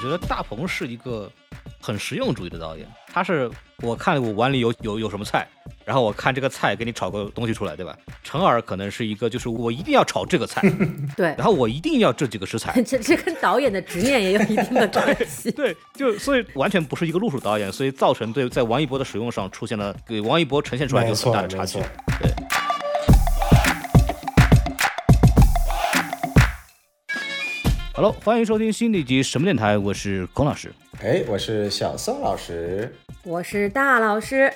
觉得大鹏是一个很实用主义的导演，他是我看我碗里有有有什么菜，然后我看这个菜给你炒个东西出来，对吧？陈耳可能是一个就是我一定要炒这个菜，对，然后我一定要这几个食材，这这跟导演的执念也有一定的关系。对，就所以完全不是一个路数导演，所以造成对在王一博的使用上出现了给王一博呈现出来有很大的差距。对。Hello，欢迎收听新的一集什么电台，我是孔老师。哎，我是小宋老师。我是大老师。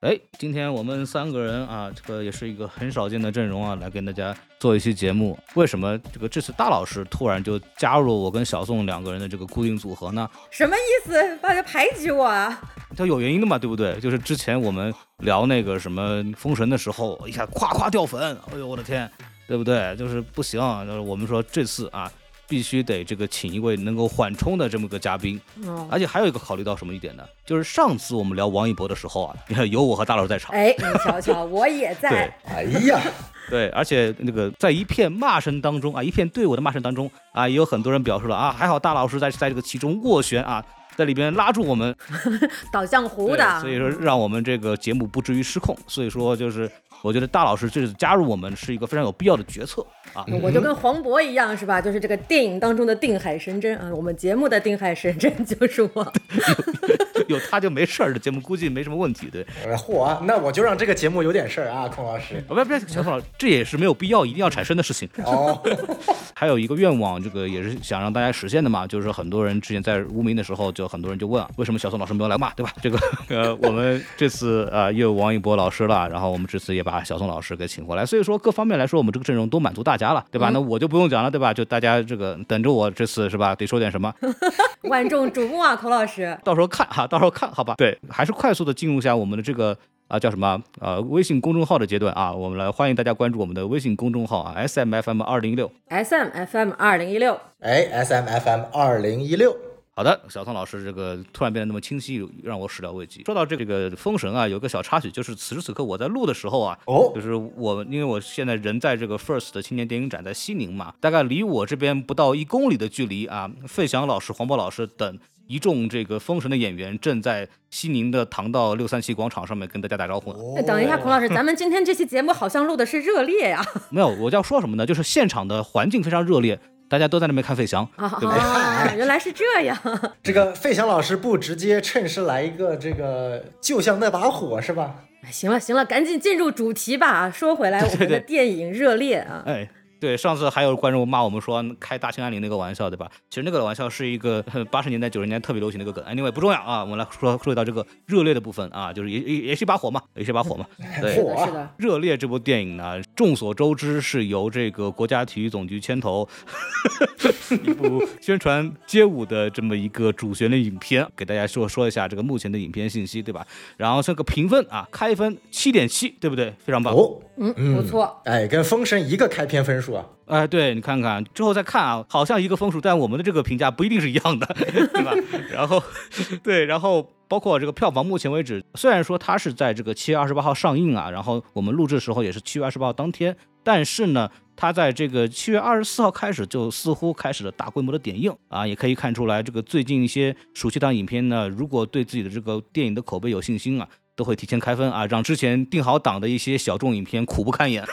哎，今天我们三个人啊，这个也是一个很少见的阵容啊，来跟大家做一期节目。为什么这个这次大老师突然就加入了我跟小宋两个人的这个固定组合呢？什么意思？大家排挤我啊？他有原因的嘛，对不对？就是之前我们聊那个什么封神的时候，一下夸夸掉粉，哎呦我的天，对不对？就是不行，就是我们说这次啊。必须得这个请一位能够缓冲的这么个嘉宾，而且还有一个考虑到什么一点呢？就是上次我们聊王一博的时候啊，你 看有我和大佬在场，哎，你瞧瞧，我也在，哎呀，对，而且那个在一片骂声当中啊，一片对我的骂声当中啊，也有很多人表示了啊，还好大老师在在这个其中斡旋啊，在里边拉住我们，导向湖的，所以说让我们这个节目不至于失控，所以说就是。我觉得大老师这次加入我们是一个非常有必要的决策啊！我就跟黄渤一样，是吧？就是这个电影当中的定海神针啊，我们节目的定海神针就是我。有他就没事儿，这节目估计没什么问题，对。嚯，那我就让这个节目有点事儿啊，孔老师。不不不，小孔老师，这也是没有必要一定要产生的事情。哦。还有一个愿望，这个也是想让大家实现的嘛，就是很多人之前在无名的时候，就很多人就问啊，为什么小宋老师没有来嘛，对吧？这个 呃，我们这次啊又有王一博老师了，然后我们这次也把小宋老师给请过来，所以说各方面来说，我们这个阵容都满足大家了，对吧？那我就不用讲了，对吧？就大家这个等着我这次是吧？得说点什么？万众瞩目啊，孔老师，到时候看哈，到时候看好吧。对，还是快速的进入一下我们的这个啊叫什么呃微信公众号的阶段啊，我们来欢迎大家关注我们的微信公众号啊，S M F M 二零一六，S M F M 二零一六，哎，S M F M 二零一六。好的，小宋老师，这个突然变得那么清晰，让我始料未及。说到这个封神啊，有个小插曲，就是此时此刻我在录的时候啊，哦，就是我因为我现在人在这个 First 的青年电影展在西宁嘛，大概离我这边不到一公里的距离啊，费翔老师、黄渤老师等一众这个封神的演员正在西宁的唐道六三七广场上面跟大家打招呼呢。等一下，孔老师，咱们今天这期节目好像录的是热烈呀？没有，我要说什么呢？就是现场的环境非常热烈。大家都在那边看费翔，对不对？原来是这样。这个费翔老师不直接趁势来一个这个，就像那把火是吧？行了行了，赶紧进入主题吧。说回来，我们的电影热烈啊。哎。对，上次还有观众骂我们说开大兴安岭那个玩笑，对吧？其实那个玩笑是一个八十年代、九十年代特别流行的一个梗。Anyway，不重要啊，我们来说说到这个热烈的部分啊，就是也也也是一把火嘛，也是一把火嘛。对，是的。热烈这部电影呢，众所周知是由这个国家体育总局牵头，一部 宣传街舞的这么一个主旋律影片，给大家说说一下这个目前的影片信息，对吧？然后这个评分啊，开分七点七，对不对？非常棒。哦，嗯，不错。哎，跟封神一个开篇分数。哎，对你看看之后再看啊，好像一个分数，但我们的这个评价不一定是一样的，对吧？然后，对，然后包括这个票房，目前为止，虽然说它是在这个七月二十八号上映啊，然后我们录制的时候也是七月二十八号当天，但是呢，它在这个七月二十四号开始就似乎开始了大规模的点映啊，也可以看出来，这个最近一些暑期档影片呢，如果对自己的这个电影的口碑有信心啊。都会提前开分啊，让之前定好档的一些小众影片 苦不堪言，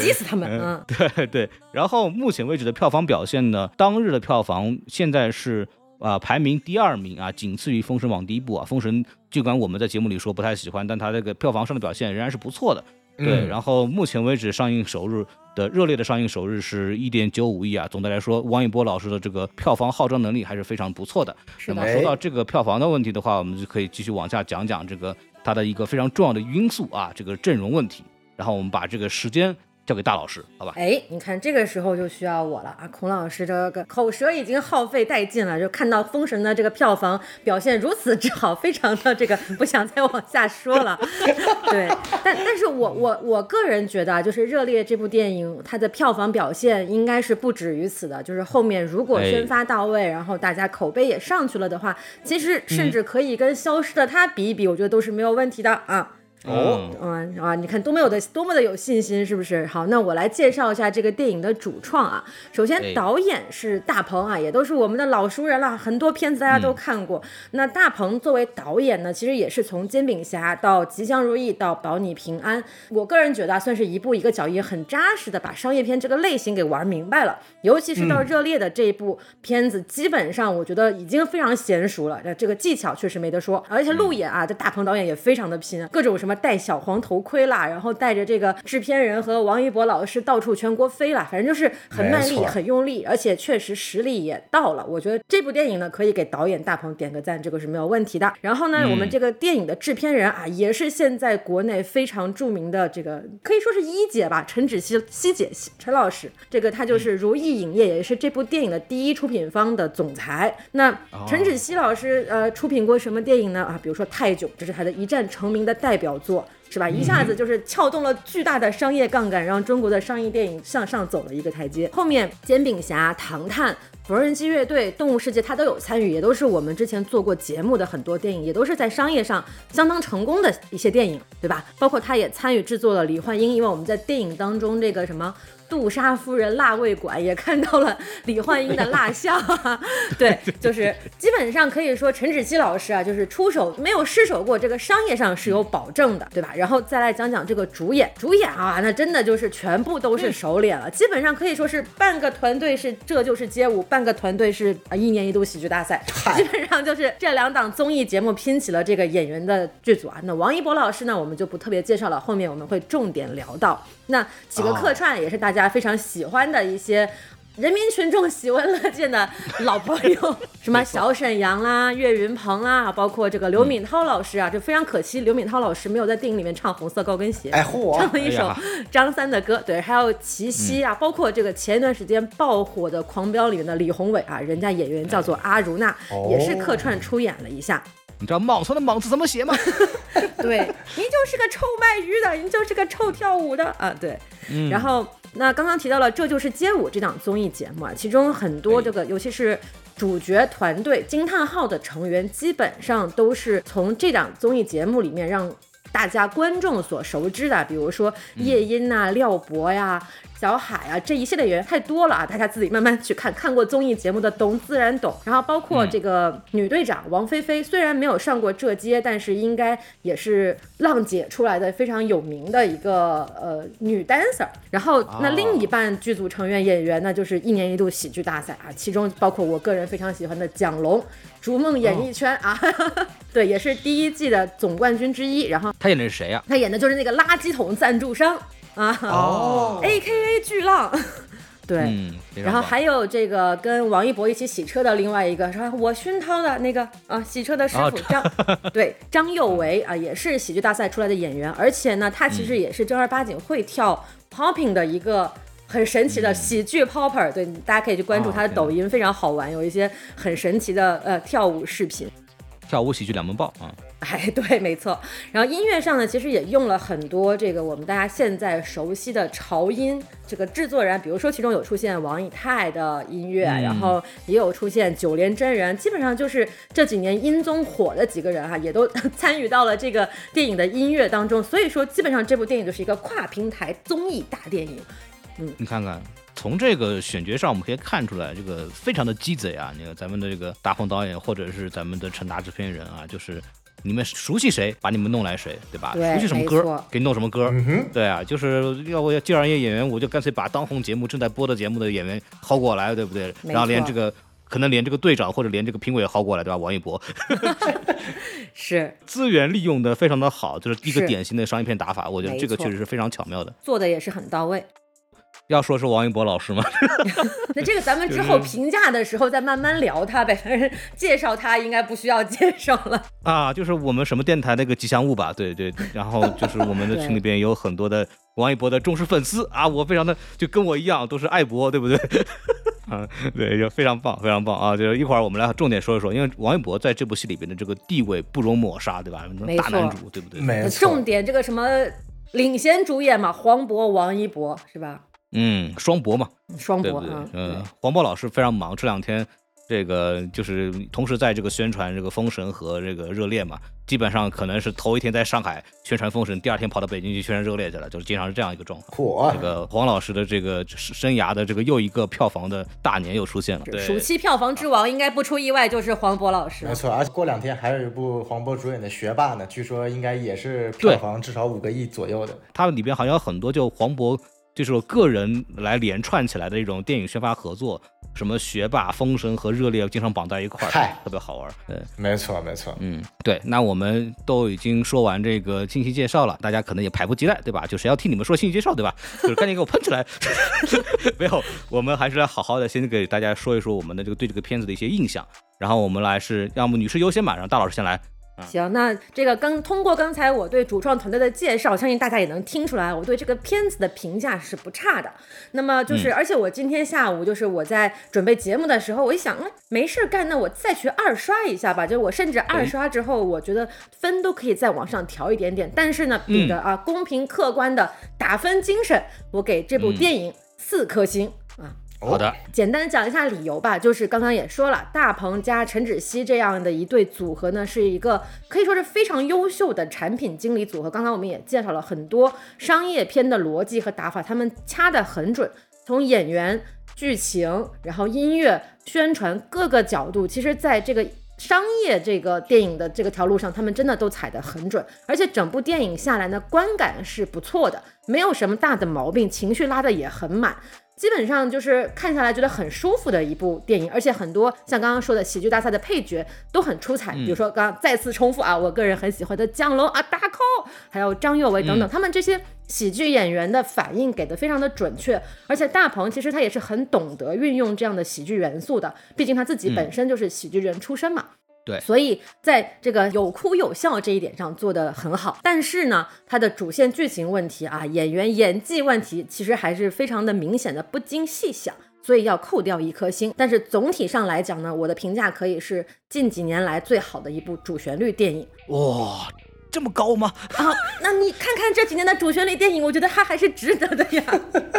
急死他们。嗯，对对。然后目前为止的票房表现呢，当日的票房现在是啊排名第二名啊，仅次于《封神榜》第一部啊。《封神》尽管我们在节目里说不太喜欢，但它这个票房上的表现仍然是不错的。对，然后目前为止上映首日的热烈的上映首日是一点九五亿啊。总的来说，王一博老师的这个票房号召能力还是非常不错的。那么说到这个票房的问题的话，我们就可以继续往下讲讲这个它的一个非常重要的因素啊，这个阵容问题。然后我们把这个时间。交给大老师，好吧？哎，你看这个时候就需要我了啊！孔老师这个口舌已经耗费殆尽了，就看到《封神》的这个票房表现如此之好，非常的这个不想再往下说了。对，但但是我我我个人觉得啊，就是《热烈》这部电影它的票房表现应该是不止于此的，就是后面如果宣发到位，然后大家口碑也上去了的话，其实甚至可以跟《消失的她》比一比，我觉得都是没有问题的啊。哦，嗯啊，你看多么有的多么的有信心，是不是？好，那我来介绍一下这个电影的主创啊。首哎先，导演是大鹏啊，也都是我们的老熟人了，很多片子大家都看过。那大鹏作为导演呢，其实也是从《煎饼侠》到《吉祥如意》到《保你平安》，我个人觉得啊，算是一步一个脚印很扎实的把商业片这个类型给玩明白了。尤其是到《热烈》的这一部片子，基本上我觉得已经非常娴熟了，这这个技巧确实没得说。而且路演啊，这大鹏导演也非常的拼，各种什么戴小黄头盔啦，然后带着这个制片人和王一博老师到处全国飞啦，反正就是很卖力、很用力，而且确实实力也到了。我觉得这部电影呢，可以给导演大鹏点个赞，这个是没有问题的。然后呢，我们这个电影的制片人啊，也是现在国内非常著名的这个，可以说是一姐吧，陈芷希希姐陈老师，这个他就是如意影业，也是这部电影的第一出品方的总裁。那陈芷希老师呃出品过什么电影呢？啊，比如说《泰囧》，这是他的一战成名的代表作。是吧？一下子就是撬动了巨大的商业杠杆，让中国的商业电影向上走了一个台阶。后面《煎饼侠》《唐探》。缝纫机乐队、动物世界，他都有参与，也都是我们之前做过节目的很多电影，也都是在商业上相当成功的一些电影，对吧？包括他也参与制作了李焕英，因为我们在电影当中这个什么。杜莎夫人蜡味馆也看到了李焕英的蜡像，对，就是基本上可以说陈芷希老师啊，就是出手没有失手过，这个商业上是有保证的，对吧？然后再来讲讲这个主演，主演啊，那真的就是全部都是熟脸了，基本上可以说是半个团队是这就是街舞，半个团队是啊一年一度喜剧大赛，基本上就是这两档综艺节目拼起了这个演员的剧组啊。那王一博老师呢，我们就不特别介绍了，后面我们会重点聊到。那几个客串也是大家非常喜欢的一些。人民群众喜闻乐见的老朋友，什么小沈阳啦、岳云鹏啦，包括这个刘敏涛老师啊，就非常可惜，刘敏涛老师没有在电影里面唱《红色高跟鞋》，哎，唱了一首张三的歌，对，还有齐溪啊，包括这个前一段时间爆火的《狂飙》里面的李宏伟啊，人家演员叫做阿如娜，哦也是客串出演了一下。你知道莽村的莽字怎么写吗？对，您就是个臭卖鱼的，您就是个臭跳舞的啊，对。然后那刚刚提到了《这就是街舞》这档综艺节目啊，其中很多这个，尤其是。主角团队惊叹号的成员基本上都是从这档综艺节目里面让大家观众所熟知的，比如说夜莺呐、廖博呀、小海啊这一系列演员太多了啊，大家自己慢慢去看。看过综艺节目的懂自然懂。然后包括这个女队长王菲菲，虽然没有上过这街，但是应该也是浪姐出来的非常有名的一个呃女 dancer。然后那另一半剧组成员演员呢，就是一年一度喜剧大赛啊，其中包括我个人非常喜欢的蒋龙。逐梦演艺圈、啊，对，也是第一季的总冠军之一。然后他演的是谁呀？他演的就是那个垃圾桶赞助商啊，哦，A K A 巨浪，对。嗯，然后还有这个跟王一博一起洗车的另外一个，是吧？我熏陶的那个啊，洗车的师傅哦张，对张佑维啊，也是喜剧大赛出来的演员，而且呢，他其实也是正儿八经会跳 popping 的一个。很神奇的喜剧 popper，对，大家可以去关注哦他的抖音，非常好玩，有一些很神奇的呃跳舞视频。跳舞喜剧两门爆啊。哎，对，没错。然后音乐上呢，其实也用了很多这个我们大家现在熟悉的潮音这个制作人，比如说其中有出现王以太的音乐，嗯然后也有出现九连真人，基本上就是这几年音综火的几个人哈、也都 参与到了这个电影的音乐当中。所以说，基本上这部电影就是一个跨平台综艺大电影。嗯你看看，从这个选角上，我们可以看出来，这个非常的鸡贼啊！你看咱们的这个大鹏导演，或者是咱们的陈达制片人啊，就是你们熟悉谁，把你们弄来谁，对吧？对熟悉什么歌，给你弄什么歌。嗯，对啊，就是要我要介绍一些演员，我就干脆把当红节目正在播的节目的演员薅过来，对不对？然后连这个可能连这个队长或者连这个评委也薅过来，对吧？王一博 是资源利用的非常的好，就是一个典型的商业片打法，我觉得这个确实是非常巧妙的。做的也是很到位。要说是王一博老师吗？那这个咱们之后评价的时候再慢慢聊他呗，反正介绍他应该不需要介绍了。啊，就是我们什么电台那个吉祥物吧，对对，然后就是我们的群里边有很多的王一博的忠实粉丝啊，我非常的就跟我一样都是爱博，对不对？啊，对，就非常棒，非常棒啊！就是一会儿我们来重点说一说，因为王一博在这部戏里边的这个地位不容抹杀，对吧？没大男主，对不对？没错重，点这个什么领衔主演嘛，黄渤、王一博是吧？嗯，双博嘛，双对不对博啊？，嗯，黄渤老师非常忙，这两天这个就是同时在这个宣传这个《封神》和这个《热恋》嘛，基本上可能是头一天在上海宣传《封神》，第二天跑到北京去宣传《热恋》去了，就是经常是这样一个状况。嚯这，个黄老师的这个生涯的这个又一个票房的大年又出现了。对，暑期票房之王应该不出意外就是黄渤老师没。错，而且过两天还有一部黄渤主演的《学霸》呢，据说应该也是票房至少五个亿左右的。它里边好像有很多就黄渤就是我个人来连串起来的一种电影宣发合作，什么学霸、封神和热烈经常绑在一块儿嗨，特别好玩。对，没错，没错。嗯，对，那我们都已经说完这个信息介绍了，大家可能也迫不及待，对吧？就谁要听你们说信息介绍，对吧？就是赶紧给我喷起来！没有，我们还是来好好的先给大家说一说我们的这个对这个片子的一些印象，然后我们来是要么女士优先吧，让大老师先来。行，那这个刚通过刚才我对主创团队的介绍，相信大家也能听出来，我对这个片子的评价是不差的。那么就是，而且我今天下午就是我在准备节目的时候，我一想，嗯，没事儿干，那我再去二刷一下吧。就我甚至二刷之后，我觉得分都可以再往上调一点点。但是呢，秉着啊公平客观的打分精神，我给这部电影四颗星啊。好的，简单的讲一下理由吧，就是刚刚也说了，大鹏加陈芷溪这样的一对组合呢，是一个可以说是非常优秀的产品经理组合。刚刚我们也介绍了很多商业片的逻辑和打法，他们掐得很准，从演员、剧情，然后音乐、宣传各个角度，其实在这个。商业这个电影的这个条路上，他们真的都踩得很准，而且整部电影下来呢，观感是不错的，没有什么大的毛病，情绪拉得也很满。基本上就是看下来觉得很舒服的一部电影，而且很多像刚刚说的喜剧大赛的配角都很出彩，比如说刚刚再次重复啊，我个人很喜欢的蒋龙啊、大寇，还有张佑维等等，他们这些喜剧演员的反应给的非常的准确，而且大鹏其实他也是很懂得运用这样的喜剧元素的，毕竟他自己本身就是喜剧人出身嘛。对所以在这个有哭有笑这一点上做得很好，但是呢，它的主线剧情问题啊，演员演技问题，其实还是非常的明显的，不经细想，所以要扣掉一颗星。但是总体上来讲呢，我的评价可以是近几年来最好的一部主旋律电影哇，这么高吗？啊。那你看看这几年的主旋律电影，我觉得它还是值得的呀。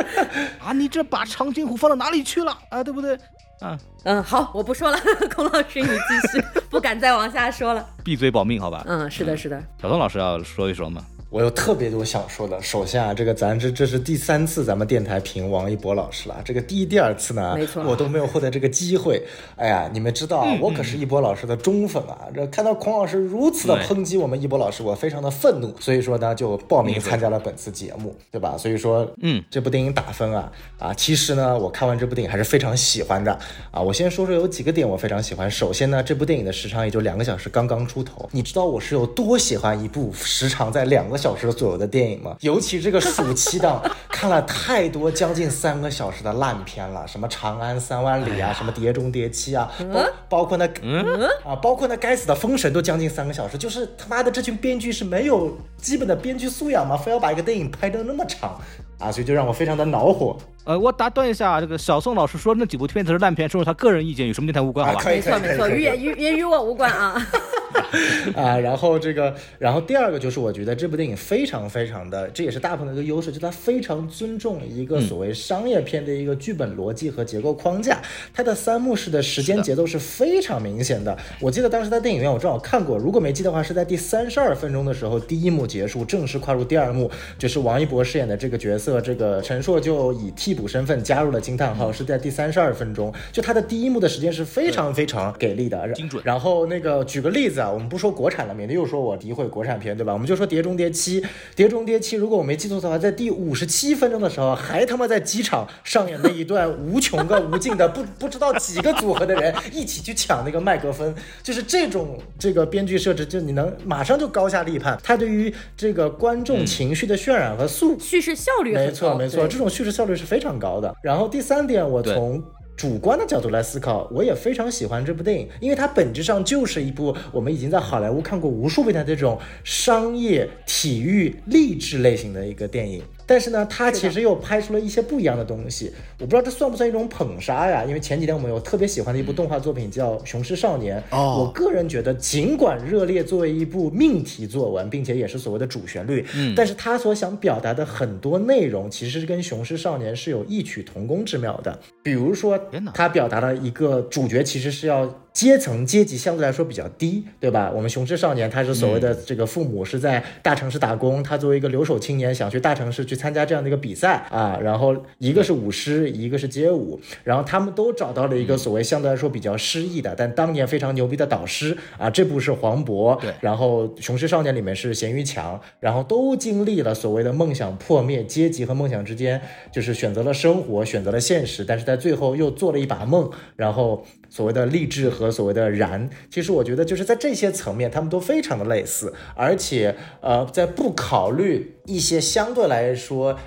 啊，你这把长津湖放到哪里去了啊？对不对？啊，嗯，好，我不说了，孔老师你继续，不敢再往下说了。闭嘴保命，好吧？嗯，是的，是的。小宋老师要说一说吗？我有特别多想说的。首先啊，这个咱这这是第三次咱们电台评王一博老师了，这个第一、第二次呢，没错我都没有获得这个机会。哎呀，你们知道啊，我可是一博老师的忠粉啊！这看到孔老师如此的抨击我们一博老师，我非常的愤怒，所以说呢，就报名参加了本次节目，对吧？所以说，嗯，这部电影打分啊啊，其实呢，我看完这部电影还是非常喜欢的啊。我先说说有几个点我非常喜欢。首先呢，这部电影的时长也就两个小时刚刚出头，你知道我是有多喜欢一部时长在两个小时左右的电影吗？尤其这个暑期档，看了太多将近三个小时的烂片了，什么《长安三万里》啊，什么《碟中谍七》啊，包包括那啊，包括那该死的《封神》都将近三个小时，就是他妈的这群编剧是没有基本的编剧素养吗？非要把一个电影拍得那么长啊，所以就让我非常的恼火。呃，我打断一下，这个小宋老师说那几部片子是烂片，说是他个人意见，与什么电台无关，好吧？啊没错没错，与也与也与我无关啊。啊，然后这个，然后第二个就是我觉得这部电影非常非常的，这也是大鹏的一个优势，就它非常尊重一个所谓商业片的一个剧本逻辑和结构框架，它的三幕式的时间节奏是非常明显的。我记得当时在电影院我正好看过，如果没记的话是在第三十二分钟的时候，第一幕结束，正式跨入第二幕，就是王一博饰演的这个角色，这个陈硕就以替补身份加入了惊叹号，是在第三十二分钟，就他的第一幕的时间是非常非常给力的，精准。然后那个举个例子啊，我们不说国产了，免得又说我诋毁国产片，对吧？我们就说《碟中谍七》，《碟中谍七》，如果我没记错的话，在第五十七分钟的时候，还他妈在机场上演了一段无穷个、无尽的不不知道几个组合的人一起去抢那个麦克风，就是这种这个编剧设置，就你能马上就高下立判。他对于这个观众情绪的渲染和塑叙事效率没错没错，这种叙事效率是非常高的。然后第三点，我从主观的角度来思考，我也非常喜欢这部电影，因为它本质上就是一部我们已经在好莱坞看过无数遍的这种商业、体育、励志类型的一个电影。但是呢，他其实又拍出了一些不一样的东西。我不知道这算不算一种捧杀呀？因为前几天我们有特别喜欢的一部动画作品叫《雄狮少年》。哦我个人觉得，尽管《热烈》作为一部命题作文，并且也是所谓的主旋律，嗯但是他所想表达的很多内容，其实跟《雄狮少年》是有异曲同工之妙的。比如说，他表达了一个主角其实是要阶层阶级相对来说比较低，对吧？我们《雄狮少年》他是所谓的这个父母是在大城市打工，他作为一个留守青年想去大城市去参加这样的一个比赛啊，然后一个是舞狮，一个是街舞，然后他们都找到了一个所谓相对来说比较失意的，但当年非常牛逼的导师啊。这部是黄渤，对然后《雄狮少年》里面是咸鱼强，然后都经历了所谓的梦想破灭，阶级和梦想之间就是选择了生活，选择了现实，但是在最后又做了一把梦，然后所谓的励志和所谓的燃，其实我觉得就是在这些层面，他们都非常的类似，而且呃，在不考虑一些相对来说。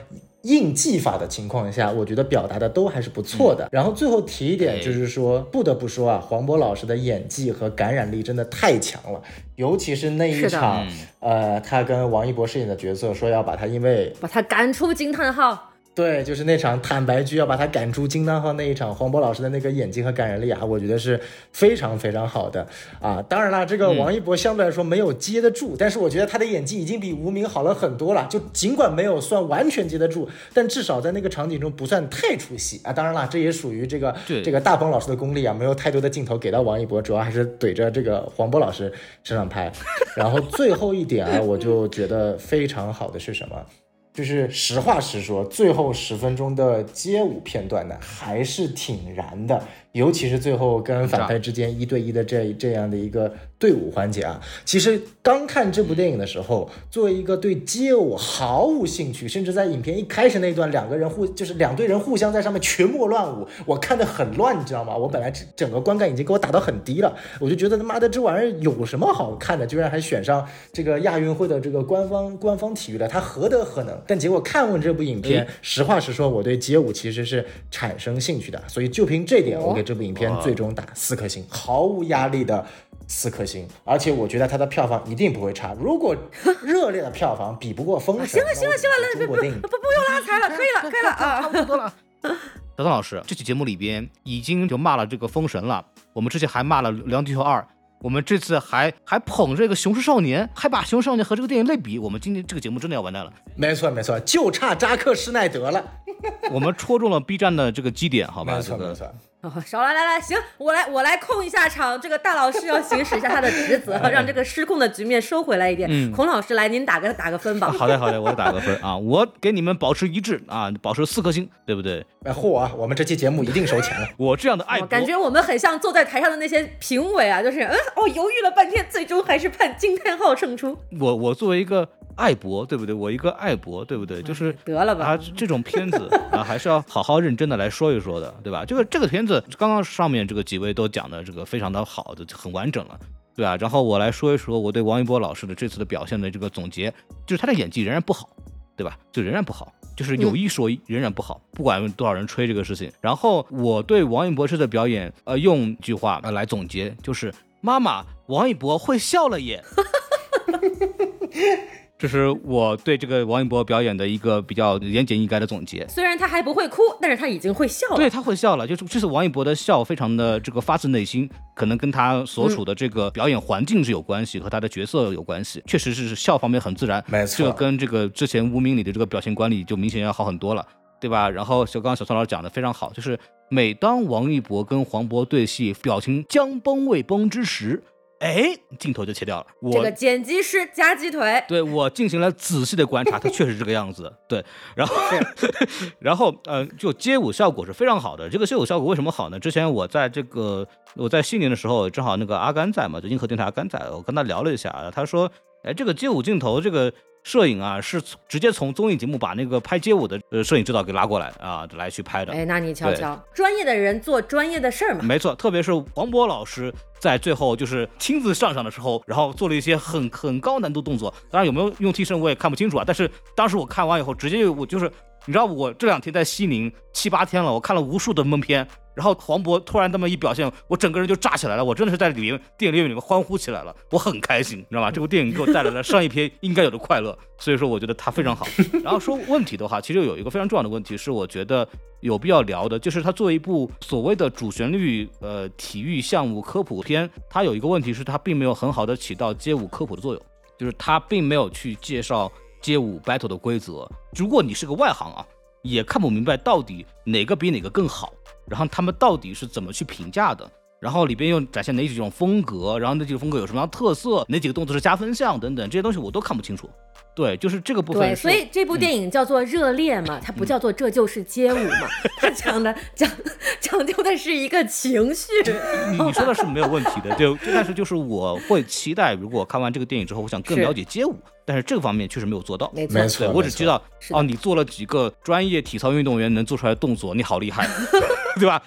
硬技法的情况下，我觉得表达的都还是不错的。然后最后提一点，哎就是说，不得不说啊，黄渤老师的演技和感染力真的太强了，尤其是那一场，呃，他跟王一博饰演的角色说要把他因为把他赶出惊叹号。对，就是那场坦白局要把他赶出金汤号那一场，黄渤老师的那个演技和感染力啊，我觉得是非常非常好的啊。当然啦，这个王一博相对来说没有接得住，但是我觉得他的演技已经比无名好了很多了。就尽管没有算完全接得住，但至少在那个场景中不算太出戏啊。当然啦，这也属于这个这个大鹏老师的功力啊，没有太多的镜头给到王一博，主要还是怼着这个黄渤老师身上拍。然后最后一点啊，我就觉得非常好的是什么？就是实话实说，最后十分钟的街舞片段呢，还是挺燃的，尤其是最后跟反派之间一对一的这这样的一个队伍环节啊。其实刚看这部电影的时候，作为一个对街舞毫无兴趣，甚至在影片一开始那段两个人互就是两队人互相在上面群魔乱舞，我看得很乱，你知道吗？我本来整整个观感已经给我打到很低了，我就觉得他妈的这玩意儿有什么好看的？居然还选上这个亚运会的这个官方官方体育了，他何德何能？但结果看完这部影片，实话实说，我对街舞其实是产生兴趣的，所以就凭这点，我给这部影片最终打四颗星，毫无压力的。四颗星，而且我觉得它的票房一定不会差。如果热烈的票房比不过《封神》，行了行了行了，那我觉得这部电影不不用拉踩了，可以了可以了 啊。差不多了 小宋老师，这期节目里边已经就骂了这个《封神》了，我们之前还骂了《流浪地球二》，我们这次还还捧这个《雄狮少年》，还把《雄狮少年》和这个电影类比，我们今天这个节目真的要完蛋了。没错没错，就差扎克施耐德了。我们戳中了 B 站的这个基点，好吧？没错没错。哦，少来来来，行，我来我来控一下场。这个大老师要行使一下他的职责，让这个失控的局面收回来一点。嗯孔老师来，您打个打个分吧。好的好的，我打个分啊，我给你们保持一致啊，保持四颗星，对不对？哎嚯啊，我们这期节目一定收钱了。我这样的爱国，感觉我们很像坐在台上的那些评委啊，就是嗯哦犹豫了半天，最终还是判惊叹号胜出。我我作为一个爱博，对不对？我一个爱博，对不对？就是得了吧啊，这种片子啊，还是要好好认真的来说一说的，对吧？这个这个片子刚刚上面这个几位都讲的这个非常的好，的很完整了。对啊，然后我来说一说我对王一博老师的这次的表现的这个总结，就是他的演技仍然不好，对吧？就仍然不好，就是有一说一，仍然不好，不管多少人吹这个事情。然后我对王一博士的表演，呃，用一句话呃来总结，就是妈妈，王一博会笑了耶。这是我对这个王一博表演的一个比较言简意赅的总结。虽然他还不会哭，但是他已经会笑了。对，他会笑了，就是这次王一博的笑非常的这个发自内心，可能跟他所处的这个表演环境是有关系，和他的角色有关系，确实是笑方面很自然，没错这个跟这个之前无名里的这个表情管理就明显要好很多了，对吧？然后小刚刚小宋老师讲的非常好，就是每当王一博跟黄渤对戏，表情将崩未崩之时，哎，镜头就切掉了，我这个剪辑师夹鸡腿，对我进行了仔细的观察，他确实这个样子。对，然后 然后呃，就街舞效果是非常好的。这个街舞效果为什么好呢？之前我在这个我在西宁的时候，正好那个阿甘在嘛，就硬核电台阿甘在，我跟他聊了一下，他说，哎，这个街舞镜头这个。摄影啊，是直接从综艺节目把那个拍街舞的呃摄影指导给拉过来啊，来去拍的。哎，那你瞧瞧，专业的人做专业的事儿嘛。没错，特别是黄渤老师在最后就是亲自上场的时候，然后做了一些很很高难度动作。当然有没有用替身我也看不清楚啊。但是当时我看完以后，直接我就是你知道我这两天在西宁七八天了，我看了无数的闷片，然后黄渤突然这么一表现，我整个人就炸起来了，我真的是在里面电影院里面欢呼起来了，我很开心，你知道吗？这部电影给我带来了上一篇应该有的快乐，所以说我觉得它非常好。然后说问题的话，其实有一个非常重要的问题是，我觉得有必要聊的，就是它作为一部所谓的主旋律呃体育项目科普片，它有一个问题是它并没有很好的起到街舞科普的作用，就是它并没有去介绍街舞 battle 的规则。如果你是个外行啊，也看不明白到底哪个比哪个更好。然后他们到底是怎么去评价的？然后里边又展现哪几种风格？然后那几个风格有什么样特色？哪几个动作是加分项等等这些东西我都看不清楚。对，就是这个部分。对，所以这部电影叫做《热烈》嘛，它不叫做《这就是街舞》嘛，它讲的讲讲究的是一个情绪。你说的是没有问题的，对。但是就是我会期待，如果看完这个电影之后，我想更了解街舞。但是这个方面确实没有做到，没错，我只知道哦，你做了几个专业体操运动员能做出来的动作，你好厉害，对吧？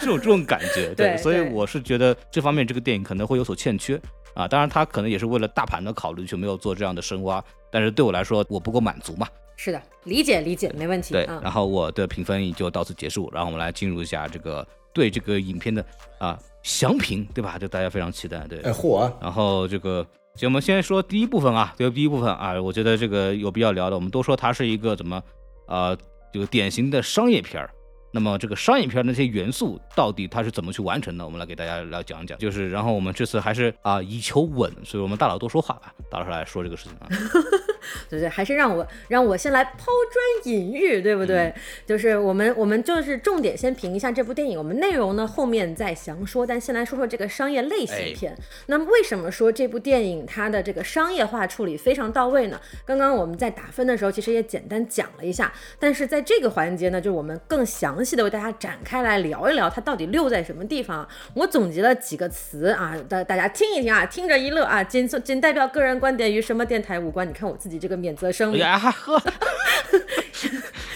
这种这种感觉，对，所以我是觉得这方面这个电影可能会有所欠缺啊。当然，他可能也是为了大盘的考虑，就没有做这样的深挖。但是对我来说，我不够满足嘛。是的，理解理解，没问题。对，然后我的评分也就到此结束。然后我们来进入一下这个对这个影片的啊详评，对吧？就大家非常期待，对。哎，嚯！然后这个。行，我们先说第一部分啊，这个第一部分啊，我觉得这个有必要聊的。我们都说它是一个怎么，呃，这个典型的商业片儿。那么这个商业片那些元素到底它是怎么去完成的？我们来给大家来讲一讲。就是，然后我们这次还是啊以求稳，所以我们大佬多说话吧，大佬来说这个事情啊。对对，还是让我让我先来抛砖引玉，对不对？就是我们我们就是重点先评一下这部电影，我们内容呢后面再详说。但先来说说这个商业类型片。那么为什么说这部电影它的这个商业化处理非常到位呢？刚刚我们在打分的时候其实也简单讲了一下，但是在这个环节呢，就是我们更详细的为大家展开来聊一聊它到底溜在什么地方。我总结了几个词啊，大大家听一听啊，听着一乐啊，仅仅代表个人观点，与什么电台无关。你看我自己。这个免责声明，哎呵，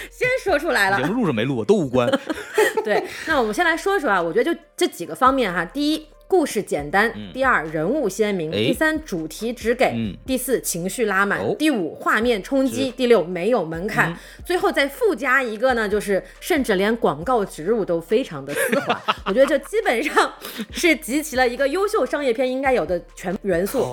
先说出来了。节目录是没录都无关。对，那我们先来说说啊，我觉得就这几个方面哈，第一。故事简单，第二人物鲜明，第三主题直给，第四情绪拉满，第五画面冲击，第六没有门槛，最后再附加一个呢，就是甚至连广告植入都非常的丝滑。我觉得这基本上是集齐了一个优秀商业片应该有的全元素。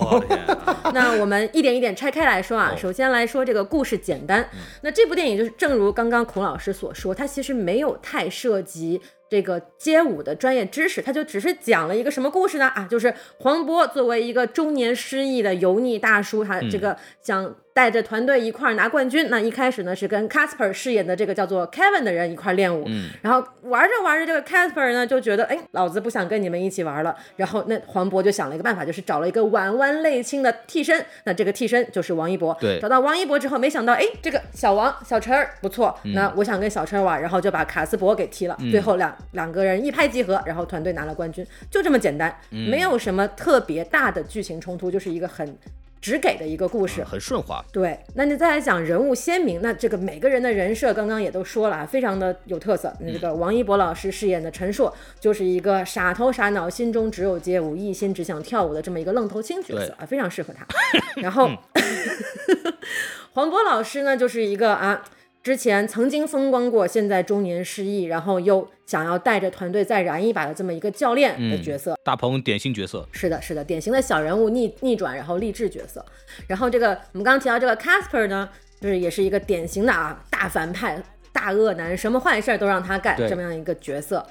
那我们一点一点拆开来说啊，首先来说这个故事简单，那这部电影就是正如刚刚孔老师所说，它其实没有太涉及。这个街舞的专业知识，他就只是讲了一个什么故事呢？啊，就是黄渤作为一个中年失意的油腻大叔，他这个想。带着团队一块儿拿冠军。那一开始呢，是跟 Casper 饰演的这个叫做 Kevin 的人一块练舞。嗯。然后玩着玩着，这个 Casper 呢就觉得，哎，老子不想跟你们一起玩了。然后那黄渤就想了一个办法，就是找了一个婉婉泪清的替身。那这个替身就是王一博。对。找到王一博之后，没想到，哎，这个小王小陈儿不错。那我想跟小陈玩，然后就把卡斯伯给踢了。最后两两个人一拍即合，然后团队拿了冠军，就这么简单，没有什么特别大的剧情冲突，就是一个很。只给的一个故事，很顺滑。对，那你再来讲人物鲜明，那这个每个人的人设，刚刚也都说了啊，非常的有特色。那这个王一博老师饰演的陈硕，就是一个傻头傻脑，心中只有街舞，一心只想跳舞的这么一个愣头青角色啊，非常适合他。然后 黄渤老师呢，就是一个啊。之前曾经风光过，现在中年失意，然后又想要带着团队再燃一把的这么一个教练的角色，大鹏典型角色，是的，是的，典型的小人物逆逆转，然后励志角色。然后这个我们刚刚提到这个 Casper 呢，就是也是一个典型的啊大反派、大恶男，什么坏事都让他干这么样一个角色。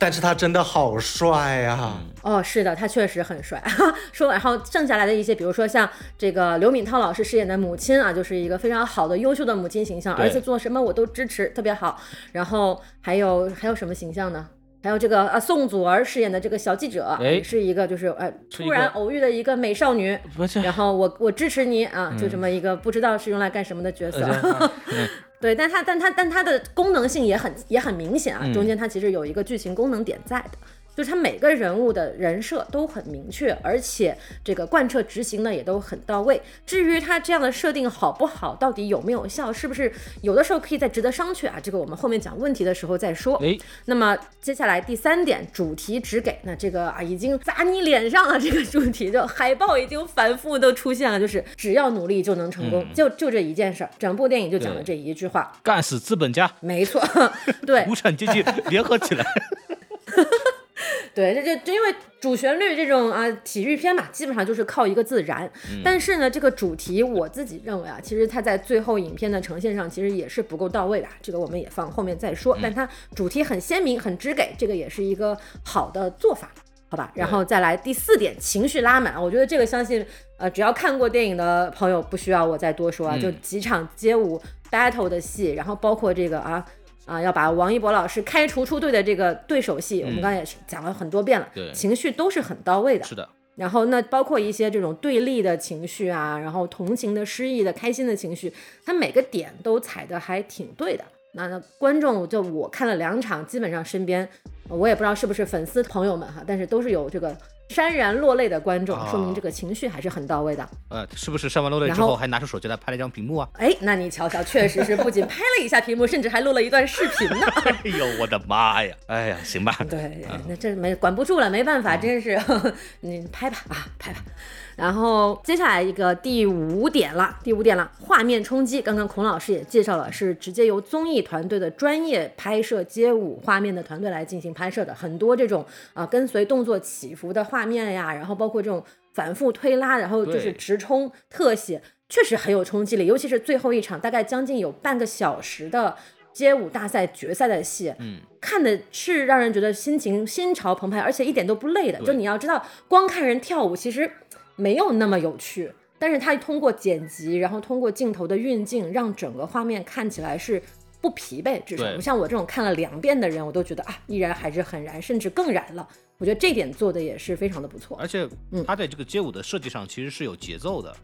但是他真的好帅呀！哦，是的，他确实很帅。说，然后剩下来的一些，比如说像这个刘敏涛老师饰演的母亲啊，就是一个非常好的、优秀的母亲形象，儿子做什么我都支持，特别好。然后还有还有什么形象呢？还有这个啊，宋祖儿饰演的这个小记者，是一个就是呃突然偶遇的一个美少女，然后我我支持你啊，就这么一个不知道是用来干什么的角色。对，但它但它但它的功能性也很也很明显啊，中间它其实有一个剧情功能点在的。就是他每个人物的人设都很明确，而且这个贯彻执行呢也都很到位。至于他这样的设定好不好，到底有没有效，是不是有的时候可以再值得商榷啊？这个我们后面讲问题的时候再说。哎，那么接下来第三点，主题只给那这个啊已经砸你脸上了，这个主题就海报已经反复都出现了，就是只要努力就能成功，就就这一件事儿，整部电影就讲了这一句话，干死资本家，没错，对，无产阶级联合起来。对，这就因为主旋律这种啊体育片嘛，基本上就是靠一个自燃。但是呢，这个主题我自己认为啊，其实它在最后影片的呈现上其实也是不够到位的。这个我们也放后面再说。但它主题很鲜明，很直给，这个也是一个好的做法，好吧？然后再来第四点，情绪拉满。我觉得这个相信呃，只要看过电影的朋友不需要我再多说啊，就几场街舞 battle 的戏，然后包括这个啊。啊，要把王一博老师开除出队的这个对手戏，我们刚才也是讲了很多遍了，对，情绪都是很到位的。是的。然后那包括一些这种对立的情绪啊，然后同情的、失意的、开心的情绪，他每个点都踩的还挺对的。那那观众就我看了两场，基本上身边我也不知道是不是粉丝朋友们哈，但是都是有这个。潸然落泪的观众，说明这个情绪还是很到位的。呃，是不是潸完落泪之后还拿出手机来拍了一张屏幕啊？哎，那你瞧瞧，确实是不仅拍了一下屏幕，甚至还录了一段视频呢。哎呦，我的妈呀！哎呀，行吧。对，那这没管不住了，没办法，真是 你拍吧啊，拍吧。然后接下来一个第五点了，第五点了，画面冲击。刚刚孔老师也介绍了，是直接由综艺团队的专业拍摄街舞画面的团队来进行拍摄的，很多这种啊跟随动作起伏的画面呀，然后包括这种反复推拉，然后就是直冲特写，确实很有冲击力。尤其是最后一场，大概将近有半个小时的街舞大赛决赛的戏，嗯，看的是让人觉得心情心潮澎湃，而且一点都不累的。就你要知道，光看人跳舞其实。没有那么有趣，但是它通过剪辑，然后通过镜头的运镜，让整个画面看起来是不疲惫，至少不像我这种看了两遍的人，我都觉得啊，依然还是很燃，甚至更燃了。我觉得这点做的也是非常的不错。而且，它在这个街舞的设计上其实是有节奏的，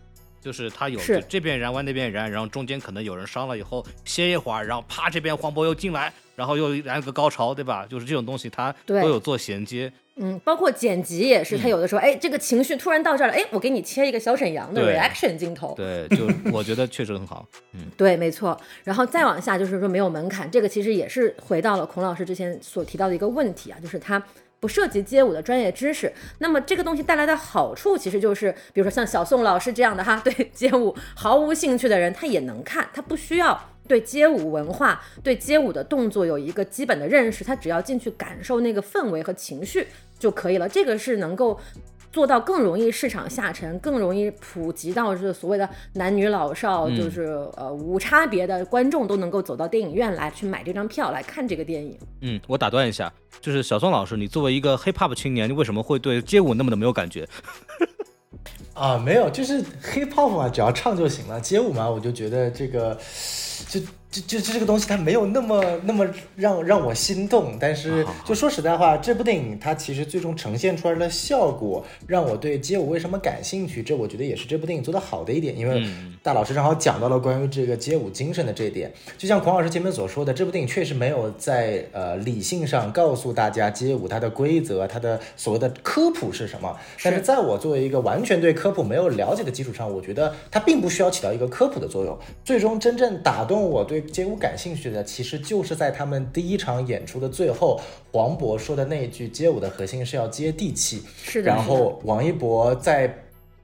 就是它有这边燃完那边燃，然后中间可能有人伤了以后歇一会儿，然后啪这边黄渤又进来，然后又来个高潮，对吧？就是这种东西它都有做衔接。嗯，包括剪辑也是，他有的时候，哎，这个情绪突然到这儿了，哎，我给你切一个小沈阳的 reaction 镜头，对，就我觉得确实很好，嗯，对，没错。然后再往下就是说没有门槛，这个其实也是回到了孔老师之前所提到的一个问题啊，就是他不涉及街舞的专业知识。那么这个东西带来的好处，其实就是比如说像小宋老师这样的哈，对街舞毫无兴趣的人，他也能看，他不需要。对街舞文化、对街舞的动作有一个基本的认识，他只要进去感受那个氛围和情绪就可以了。这个是能够做到更容易市场下沉、更容易普及到是所谓的男女老少，就是呃无差别的观众都能够走到电影院来去买这张票来看这个电影。嗯，我打断一下，就是小宋老师，你作为一个 hip hop 青年，你为什么会对街舞那么的没有感觉？啊，没有，就是 hip hop 嘛，只要唱就行了。街舞嘛，我就觉得这个。就就就就这个东西，它没有那么那么让让我心动。但是就说实在话，这部电影它其实最终呈现出来的效果，让我对街舞为什么感兴趣，这我觉得也是这部电影做得好的一点。因为大老师正好讲到了关于这个街舞精神的这一点。就像孔老师前面所说的，这部电影确实没有在呃理性上告诉大家街舞它的规则，它的所谓的科普是什么。但是在我作为一个完全对科普没有了解的基础上，我觉得它并不需要起到一个科普的作用。最终真正打动我对街舞感兴趣的，其实就是在他们第一场演出的最后，黄渤说的那一句：“街舞的核心是要接地气。”是的。然后王一博在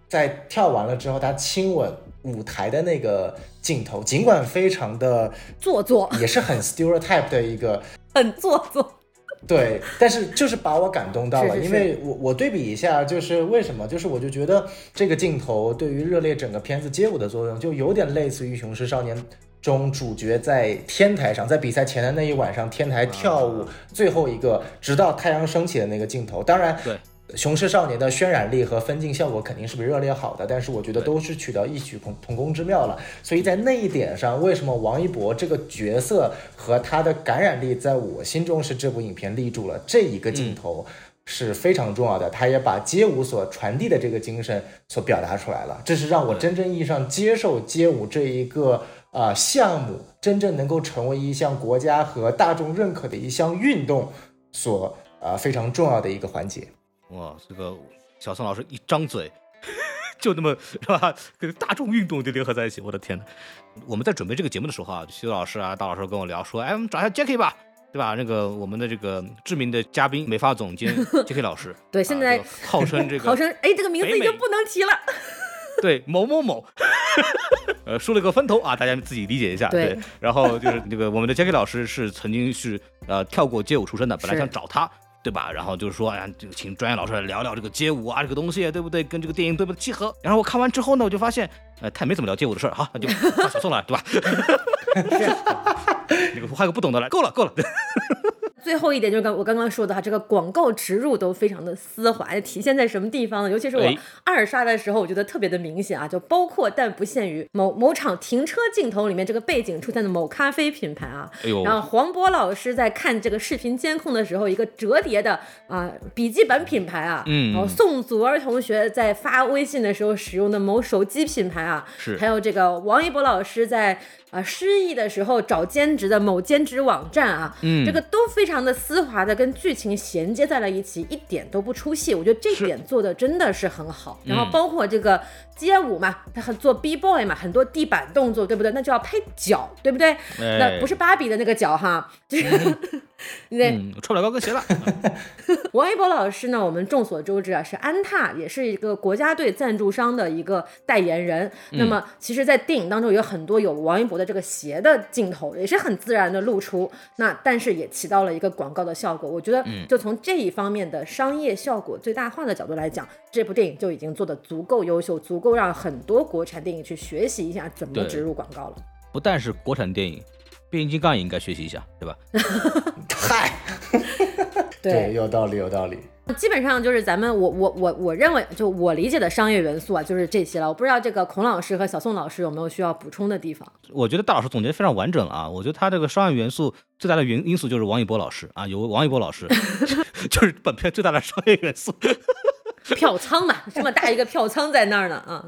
在跳完了之后，他亲吻舞台的那个镜头，尽管非常的做作，也是很 stereotype 的一个，很做作。对，但是就是把我感动到了，因为我我对比一下，就是为什么，就是我就觉得这个镜头对于热烈整个片子街舞的作用，就有点类似于《雄狮少年》。中主角在天台上，在比赛前的那一晚上，天台跳舞，最后一个直到太阳升起的那个镜头。当然，对《雄狮少年》的渲染力和分镜效果肯定是比热烈好的，但是我觉得都是取得异曲同同工之妙了。所以在那一点上，为什么王一博这个角色和他的感染力，在我心中是这部影片立住了这一个镜头是非常重要的。他也把街舞所传递的这个精神所表达出来了，这是让我真正意义上接受街舞这一个。啊，项目真正能够成为一项国家和大众认可的一项运动，所啊非常重要的一个环节。哇，这个小宋老师一张嘴，就那么是吧，跟大众运动就联合在一起。我的天呐，我们在准备这个节目的时候啊，徐老师啊，大老师跟我聊说，哎，我们找一下 Jackie 吧，对吧？那个我们的这个知名的嘉宾，美发总监 Jackie 老师，对，现在号称这个，号称哎，这个名字已经不能提了。对，某某某。呃，梳了个分头啊，大家自己理解一下。对，然后就是那个我们的 Jackie 老师是曾经是呃跳过街舞出身的，本来想找他对吧？然后就是说，哎呀，这个请专业老师来聊聊这个街舞啊，这个东西，对不对？跟这个电影对不对契合？然后我看完之后呢，我就发现，呃，他也没怎么聊街舞的事儿，好，那就换小宋了，对吧？那个换个不懂的来，够了，够了。最后一点就是刚我刚刚说的哈，这个广告植入都非常的丝滑，体现在什么地方呢？尤其是我哎。二刷的时候，我觉得特别的明显啊，就包括但不限于某某场停车镜头里面这个背景出现的某咖啡品牌啊，然后黄渤老师在看这个视频监控的时候，一个折叠的啊笔记本品牌啊，嗯。然后宋祖儿同学在发微信的时候使用的某手机品牌啊，是。还有这个王一博老师在啊、失意的时候找兼职的某兼职网站啊，嗯这个都非常的丝滑的跟剧情衔接在了一起，一点都不出戏。我觉得这点做的真的是很好。然后嗯包括这个街舞嘛，他很做 B boy 嘛，很多地板动作，对不对？那就要配脚，对不对？那不是芭比的那个脚哈，就 是对。嗯，穿不了高跟鞋了。王一博老师呢，我们众所周知啊，是安踏，也是一个国家队赞助商的一个代言人。那么，其实，在电影当中有很多有王一博的这个鞋的镜头，也是很自然的露出。那但是也起到了一个广告的效果。我觉得，就从这一方面的商业效果最大化的角度来讲，这部电影就已经做得足够优秀，足够让很多国产电影去学习一下怎么植入广告了。不但是国产电影，变形金刚也应该学习一下，对吧？嗨，对，有道理，有道理。基本上就是咱们我我我我认为就我理解的商业元素啊，就是这些了。我不知道这个孔老师和小宋老师有没有需要补充的地方。我觉得大老师总结得非常完整了啊！我觉得他这个商业元素最大的原因素就是王一博老师啊，有王一博老师，就是本片最大的商业元素。票仓嘛，这么大一个票仓在那儿呢啊。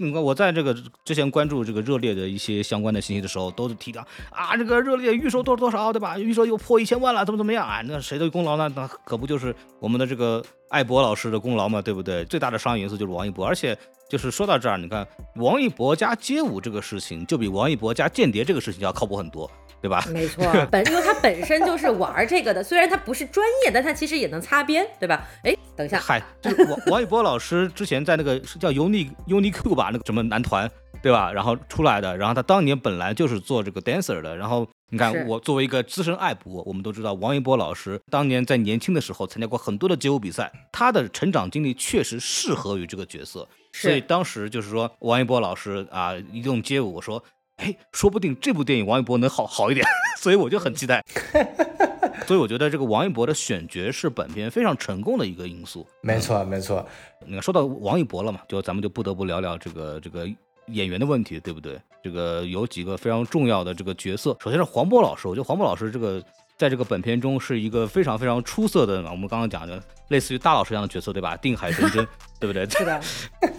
嗯，我在这个之前关注这个热烈的一些相关的信息的时候，都是提到啊，这个热烈预售多少多少，对吧？预售又破一千万了，怎么怎么样啊？那谁的功劳呢？那可不就是我们的这个艾博老师的功劳嘛，对不对？最大的商业元素就是王一博，而且就是说到这儿，你看王一博加街舞这个事情，就比王一博加间谍这个事情要靠谱很多，对吧？没错，本因为他本身就是玩这个的，虽然他不是专业，但他其实也能擦边，对吧？哎，等一下，嗨，就是王王一博老师之前在那个是叫 Uni UniQ 吧，那个什么男团，对吧？然后出来的，然后他当年本来就是做这个 dancer 的，然后你看我作为一个资深爱博，我们都知道王一博老师当年在年轻的时候参加过很多的街舞比赛，他的成长经历确实适合于这个角色，是所以当时就是说王一博老师啊一用街舞，我说。哎，说不定这部电影王一博能好好一点，所以我就很期待。所以我觉得这个王一博的选角是本片非常成功的一个因素。没错，没错。你看，说到王一博了嘛，就咱们就不得不聊聊这个这个演员的问题，对不对？这个有几个非常重要的这个角色，首先是黄渤老师，我觉得黄渤老师这个在这个本片中是一个非常非常出色的，我们刚刚讲的类似于大老师一样的角色，对吧？定海神针，对不对？是的，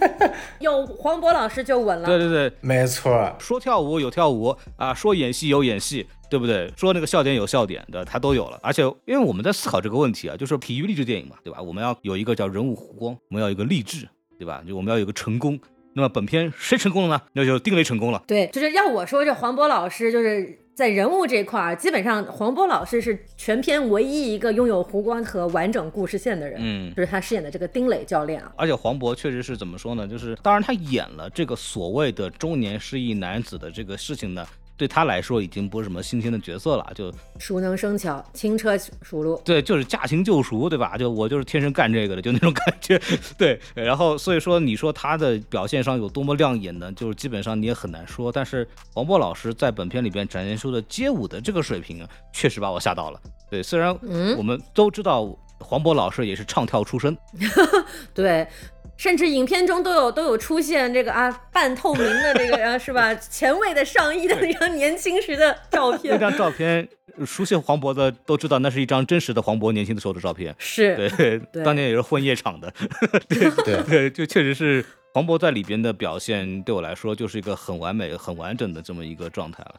有黄渤老师就稳了。对对对，没错，说跳舞有跳舞啊，说演戏有演戏，对不对？说那个笑点有笑点的，他都有了。而且，因为我们在思考这个问题啊，就是体育励志电影嘛，对吧？我们要有一个叫人物弧光，我们要有一个励志，对吧？就我们要有一个成功。那么本片谁成功了呢？那就丁磊成功了。对，就是要我说，这黄渤老师就是在人物这块儿，基本上黄渤老师是全片唯一一个拥有弧光和完整故事线的人。嗯就是他饰演的这个丁磊教练啊。而且黄渤确实是怎么说呢？就是当然他演了这个所谓的中年失忆男子的这个事情呢，对他来说已经不是什么新鲜的角色了，就熟能生巧，轻车熟路。对，就是驾轻就熟，对吧？就我就是天生干这个的，就那种感觉。对，然后所以说你说他的表现上有多么亮眼呢？就是基本上你也很难说。但是黄渤老师在本片里边展现出的街舞的这个水平啊，确实把我吓到了。对，虽然我们都知道黄渤老师也是唱跳出身，对，甚至影片中都有都有出现这个啊半透明的这个啊 是吧？前卫的上衣的那张年轻时的照片那。张照片，熟悉黄渤的都知道，那是一张真实的黄渤年轻的时候的照片。是，对，对当年也是混夜场的。对对，对，就确实是黄渤在里边的表现，对我来说就是一个很完美、很完整的这么一个状态了。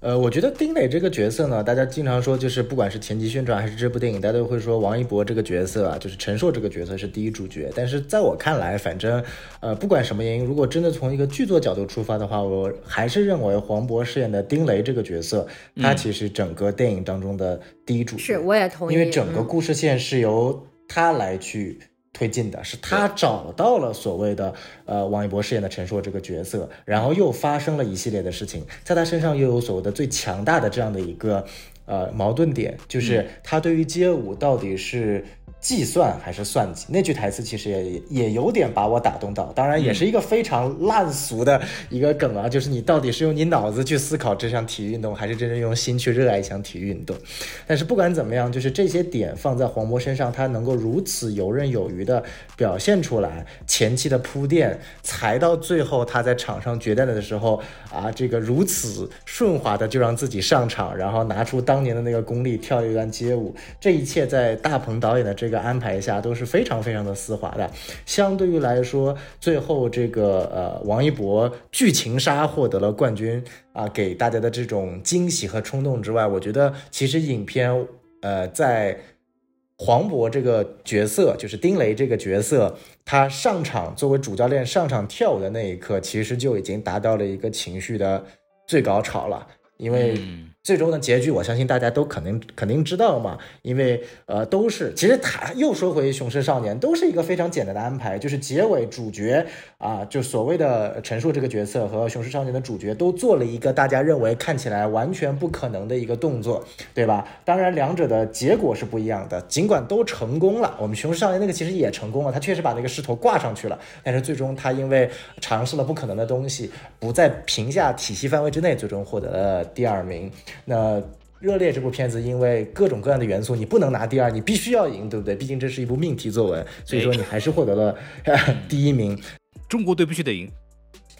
呃，我觉得丁磊这个角色呢，大家经常说，就是不管是前期宣传还是这部电影，大家都会说王一博这个角色啊，就是陈硕这个角色是第一主角。但是在我看来，反正呃，不管什么原因，如果真的从一个剧作角度出发的话，我还是认为黄渤饰演的丁磊这个角色，他其实整个电影当中的第一主角。是，我也同意。因为整个嗯故事线是由他来去推进的，是他找到了所谓的呃王一博饰演的陈硕这个角色，然后又发生了一系列的事情，在他身上又有所谓的最强大的这样的一个呃矛盾点，就是他对于街舞到底是。计算还是算计？那句台词其实也也有点把我打动到，当然也是一个非常烂俗的一个梗啊，就是你到底是用你脑子去思考这项体育运动，还是真正用心去热爱一项体育运动？但是不管怎么样，就是这些点放在黄渤身上，他能够如此游刃有余的表现出来，前期的铺垫，才到最后他在场上决战的时候啊，这个如此顺滑的就让自己上场，然后拿出当年的那个功力跳一段街舞，这一切在大鹏导演的这。一个安排下都是非常非常的丝滑的，相对于来说，最后这个呃王一博剧情杀获得了冠军啊，给大家的这种惊喜和冲动之外，我觉得其实影片呃在黄渤这个角色，就是丁雷这个角色，他上场作为主教练上场跳舞的那一刻，其实就已经达到了一个情绪的最高潮了，因为。最终的结局，我相信大家都肯定肯定知道嘛，因为呃都是，其实他又说回《雄狮少年》，都是一个非常简单的安排，就是结尾主角啊，就所谓的陈数这个角色和《雄狮少年》的主角都做了一个大家认为看起来完全不可能的一个动作，对吧？当然两者的结果是不一样的，尽管都成功了，我们《雄狮少年》那个其实也成功了，他确实把那个狮头挂上去了，但是最终他因为尝试了不可能的东西，不在评价体系范围之内，最终获得了第二名。那热烈这部片子，因为各种各样的元素，你不能拿第二，你必须要赢，对不对？毕竟这是一部命题作文，所以说你还是获得了 第一名。中国队必须得赢。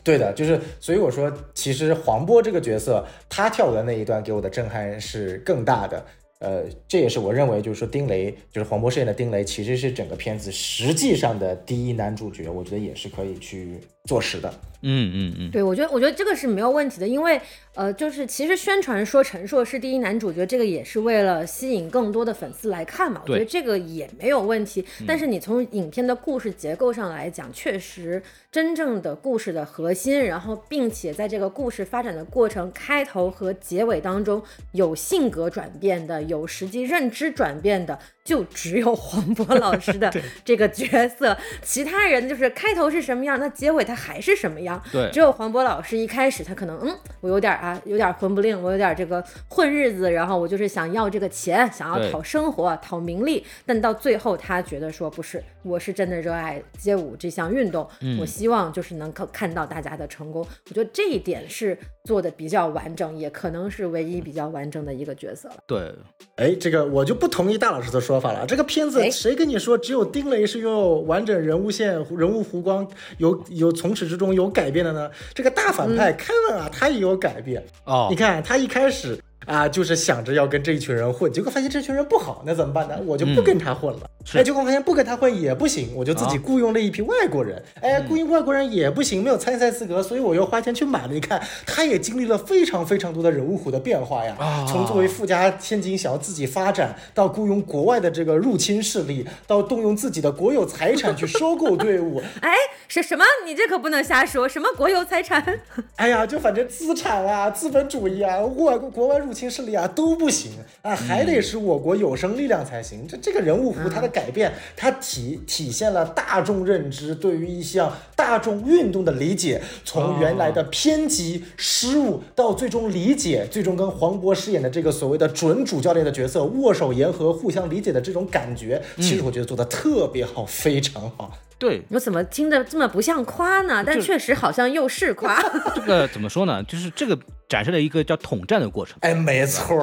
对的，就是所以我说，其实黄渤这个角色，他跳舞的那一段给我的震撼是更大的。呃，这也是我认为，就是说丁雷，就是黄渤饰演的丁雷，其实是整个片子实际上的第一男主角，我觉得也是可以去坐实的。嗯嗯嗯，对，我觉得我觉得这个是没有问题的，因为呃，就是其实宣传说陈硕是第一男主角，这个也是为了吸引更多的粉丝来看嘛，我觉得这个也没有问题。但是你从影片的故事结构上来讲，确实真正的故事的核心，然后并且在这个故事发展的过程开头和结尾当中有性格转变的，有实际认知转变的。就只有黄渤老师的 这个角色，其他人就是开头是什么样，那结尾他还是什么样。对，只有黄渤老师一开始他可能，嗯，我有点啊，有点混不吝，我有点这个混日子，然后我就是想要这个钱，想要讨生活、讨名利。但到最后他觉得说不是，我是真的热爱街舞这项运动，我希望就是能够看到大家的成功。我觉得这一点是做的比较完整，也可能是唯一比较完整的一个角色了。对，哎，这个我就不同意大老师的说。法了，这个片子谁跟你说只有丁雷是拥有完整人物线、人物弧光，有有从始至终有改变的呢？这个大反派凯文啊，他也有改变哦。你看他一开始。啊，就是想着要跟这一群人混，结果发现这群人不好，那怎么办呢？我就不跟他混了。哎，结果发现不跟他混也不行，我就自己雇佣了一批外国人。哎，雇佣外国人也不行，没有参赛资格，所以我又花钱去买了。你看，他也经历了非常非常多的人物弧的变化呀。从作为富家千金想要自己发展，到雇佣国外的这个入侵势力，到动用自己的国有财产去收购队伍。哎，什什么？你这可不能瞎说，什么国有财产？哎呀，就反正资产啊，资本主义啊，外国国外入。入侵势力啊都不行啊，还得是我国有生力量才行。这这个人物弧它的改变，它体体现了大众认知对于一项大众运动的理解，从原来的偏激失误到最终理解，最终跟黄渤饰演的这个所谓的准主教练的角色握手言和，互相理解的这种感觉，其实我觉得做的特别好，非常好。对我怎么听着这么不像夸呢？但确实好像又是夸。这个怎么说呢？就是这个展示了一个叫统战的过程。哎，没错。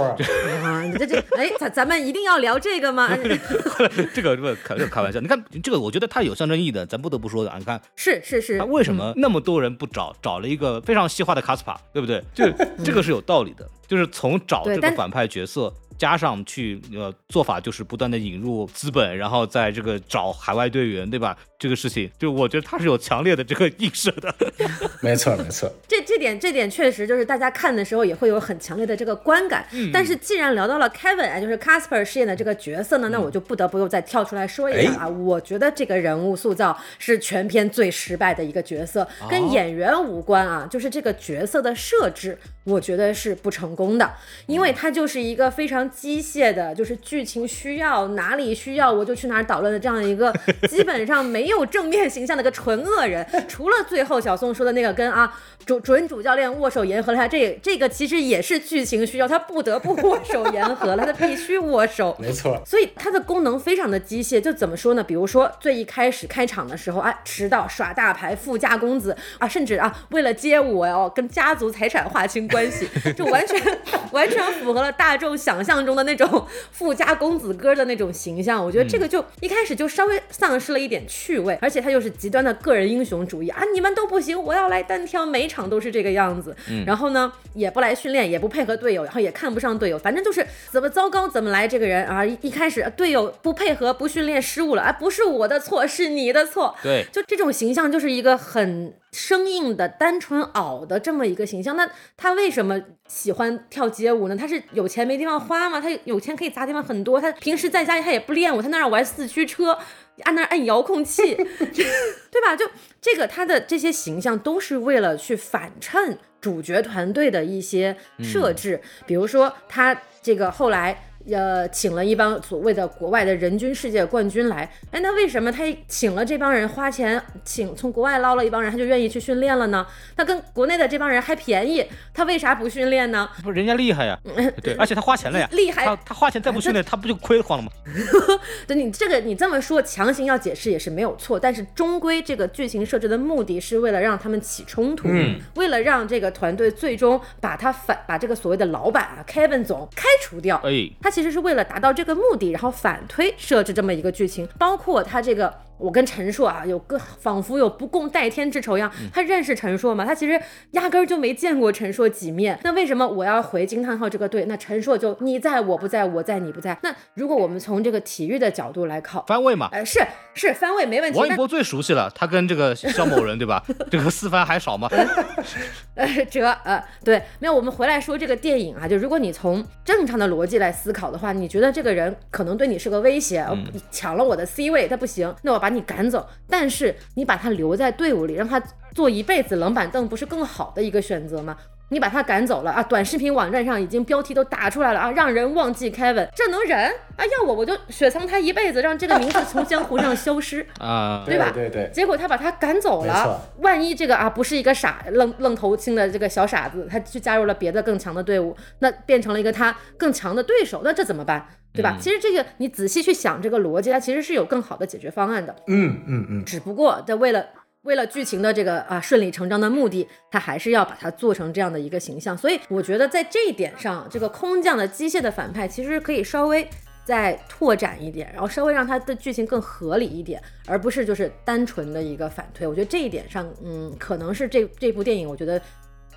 啊，你这这，哎，咱咱们一定要聊这个吗？这个不开开玩笑。你看这个，我觉得它有象征意义的，咱不得不说的。你看，是是是。他为什么那么多人不找找了一个非常细化的卡斯帕，对不对？就 这个是有道理的。就是从找这个反派角色。加上去，呃，做法就是不断的引入资本，然后在这个找海外队员，对吧？这个事情，就我觉得他是有强烈的这个映射的。没错，没错。这这点，这点确实就是大家看的时候也会有很强烈的这个观感。但是既然聊到了 Kevin，啊，就是 Casper 饰演的这个角色呢，那我就不得不又再跳出来说一下啊。我觉得这个人物塑造是全片最失败的一个角色，跟演员无关啊，就是这个角色的设置，我觉得是不成功的，因为他就是一个非常。常机械的，就是剧情需要哪里需要我就去哪儿捣乱的这样一个 基本上没有正面形象的一个纯恶人。除了最后小宋说的那个跟啊主准主教练握手言和了，他这这个其实也是剧情需要，他不得不握手言和了，他必须握手。没错，所以它的功能非常的机械，就怎么说呢？比如说最一开始开场的时候，啊，迟到耍大牌，富家公子啊，甚至啊，为了接我要跟家族财产划清关系，就完全 完全符合了大众想象中的那种 富家公子哥的那种形象。我觉得这个就一开始就稍微丧失了一点趣味，而且他又是极端的个人英雄主义啊，你们都不行，我要来单挑，每场都是这个样子。然后呢，也不来训练，也不配合队友，然后也看不上队友，反正就是怎么糟糕怎么来。这个人啊，一一开始队友不配合、不训练失误了，啊，不是我的错，是你的错。对，就这种形象就是一个很生硬的、单纯傲的这么一个形象。那他为什么喜欢跳街舞呢？他是有钱没地方花吗？他有钱可以砸地方很多。他平时在家里他也不练舞，他那儿玩四驱车，按那儿按遥控器，对吧？就这个他的这些形象都是为了去反衬主角团队的一些设置，比如说他这个后来。呃，请了一帮所谓的国外的人均世界冠军来，哎，那为什么他请了这帮人花钱请从国外捞了一帮人，他就愿意去训练了呢？他跟国内的这帮人还便宜，他为啥不训练呢？不是人家厉害呀，对，而且他花钱了呀，厉害，他他花钱再不训练，他不就亏慌了吗？对你这个你这么说，强行要解释也是没有错，但是终归这个剧情设置的目的是为了让他们起冲突，为了让这个团队最终把他反把这个所谓的老板啊 Kevin 总开除掉，哎，他。其实是为了达到这个目的，然后反推设置这么一个剧情，包括他这个。我跟陈硕啊，有个仿佛有不共戴天之仇一样。他认识陈硕吗？他其实压根儿就没见过陈硕几面。那为什么我要回惊叹号这个队？那陈硕就你在我不在，我在你不在。那如果我们从这个体育的角度来考，翻位嘛，呃，是是翻位没问题。王一博最熟悉了，他跟这个肖某人对吧？这个四番还少吗？呃，哲呃对，没有。我们回来说这个电影啊，就如果你从正常的逻辑来思考的话，你觉得这个人可能对你是个威胁，抢了我的 C 位，他不行，那我把。把你赶走，但是你把他留在队伍里，让他坐一辈子冷板凳，不是更好的一个选择吗？你把他赶走了啊！短视频网站上已经标题都打出来了啊，让人忘记 Kevin，这能忍啊？要我我就雪藏他一辈子，让这个名字从江湖上消失 啊，对吧？对对。结果他把他赶走了，万一这个啊不是一个傻愣愣头青的这个小傻子，他去加入了别的更强的队伍，那变成了一个他更强的对手，那这怎么办？对吧？其实这个你仔细去想这个逻辑，它其实是有更好的解决方案的。嗯嗯嗯。只不过在为了为了剧情的这个啊顺理成章的目的，他还是要把它做成这样的一个形象。所以我觉得在这一点上，这个空降的机械的反派其实可以稍微再拓展一点，然后稍微让他的剧情更合理一点，而不是就是单纯的一个反推。我觉得这一点上，嗯，可能是这这部电影我觉得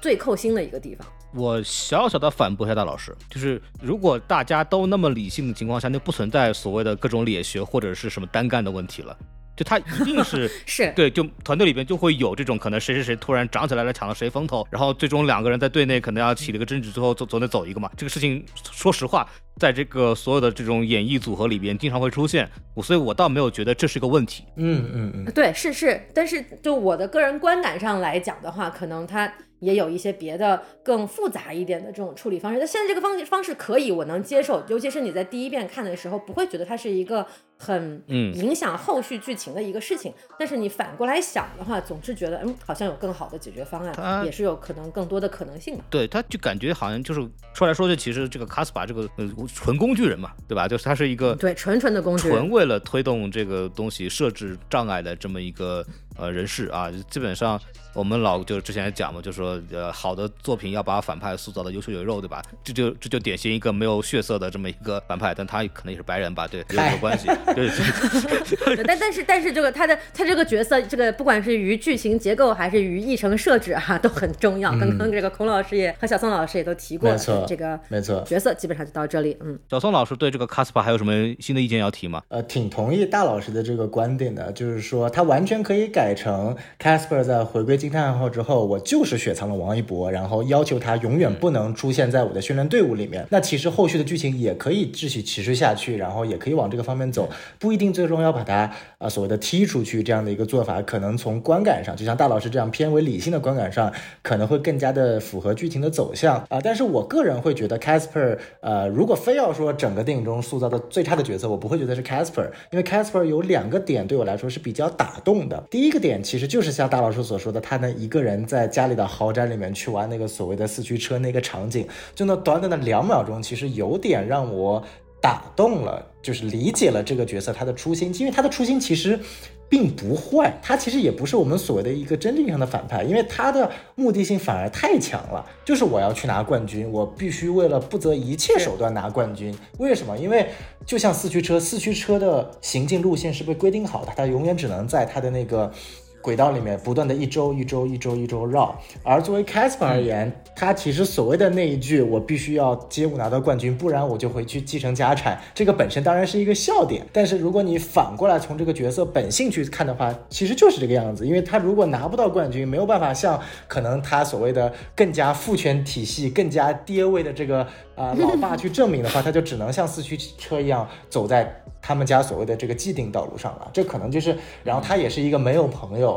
最扣心的一个地方。我小小的反驳一下大老师，就是如果大家都那么理性的情况下，就不存在所谓的各种劣学或者是什么单干的问题了。就他一定是 是对，就团队里边就会有这种可能，谁谁谁突然涨起来了，抢了谁风头，然后最终两个人在队内可能要起了个争执，最后总总得走一个嘛。这个事情说实话，在这个所有的这种演绎组合里边经常会出现，我所以我倒没有觉得这是个问题。嗯嗯嗯，对，是是，但是就我的个人观感上来讲的话，可能他。也有一些别的更复杂一点的这种处理方式，那现在这个方方式可以，我能接受，尤其是你在第一遍看的时候，不会觉得它是一个很嗯影响后续剧情的一个事情。但是你反过来想的话，总是觉得嗯，好像有更好的解决方案，也是有可能更多的可能性。对，他就感觉好像就是说来说去，其实这个卡斯巴这个呃纯工具人嘛，对吧？就是他是一个对纯纯的工具，纯为了推动这个东西设置障碍的这么一个呃人士啊，基本上。我们老就是之前讲嘛，就说呃，好的作品要把反派塑造的有血有肉，对吧？这就这就典型一个没有血色的这么一个反派，但他可能也是白人吧，对，有有关系。对 对。但但是但是这个他的他这个角色，这个不管是于剧情结构还是于议程设置哈，都很重要。刚刚这个孔老师也和小宋老师也都提过，这个没错，角色基本上就到这里。嗯，小宋老师对这个卡斯帕还有什么新的意见要提吗？呃，挺同意大老师的这个观点的，就是说他完全可以改改成 Casper 在回归惊叹号之后，我就是雪藏了王一博，然后要求他永远不能出现在我的训练队伍里面。那其实后续的剧情也可以继续持续下去，然后也可以往这个方面走，不一定最终要把他啊所谓的踢出去这样的一个做法，可能从观感上，就像大老师这样偏为理性的观感上，可能会更加的符合剧情的走向啊。但是我个人会觉得 Casper，呃，如果非要说整个电影中塑造的最差的角色，我不会觉得是 Casper，因为 Casper 有两个点对我来说是比较打动的。第一个点其实就是像大老师所说的，他他能一个人在家里的豪宅里面去玩那个所谓的四驱车那个场景，就那短短的两秒钟，其实有点让我打动了，就是理解了这个角色他的初心，因为他的初心其实。并不坏，他其实也不是我们所谓的一个真正意义上的反派，因为他的目的性反而太强了，就是我要去拿冠军，我必须为了不择一切手段拿冠军。为什么？因为就像四驱车，四驱车的行进路线是被规定好的，它永远只能在它的那个。轨道里面不断的一周一周一周一周绕，而作为 Casper 而言，他其实所谓的那一句“我必须要街舞拿到冠军，不然我就回去继承家产”，这个本身当然是一个笑点。但是如果你反过来从这个角色本性去看的话，其实就是这个样子。因为他如果拿不到冠军，没有办法像可能他所谓的更加父权体系、更加爹味的这个啊老爸去证明的话，他就只能像四驱车一样走在。他们家所谓的这个既定道路上了，这可能就是，然后他也是一个没有朋友，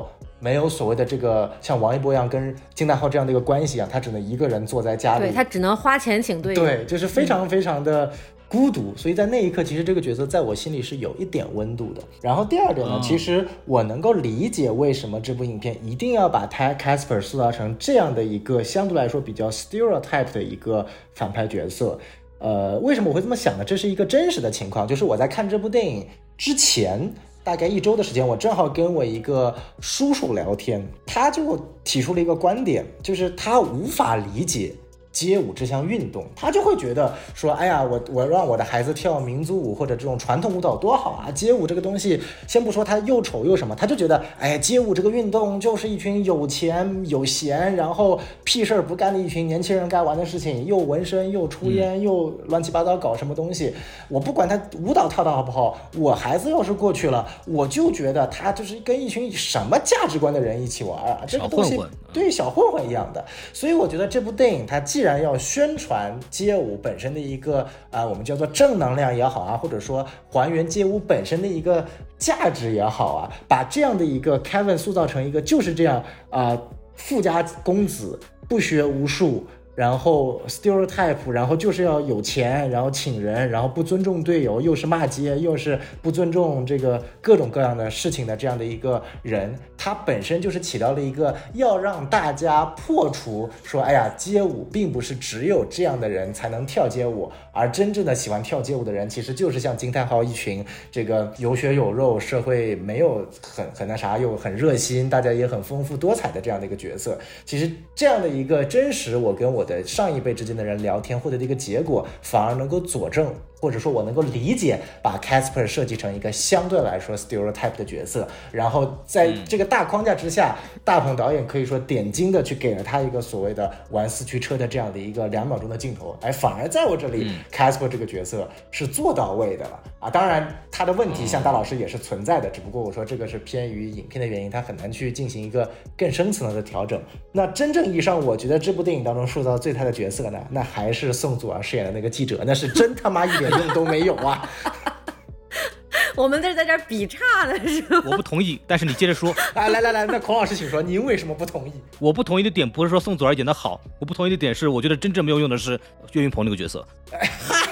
没有所谓的这个像王一博一样跟金大浩这样的一个关系啊，他只能一个人坐在家里，对他只能花钱请队友，对，就是非常非常的孤独，所以在那一刻，其实这个角色在我心里是有一点温度的。然后第二点呢，其实我能够理解为什么这部影片一定要把他 Casper 塑造成这样的一个相对来说比较 stereotype 的一个反派角色。呃，为什么我会这么想呢？这是一个真实的情况，就是我在看这部电影之前，大概一周的时间，我正好跟我一个叔叔聊天，他就提出了一个观点，就是他无法理解。街舞这项运动，他就会觉得说，哎呀，我我让我的孩子跳民族舞或者这种传统舞蹈多好啊！街舞这个东西，先不说它又丑又什么，他就觉得，哎，街舞这个运动就是一群有钱有闲，然后屁事儿不干的一群年轻人该玩的事情，又纹身又抽烟又乱七八糟搞什么东西。我不管他舞蹈跳的好不好，我孩子要是过去了，我就觉得他就是跟一群什么价值观的人一起玩啊，这个东西对小混混一样的。所以我觉得这部电影它既既然要宣传街舞本身的一个啊，我们叫做正能量也好啊，或者说还原街舞本身的一个价值也好啊，把这样的一个 Kevin 塑造成一个就是这样啊，富家公子不学无术。然后 stereotype，然后就是要有钱，然后请人，然后不尊重队友，又是骂街，又是不尊重这个各种各样的事情的这样的一个人，它本身就是起到了一个要让大家破除说，哎呀，街舞并不是只有这样的人才能跳街舞，而真正的喜欢跳街舞的人，其实就是像金泰浩一群这个有血有肉，社会没有很很那啥，又很热心，大家也很丰富多彩的这样的一个角色。其实这样的一个真实，我跟我。的上一辈之间的人聊天获得的一个结果，反而能够佐证。或者说我能够理解把 Casper 设计成一个相对来说 stereotype 的角色，然后在这个大框架之下，大鹏导演可以说点睛的去给了他一个所谓的玩四驱车的这样的一个两秒钟的镜头，哎，反而在我这里 Casper 这个角色是做到位的了啊！当然他的问题像大老师也是存在的，只不过我说这个是偏于影片的原因，他很难去进行一个更深层的调整。那真正意义上，我觉得这部电影当中塑造最他的角色呢，那还是宋祖儿饰演的那个记者，那是真他妈一点。用都没有啊！我们这是在这比差呢，是吗？我不同意，但是你接着说。哎来来来，那孔老师请说，您为什么不同意？我不同意的点不是说宋祖儿演的好，我不同意的点是，我觉得真正没有用的是岳云鹏那个角色。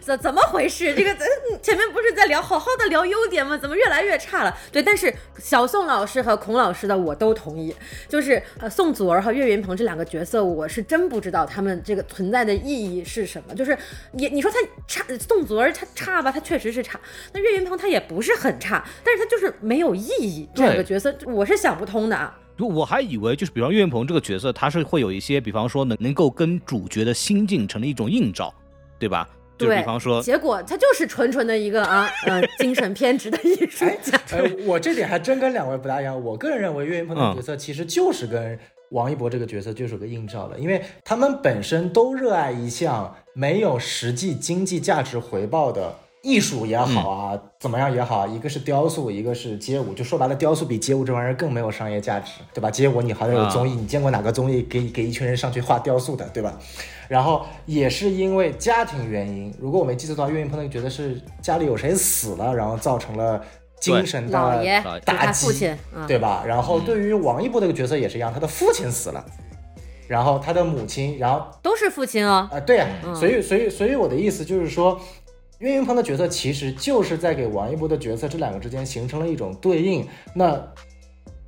怎怎么回事？这个咱前面不是在聊好好的聊优点吗？怎么越来越差了？对，但是小宋老师和孔老师的我都同意，就是呃宋祖儿和岳云鹏这两个角色，我是真不知道他们这个存在的意义是什么。就是你你说他差，宋祖儿他差吧，他确实是差。那岳云鹏他也不是很差，但是他就是没有意义。这两个角色我是想不通的啊。我还以为就是比方岳云鹏这个角色，他是会有一些，比方说能能够跟主角的心境成了一种映照，对吧？就比方说，结果他就是纯纯的一个啊，呃，精神偏执的艺术家。哎，我这点还真跟两位不大一样。我个人认为，岳云鹏的角色其实就是跟王一博这个角色就是个映照的，因为他们本身都热爱一项没有实际经济价值回报的。艺术也好啊，怎么样也好，一个是雕塑，一个是街舞，就说白了，雕塑比街舞这玩意儿更没有商业价值，对吧？街舞你好像有综艺，你见过哪个综艺给给一群人上去画雕塑的，对吧？然后也是因为家庭原因，如果我没记错的话，岳云鹏那个角色是家里有谁死了，然后造成了精神的打击对吧？然后对于王一博这个角色也是一样，他的父亲死了，然后他的母亲，然后都是父亲哦。啊，对呀、嗯所以所以所以我的意思就是说，岳云鹏的角色其实就是在给王一博的角色这两个之间形成了一种对应。那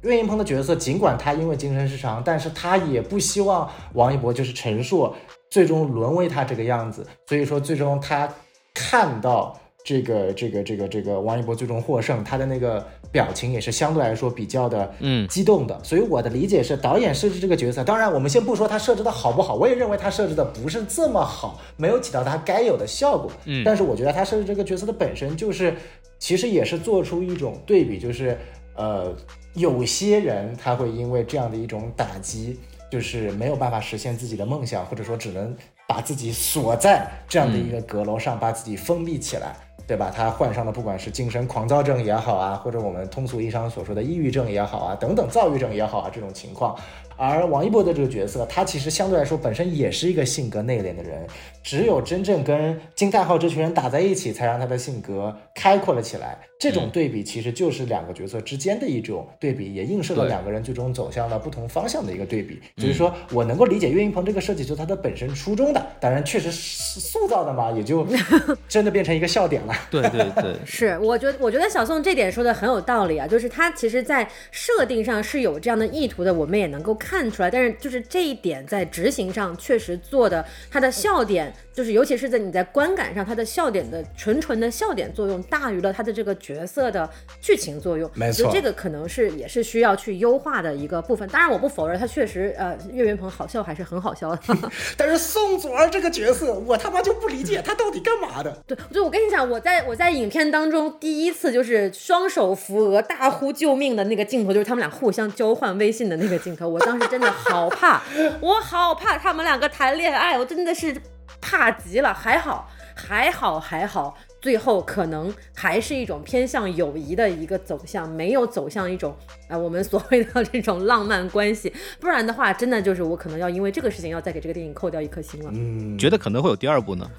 岳云鹏的角色，尽管他因为精神失常，但是他也不希望王一博就是陈硕最终沦为他这个样子。所以说，最终他看到这个这个这个这个王一博最终获胜，他的那个表情也是相对来说比较的嗯激动的。所以我的理解是，导演设置这个角色，当然我们先不说他设置的好不好，我也认为他设置的不是这么好，没有起到他该有的效果。嗯但是我觉得他设置这个角色的本身就是，其实也是做出一种对比，就是呃，有些人他会因为这样的一种打击，就是没有办法实现自己的梦想，或者说只能把自己锁在这样的一个阁楼上，把自己封闭起来。对吧？他患上的不管是精神狂躁症也好啊，或者我们通俗意义上所说的抑郁症也好啊，等等躁郁症也好啊，这种情况。而王一博的这个角色，他其实相对来说本身也是一个性格内敛的人，只有真正跟金泰浩这群人打在一起，才让他的性格开阔了起来。这种对比其实就是两个角色之间的一种对比，也映射了两个人最终走向了不同方向的一个对比。就是说我能够理解岳云鹏这个设计就是他的本身初衷的，当然确实是塑造的嘛，也就 真的变成一个笑点了。对对 对，是，我觉得我觉得小宋这点说的很有道理啊，就是他其实，在设定上是有这样的意图的，我们也能够看出来。但是就是这一点在执行上确实做的，他的笑点，就是尤其是在你在观感上，他的笑点的纯纯的笑点作用大于了他的这个角色的剧情作用。没错这个可能是也是需要去优化的一个部分。当然，我不否认他确实，呃，岳云鹏好笑还是很好笑的。但是宋祖儿这个角色，我他妈就不理解他到底干嘛的。对，就我跟你讲，我在我在影片当中第一次就是双手扶额大呼救命的那个镜头，就是他们俩互相交换微信的那个镜头。我当时真的好怕，我好怕他们两个谈恋爱，我真的是怕极了。还好，还好，还好。最后可能还是一种偏向友谊的一个走向，没有走向一种啊、我们所谓的这种浪漫关系，不然的话，真的就是我可能要因为这个事情要再给这个电影扣掉一颗星了、嗯，觉得可能会有第二部呢。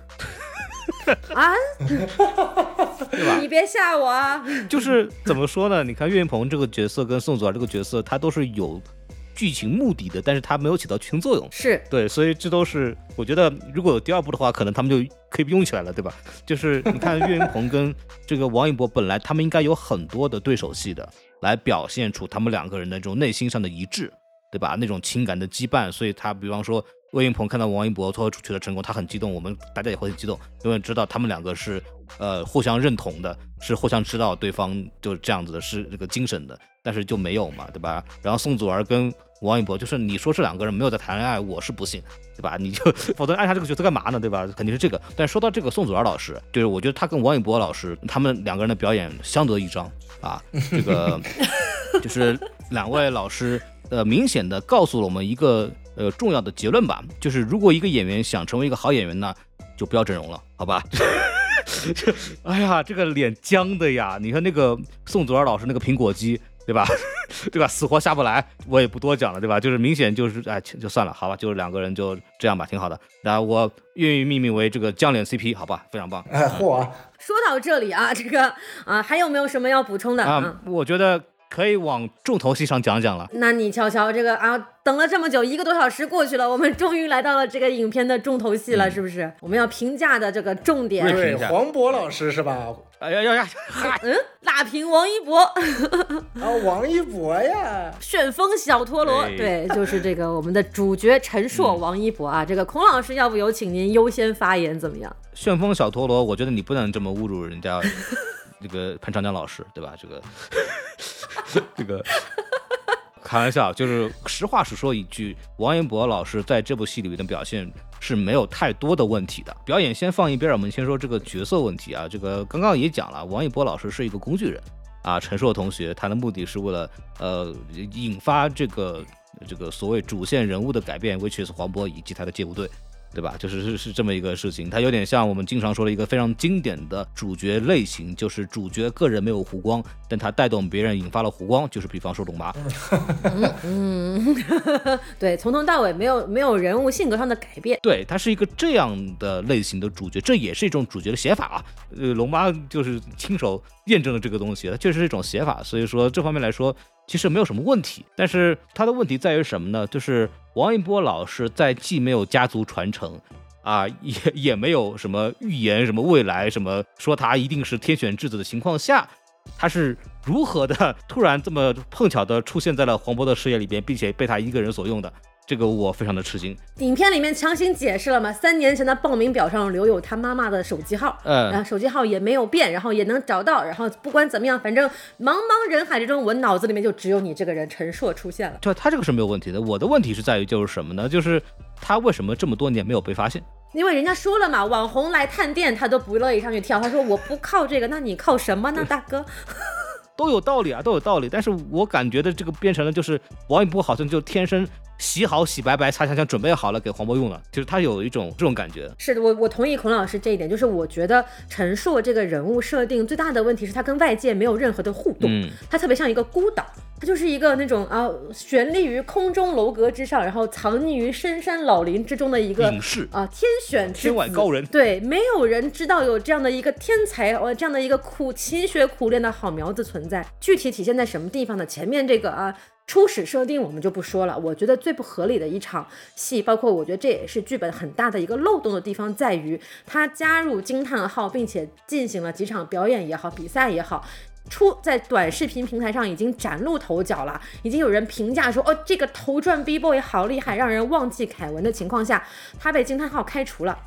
啊！你别吓我啊！就是怎么说呢？你看岳云鹏这个角色跟宋祖儿这个角色，他都是有剧情目的的，但是它没有起到剧情作用。是对，所以这都是我觉得，如果有第二部的话，可能他们就可以用起来了，对吧？就是你看岳云鹏跟这个王一博，本来他们应该有很多的对手戏的，来表现出他们两个人的这种内心上的一致，对吧？那种情感的羁绊，所以他比方说岳云鹏看到王一博最后取得成功，他很激动，我们大家也会很激动，因为知道他们两个是呃互相认同的，是互相知道对方就是这样子的，是这个精神的，但是就没有嘛，对吧？然后宋祖儿跟王一博，就是你说这两个人没有在谈恋爱，我是不信，对吧？你就 否则按下这个角色干嘛呢，对吧？肯定是这个。但说到这个宋祖儿老师，就是我觉得他跟王一博老师他们两个人的表演相得益彰啊，这个 就是两位老师呃明显的告诉了我们一个呃重要的结论吧，就是如果一个演员想成为一个好演员呢，就不要整容了，好吧？这，哎呀，这个脸僵的呀！你看那个宋祖儿老师那个苹果肌，对吧？对吧？死活下不来，我也不多讲了，对吧？就是明显就是，哎，就算了，好吧，就是两个人就这样吧，挺好的。然后我愿意命名为这个将脸 CP，好吧，非常棒哎，嚯啊！说到这里啊，这个啊，还有没有什么要补充的啊！我觉得可以往重头戏上讲讲了。那你瞧瞧这个啊，等了这么久，一个多小时过去了，我们终于来到了这个影片的重头戏了，嗯是不是？我们要评价的这个重点，对对，评价黄渤老师是吧？哎呀呀呀！嗨，嗯，辣评王一博，啊，王一博呀，旋风小陀螺，哎对，就是这个我们的主角陈硕王一博啊。这个孔老师，要不有请您优先发言，怎么样？旋风小陀螺，我觉得你不能这么侮辱人家这个潘长江老师，对吧？这个 这个。开玩笑，就是实话实说一句，王一博老师在这部戏里面的表现是没有太多的问题的。表演先放一边，我们先说这个角色问题啊。这个刚刚也讲了，王一博老师是一个工具人啊。陈硕同学他的目的是为了呃引发这个这个所谓主线人物的改变，which is 黄渤以及他的街舞队对吧？就是是是这么一个事情，它有点像我们经常说的一个非常经典的主角类型，就是主角个人没有弧光，但他带动别人引发了弧光，就是比方说龙妈。嗯，对，从头到尾没有没有人物性格上的改变。对，他是一个这样的类型的主角，这也是一种主角的写法啊。呃，龙妈就是亲手验证了这个东西，它确实是一种写法，所以说这方面来说其实没有什么问题。但是他的问题在于什么呢？就是王一博老师在既没有家族传承啊，也也没有什么预言什么未来什么说他一定是天选之子的情况下，他是如何的突然这么碰巧的出现在了黄渤的视野里边，并且被他一个人所用的？这个我非常的吃惊。影片里面强行解释了嘛，三年前的报名表上留有他妈妈的手机号，嗯然后手机号也没有变，然后也能找到，然后不管怎么样，反正茫茫人海之中，我脑子里面就只有你这个人陈硕出现了。对，他这个是没有问题的。我的问题是在于就是什么呢？就是他为什么这么多年没有被发现？因为人家说了嘛，网红来探店，他都不乐意上去跳。他说我不靠这个，那你靠什么呢，大哥？都有道理啊，都有道理。但是我感觉的这个变成了就是王一博好像就天生洗好洗白白擦香香准备好了给黄渤用了，就是他有一种这种感觉。是的，我我同意孔老师这一点，就是我觉得陈硕这个人物设定最大的问题是他跟外界没有任何的互动，嗯他特别像一个孤岛，他就是一个那种啊悬立于空中楼阁之上，然后藏匿于深山老林之中的一个隐士啊天选之天外子高人对，没有人知道有这样的一个天才，呃，这样的一个苦勤学苦练的好苗子存在。具体体现在什么地方呢？前面这个啊。初始设定我们就不说了，我觉得最不合理的一场戏，包括我觉得这也是剧本很大的一个漏洞的地方，在于他加入惊叹号，并且进行了几场表演也好，比赛也好，出在短视频平台上已经崭露头角了，已经有人评价说，哦，这个头转 B boy 好厉害，让人忘记凯文的情况下，他被惊叹号开除了。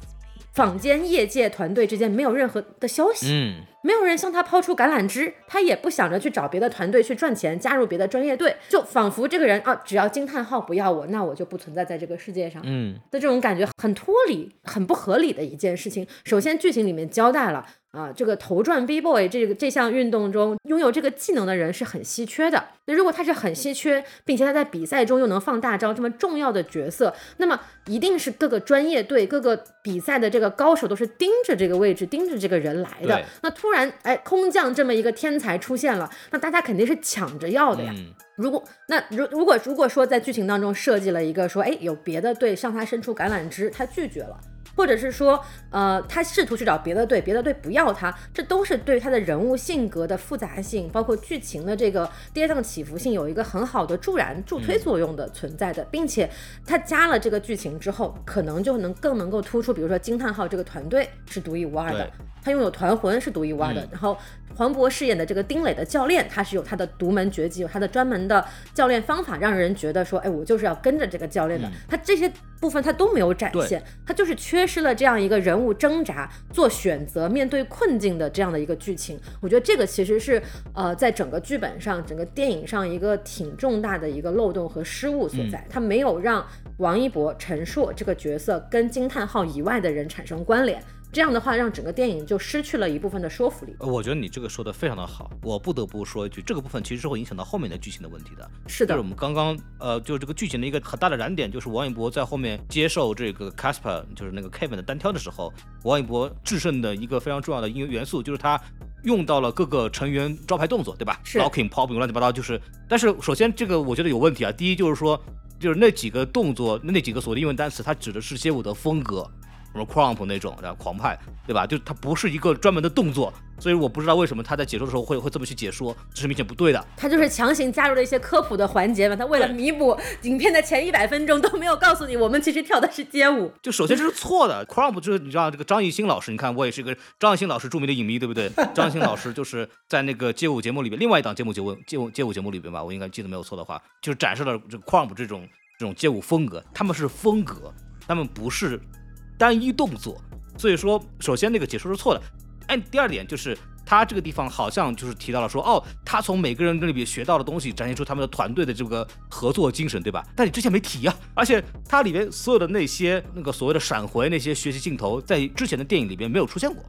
坊间业界团队之间没有任何的消息，嗯，没有人向他抛出橄榄枝，他也不想着去找别的团队去赚钱，加入别的专业队，就仿佛这个人啊，只要惊叹号不要我，那我就不存在在这个世界上。嗯，的这种感觉很脱离、很不合理的一件事情。首先，剧情里面交代了啊，这个头转 B boy 这个这项运动中拥有这个技能的人是很稀缺的。那如果他是很稀缺，并且他在比赛中又能放大招这么重要的角色，那么一定是各个专业队、各个比赛的这个高手都是盯着这个位置、盯着这个人来的。那突然，哎，空降这么一个天才出现了，那大家肯定是抢着要的呀。嗯如果那如如果如果说在剧情当中设计了一个说，哎，有别的队向他伸出橄榄枝，他拒绝了。或者是说，呃，他试图去找别的队，别的队不要他，这都是对他的人物性格的复杂性，包括剧情的这个跌宕起伏性有一个很好的助燃、助推作用的存在的，并且他加了这个剧情之后，可能就能更能够突出，比如说惊叹号这个团队是独一无二的，他拥有团魂是独一无二的。嗯然后黄渤饰演的这个丁磊的教练，他是有他的独门绝技，有他的专门的教练方法，让人觉得说，哎，我就是要跟着这个教练的。嗯他这些部分他都没有展现，他就是缺失了这样一个人物挣扎、做选择、面对困境的这样的一个剧情。我觉得这个其实是呃，在整个剧本上、整个电影上一个挺重大的一个漏洞和失误所嗯在。他没有让王一博、陈硕这个角色跟惊叹号以外的人产生关联。这样的话，让整个电影就失去了一部分的说服力。呃我觉得你这个说的非常的好，我不得不说一句，这个部分其实是会影响到后面的剧情的问题的。是的就是我，们刚刚呃，就是这个剧情的一个很大的燃点，就是王一博在后面接受这个 Casper，就是那个 Kevin 的单挑的时候，王一博制胜的一个非常重要的音乐元素，就是他用到了各个成员招牌动作，对吧是？Locking、Popping 乱七八糟，就是。但是首先这个我觉得有问题啊，第一就是说，就是那几个动作，那几个所谓的英文单词，它指的是街舞的风格。什么 crump 那种，然后狂派，对吧？就它不是一个专门的动作，所以我不知道为什么他在解说的时候会会这么去解说，这是明显不对的。他就是强行加入了一些科普的环节嘛。他为了弥补影片的前一百分钟都没有告诉你，我们其实跳的是街舞。就首先这是错的，crump 就是你知道这个张艺兴老师，你看我也是一个张艺兴老师著名的影迷，对不对？张艺兴老师就是在那个街舞节目里边，另外一档街舞节目街舞街舞节目里边吧，我应该记得没有错的话，就是展示了这个 crump 这种这种街舞风格，他们是风格，他们不是单一动作，所以说首先那个解说是错的。哎，第二点就是他这个地方好像就是提到了说，哦，他从每个人这里边学到的东西，展现出他们的团队的这个合作精神，对吧？但你之前没提呀、而且它里边所有的那些那个所谓的闪回那些学习镜头，在之前的电影里边没有出现过。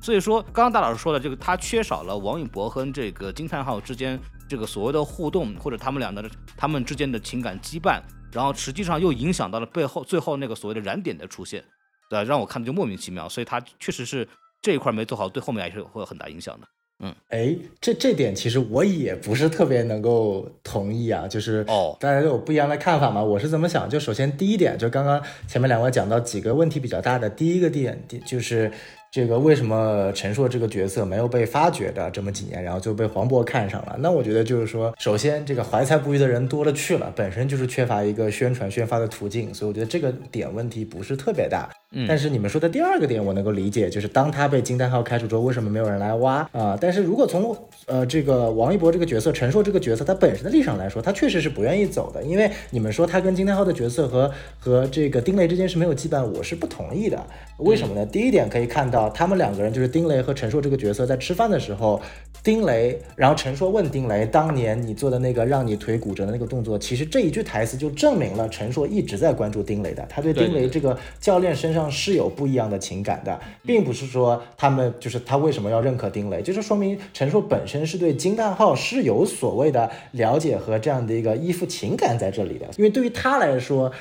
所以说，刚刚大老师说的这个，他缺少了王一博和这个惊叹号之间这个所谓的互动，或者他们俩的他们之间的情感羁绊，然后实际上又影响到了背后最后那个所谓的燃点的出现。呃，让我看的就莫名其妙，所以他确实是这一块没做好，对后面还是会有很大影响的。嗯哎，这这点其实我也不是特别能够同意啊，就是哦大家都有不一样的看法嘛。我是怎么想？就首先第一点，就刚刚前面两位讲到几个问题比较大的，第一个点第就是这个为什么陈硕这个角色没有被发掘的这么几年，然后就被黄渤看上了？那我觉得就是说，首先这个怀才不遇的人多了去了，本身就是缺乏一个宣传宣发的途径，所以我觉得这个点问题不是特别大。但是你们说的第二个点我能够理解，就是当他被惊叹号开除之后，为什么没有人来挖啊、但是如果从呃这个王一博这个角色、陈硕这个角色他本身的立场来说，他确实是不愿意走的，因为你们说他跟惊叹号的角色和和这个丁雷之间是没有羁绊，我是不同意的。为什么呢？第一点可以看到，他们两个人就是丁雷和陈硕这个角色在吃饭的时候，丁雷，然后陈硕问丁雷，当年你做的那个让你腿骨折的那个动作，其实这一句台词就证明了陈硕一直在关注丁雷的，他对丁雷这个教练身上是有不一样的情感的，并不是说他们就是他为什么要认可丁磊，就是说明陈硕本身是对惊叹号是有所谓的了解和这样的一个依附情感在这里的，因为对于他来说。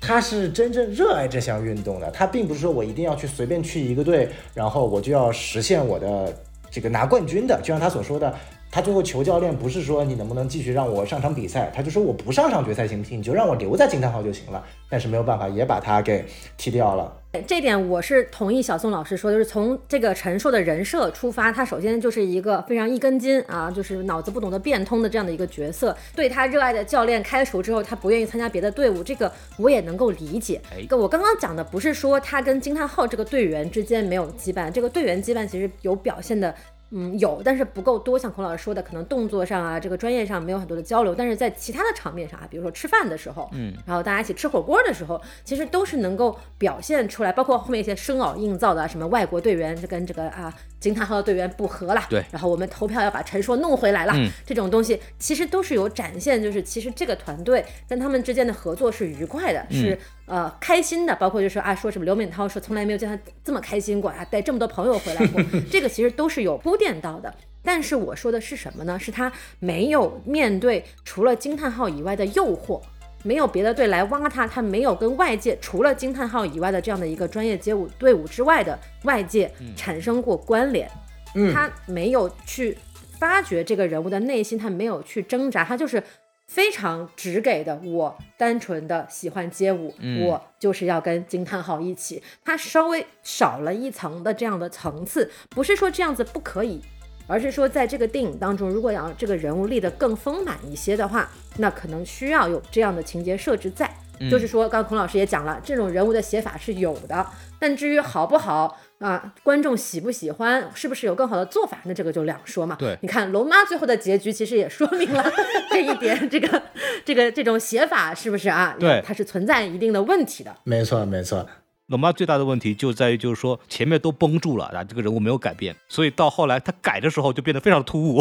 他是真正热爱这项运动的，他并不是说我一定要去随便去一个队，然后我就要实现我的这个拿冠军的。就像他所说的，他最后求教练不是说你能不能继续让我上场比赛，他就说我不上场决赛行不行？你就让我留在惊叹号就行了。但是没有办法，也把他给踢掉了。这点我是同意小宋老师说的，就是从这个陈硕的人设出发，他首先就是一个非常一根筋啊，就是脑子不懂得变通的这样的一个角色。对他热爱的教练开除之后，他不愿意参加别的队伍，这个我也能够理解。哎我刚刚讲的不是说他跟惊叹号这个队员之间没有羁绊，这个队员羁绊其实有表现的。嗯，有，但是不够多。像孔老师说的，可能动作上啊，这个专业上没有很多的交流，但是在其他的场面上啊，比如说吃饭的时候，嗯，然后大家一起吃火锅的时候，其实都是能够表现出来，包括后面一些生老硬造的啊，什么外国队员跟这个啊惊叹号的队员不和了，对然后我们投票要把陈硕弄回来了，嗯这种东西其实都是有展现，就是其实这个团队跟他们之间的合作是愉快的，嗯是呃开心的，包括就是啊说什么刘敏涛说从来没有见他这么开心过啊，带这么多朋友回来过，这个其实都是有铺垫到的。但是我说的是什么呢？是他没有面对除了惊叹号以外的诱惑，没有别的队来挖他，他没有跟外界除了惊叹号以外的这样的一个专业街舞队伍之外的外界产生过关联。嗯他没有去发掘这个人物的内心，他没有去挣扎，他就是非常直给的。我单纯的喜欢街舞，我就是要跟惊叹号一起。他稍微少了一层的这样的层次，不是说这样子不可以。而是说，在这个电影当中，如果要这个人物立得更丰满一些的话，那可能需要有这样的情节设置在。就是说，刚刚孔老师也讲了，这种人物的写法是有的，但至于好不好啊，观众喜不喜欢，是不是有更好的做法，那这个就两说嘛。对你看龙妈最后的结局，其实也说明了 这一点，这个这个这种写法是不是啊？对它是存在一定的问题的。没错，没错。龙妈最大的问题就在于，就是说前面都绷住了，啊，这个人物没有改变，所以到后来他改的时候就变得非常突兀。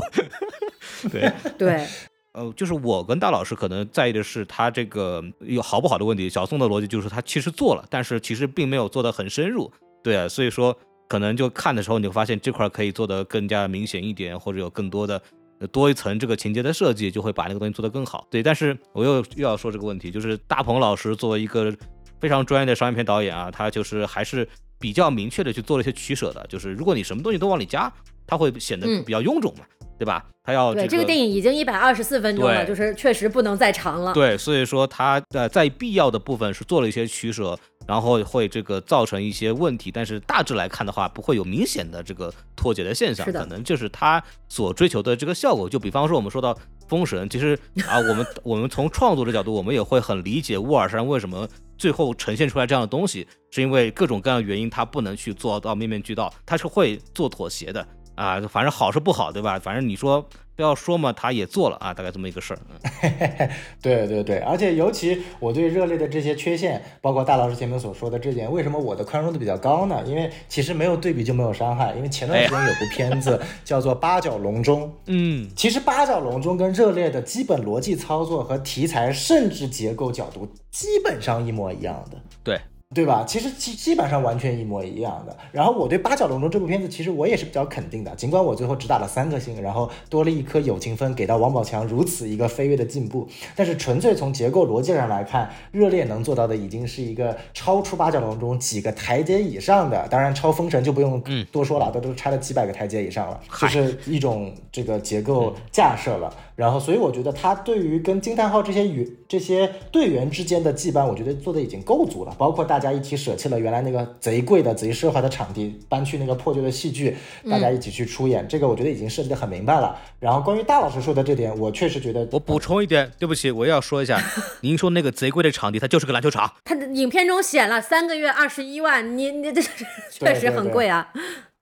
对，对，呃，就是我跟大老师可能在意的是他这个有好不好的问题。小宋的逻辑就是他其实做了，但是其实并没有做得很深入。对啊，所以说可能就看的时候你会发现这块可以做得更加明显一点，或者有更多的。呃多一层这个情节的设计，就会把那个东西做得更好。对，但是我又又要说这个问题，就是大鹏老师作为一个非常专业的商业片导演啊，他就是还是比较明确的去做了一些取舍的。就是如果你什么东西都往里加，它会显得嗯比较臃肿嘛，对吧？他要对，这这个电影已经一百二十四分钟了，就是确实不能再长了。对，所以说他呃在必要的部分是做了一些取舍，然后会这个造成一些问题，但是大致来看的话，不会有明显的这个脱节的现象，是的可能就是他所追求的这个效果。就比方说我们说到《封神》，其实啊，我们 我们从创作的角度，我们也会很理解乌尔善为什么最后呈现出来这样的东西，是因为各种各样的原因，他不能去做到面面俱到，他是会做妥协的。啊，反正好是不好，对吧？反正你说不要说嘛，他也做了啊，大概这么一个事儿。嗯 对对对，而且尤其我对热烈的这些缺陷，包括大老师前面所说的这点，为什么我的宽容度比较高呢？因为其实没有对比就没有伤害。因为前段时间有部片子 叫做《八角笼中》，嗯，其实《八角笼中》跟热烈的基本逻辑操作和题材，甚至结构角度基本上一模一样的。对，对吧？其实基基本上完全一模一样的。然后我对《八角笼中》这部片子，其实我也是比较肯定的，尽管我最后只打了三颗星，然后多了一颗友情分给到王宝强，如此一个飞跃的进步。但是纯粹从结构逻辑上来看，热烈能做到的已经是一个超出《八角笼中》几个台阶以上的，当然超《封神》就不用多说了，都都差了几百个台阶以上了，就是一种这个结构架设了。然后，所以我觉得他对于跟惊叹号这些与这些队员之间的羁绊，我觉得做的已经够足了。包括大家一起舍弃了原来那个贼贵的、贼奢华的场地，搬去那个破旧的戏剧，大家一起去出演，这个我觉得已经设计的很明白了。然后关于大老师说的这点，我确实觉得，我补充一点，对不起，我要说一下，您说那个贼贵的场地，它就是个篮球场。它的影片中写了三个月二十一万，你你这确实很贵啊。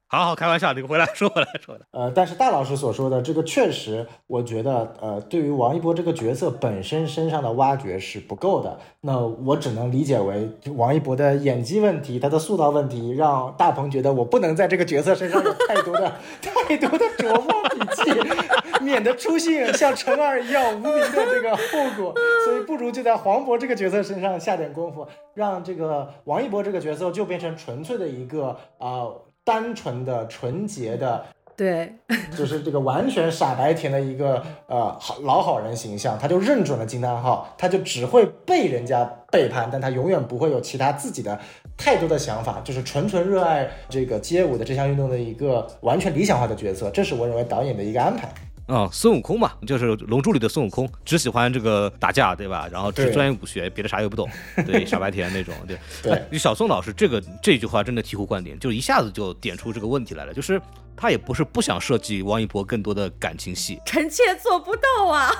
好好开玩笑，你回来说回来说的。呃，但是大老师所说的这个确实，我觉得呃，对于王一博这个角色本身身上的挖掘是不够的。那我只能理解为王一博的演技问题，他的塑造问题，让大鹏觉得我不能在这个角色身上有太多的 太多的琢磨笔记，免得出现像陈二一样无名的这个后果。所以不如就在黄渤这个角色身上下点功夫，让这个王一博这个角色就变成纯粹的一个啊。单纯的、纯洁的，对，就是这个完全傻白甜的一个呃好老好人形象，他就认准了惊叹号，他就只会被人家背叛，但他永远不会有其他自己的太多的想法，就是纯纯热爱这个街舞的这项运动的一个完全理想化的角色，这是我认为导演的一个安排。啊，孙悟空嘛，就是《龙珠》里的孙悟空，只喜欢这个打架，对吧？然后只钻研武学，别的啥也不懂，对，傻白甜那种，对。对，小宋老师这个这句话真的醍醐灌顶，就一下子就点出这个问题来了，就是他也不是不想设计王一博更多的感情戏，臣妾做不到啊。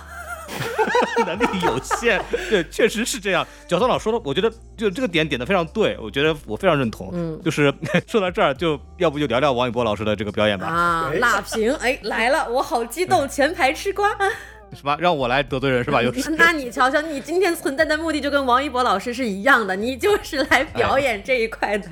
能力有限，对，确实是这样。角松老说的，我觉得就这个点点的非常对，我觉得我非常认同。嗯，就是 说到这儿，就要不就聊聊王一博老师的这个表演吧。啊，辣评，哎，来了，我好激动，前排吃瓜。什么？让我来得罪人是吧？又是？那你瞧瞧，你今天存在的目的就跟王一博老师是一样的，你就是来表演这一块的。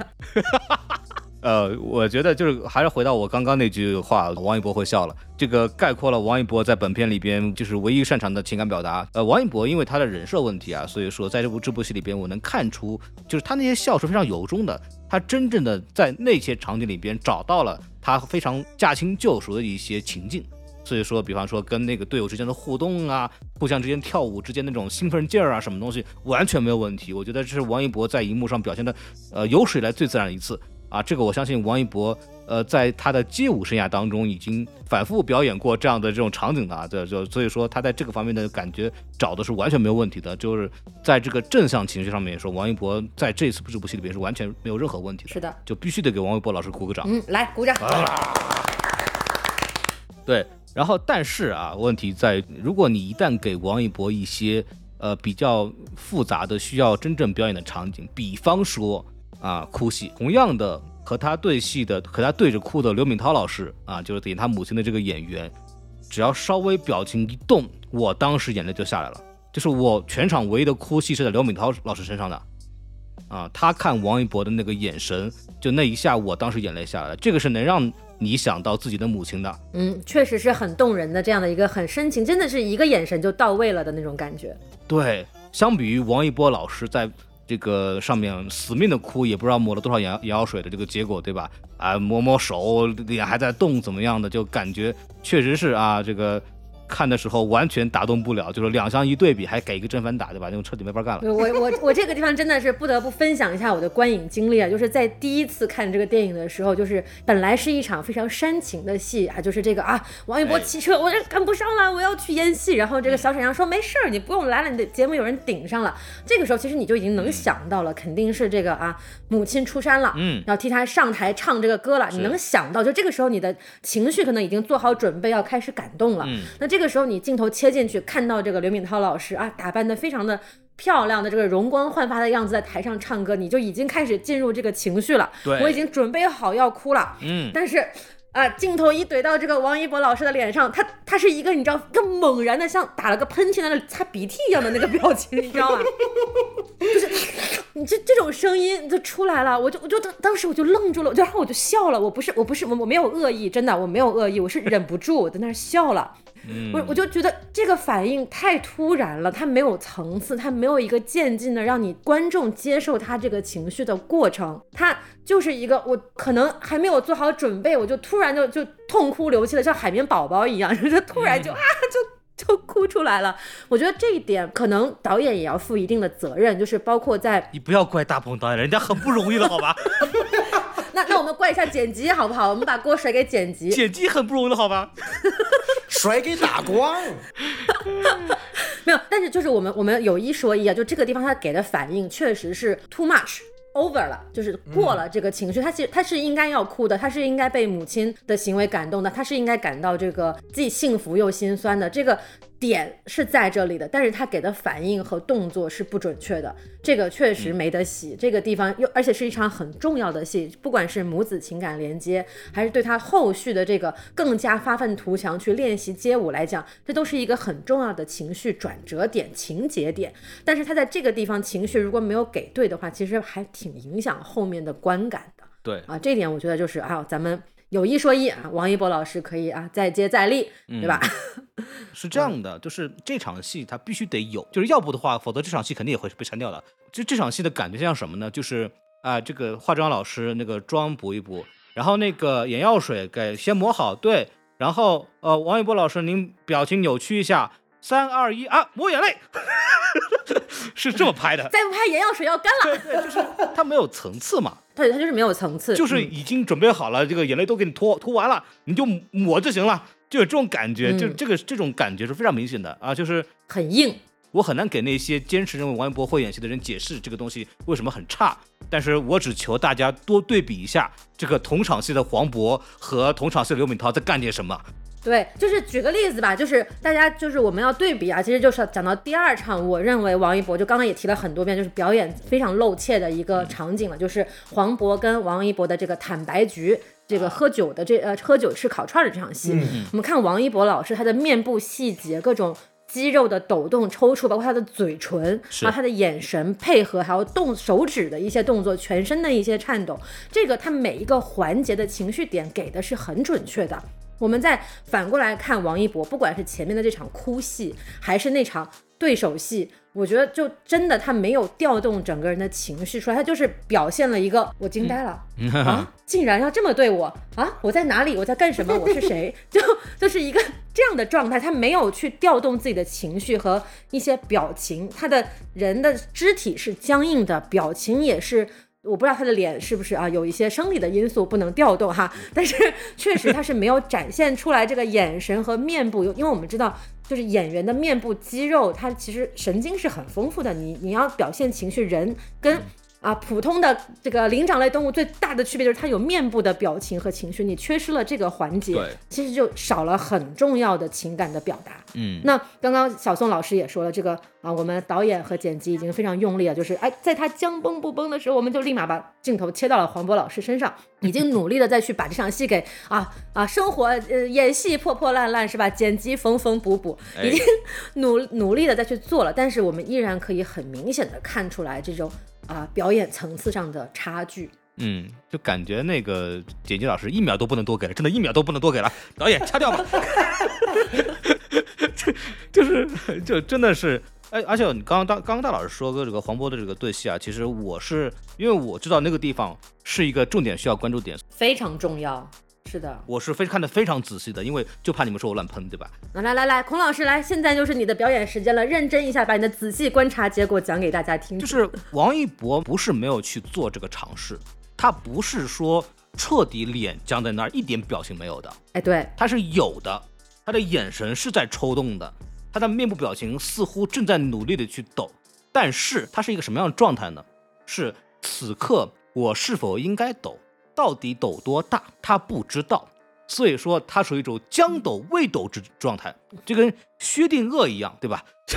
呃，我觉得就是还是回到我刚刚那句话，王一博会笑了。这个概括了王一博在本片里边就是唯一擅长的情感表达。呃，王一博因为他的人设问题啊，所以说在这部这部戏里边，我能看出就是他那些笑是非常由衷的。他真正的在那些场景里边找到了他非常驾轻就熟的一些情境。所以说，比方说跟那个队友之间的互动啊，互相之间跳舞之间那种兴奋劲儿啊，什么东西完全没有问题。我觉得这是王一博在荧幕上表现的，呃，有史以来最自然的一次。啊，这个我相信王一博，呃，在他的街舞生涯当中已经反复表演过这样的这种场景的，这就所以说他在这个方面的感觉找的是完全没有问题的，就是在这个正向情绪上面说，王一博在这次这部戏里边是完全没有任何问题的，是的，就必须得给王一博老师鼓个掌，嗯，来鼓掌。对，然后但是啊，问题在如果你一旦给王一博一些呃比较复杂的需要真正表演的场景，比方说。啊，哭戏，同样的和他对戏的，和他对着哭的刘敏涛老师啊，就是演他母亲的这个演员，只要稍微表情一动，我当时眼泪就下来了。就是我全场唯一的哭戏是在刘敏涛老师身上的，啊，他看王一博的那个眼神，就那一下，我当时眼泪下来了。这个是能让你想到自己的母亲的，嗯，确实是很动人的这样的一个很深情，真的是一个眼神就到位了的那种感觉。对，相比于王一博老师在。这个上面死命的哭，也不知道抹了多少眼眼药水的这个结果，对吧？啊，摸摸手，脸还在动，怎么样的？就感觉确实是啊，这个。看的时候完全打动不了，就是两相一对比，还给一个正反打，对吧？那种彻底没法干了。我我我这个地方真的是不得不分享一下我的观影经历啊，就是在第一次看这个电影的时候，就是本来是一场非常煽情的戏啊，就是这个啊，王一博骑车，我这赶不上了，我要去演戏。然后这个小沈阳说没事儿，你不用来了，你的节目有人顶上了。这个时候其实你就已经能想到了，肯定是这个啊，母亲出山了，嗯，要替他上台唱这个歌了。你能想到，就这个时候你的情绪可能已经做好准备要开始感动了。那这个时候你镜头切进去，看到这个刘敏涛老师啊，打扮的非常的漂亮的这个容光焕发的样子，在台上唱歌，你就已经开始进入这个情绪了。对，我已经准备好要哭了。嗯，但是啊，镜头一怼到这个王一博老师的脸上，他他是一个你知道，一个猛然的像打了个喷嚏在那擦鼻涕一样的那个表情，你知道吗？就是你这这种声音就出来了，我就我就当当时我就愣住了，然后我就笑了。我不是我不是我我没有恶意，真的我没有恶意，我是忍不住我在那儿笑了。我我就觉得这个反应太突然了，它没有层次，它没有一个渐进的让你观众接受他这个情绪的过程，它就是一个我可能还没有做好准备，我就突然就就痛哭流涕了，像海绵宝宝一样，就突然就啊就就哭出来了。我觉得这一点可能导演也要负一定的责任，就是包括在你不要怪大鹏导演，人家很不容易了，好吧？那那我们怪一下剪辑好不好？我们把锅甩给剪辑，剪辑很不容易了，好吧？甩给打光，没有，但是就是我们我们有一说一啊，就这个地方他给的反应确实是 too much over 了，就是过了这个情绪，他其实他是应该要哭的，他是应该被母亲的行为感动的，他是应该感到这个既幸福又心酸的这个。点是在这里的，但是他给的反应和动作是不准确的，这个确实没得洗。这个地方又而且是一场很重要的戏，不管是母子情感连接，还是对他后续的这个更加发愤图强去练习街舞来讲，这都是一个很重要的情绪转折点、情节点。但是他在这个地方情绪如果没有给对的话，其实还挺影响后面的观感的。对啊，这点我觉得就是啊，咱们。有一说一啊，王一博老师可以啊，再接再厉，对吧？是这样的，就是这场戏他必须得有，就是要不的话，否则这场戏肯定也会被删掉的。就这场戏的感觉像什么呢？就是啊，这个化妆老师那个妆补一补，然后那个眼药水给先抹好，对，然后呃，王一博老师您表情扭曲一下，三二一啊，抹眼泪，是这么拍的。再不拍眼药水要干了。对对，就是它没有层次嘛。对，它就是没有层次，就是已经准备好了，这个眼泪都给你涂涂完了，你就抹就行了，就有这种感觉，就这个这种感觉是非常明显的啊，就是很硬。我很难给那些坚持认为王一博会演戏的人解释这个东西为什么很差，但是我只求大家多对比一下这个同场戏的黄渤和同场戏的刘敏涛在干点什么。对，就是举个例子吧，就是大家就是我们要对比啊，其实就是讲到第二场，我认为王一博就刚刚也提了很多遍，就是表演非常露怯的一个场景了，就是黄渤跟王一博的这个坦白局，这个喝酒的这呃喝酒吃烤串的这场戏，我们看王一博老师他的面部细节，各种肌肉的抖动抽搐，包括他的嘴唇啊，他的眼神配合，还有动手指的一些动作，全身的一些颤抖，这个他每一个环节的情绪点给的是很准确的。我们再反过来看王一博，不管是前面的这场哭戏，还是那场对手戏，我觉得就真的他没有调动整个人的情绪出来，他就是表现了一个我惊呆了啊，竟然要这么对我啊，我在哪里，我在干什么，我是谁，就就是一个这样的状态，他没有去调动自己的情绪和一些表情，他的人的肢体是僵硬的，表情也是。我不知道他的脸是不是啊，有一些生理的因素不能调动哈，但是 确实他是没有展现出来这个眼神和面部，因为我们知道，就是演员的面部肌肉，他其实神经是很丰富的，你你要表现情绪，人跟。啊，普通的这个灵长类动物最大的区别就是它有面部的表情和情绪，你缺失了这个环节，其实就少了很重要的情感的表达。嗯，那刚刚小宋老师也说了，这个啊，我们导演和剪辑已经非常用力了，就是哎，在他将崩不崩的时候，我们就立马把镜头切到了黄渤老师身上，已经努力的再去把这场戏给啊啊生活呃演戏破破烂烂是吧？剪辑缝缝补补，已经 努努力的再去做了，但是我们依然可以很明显的看出来这种。啊，表演层次上的差距，嗯，就感觉那个剪辑老师一秒都不能多给了，真的，一秒都不能多给了，导演掐掉吧。就就是就真的是，哎，而且你刚刚大刚刚大老师说个这个黄渤的这个对戏啊，其实我是因为我知道那个地方是一个重点需要关注点，非常重要。是的，我是非看的非常仔细的，因为就怕你们说我乱喷，对吧？来来来来，孔老师来，现在就是你的表演时间了，认真一下，把你的仔细观察结果讲给大家听。就是王一博不是没有去做这个尝试，他不是说彻底脸僵在那儿一点表情没有的，哎，对，他是有的，他的眼神是在抽动的，他的面部表情似乎正在努力的去抖，但是他是一个什么样的状态呢？是此刻我是否应该抖？到底抖多大，他不知道，所以说他属于一种将抖未抖之状态，就跟薛定谔一样，对吧？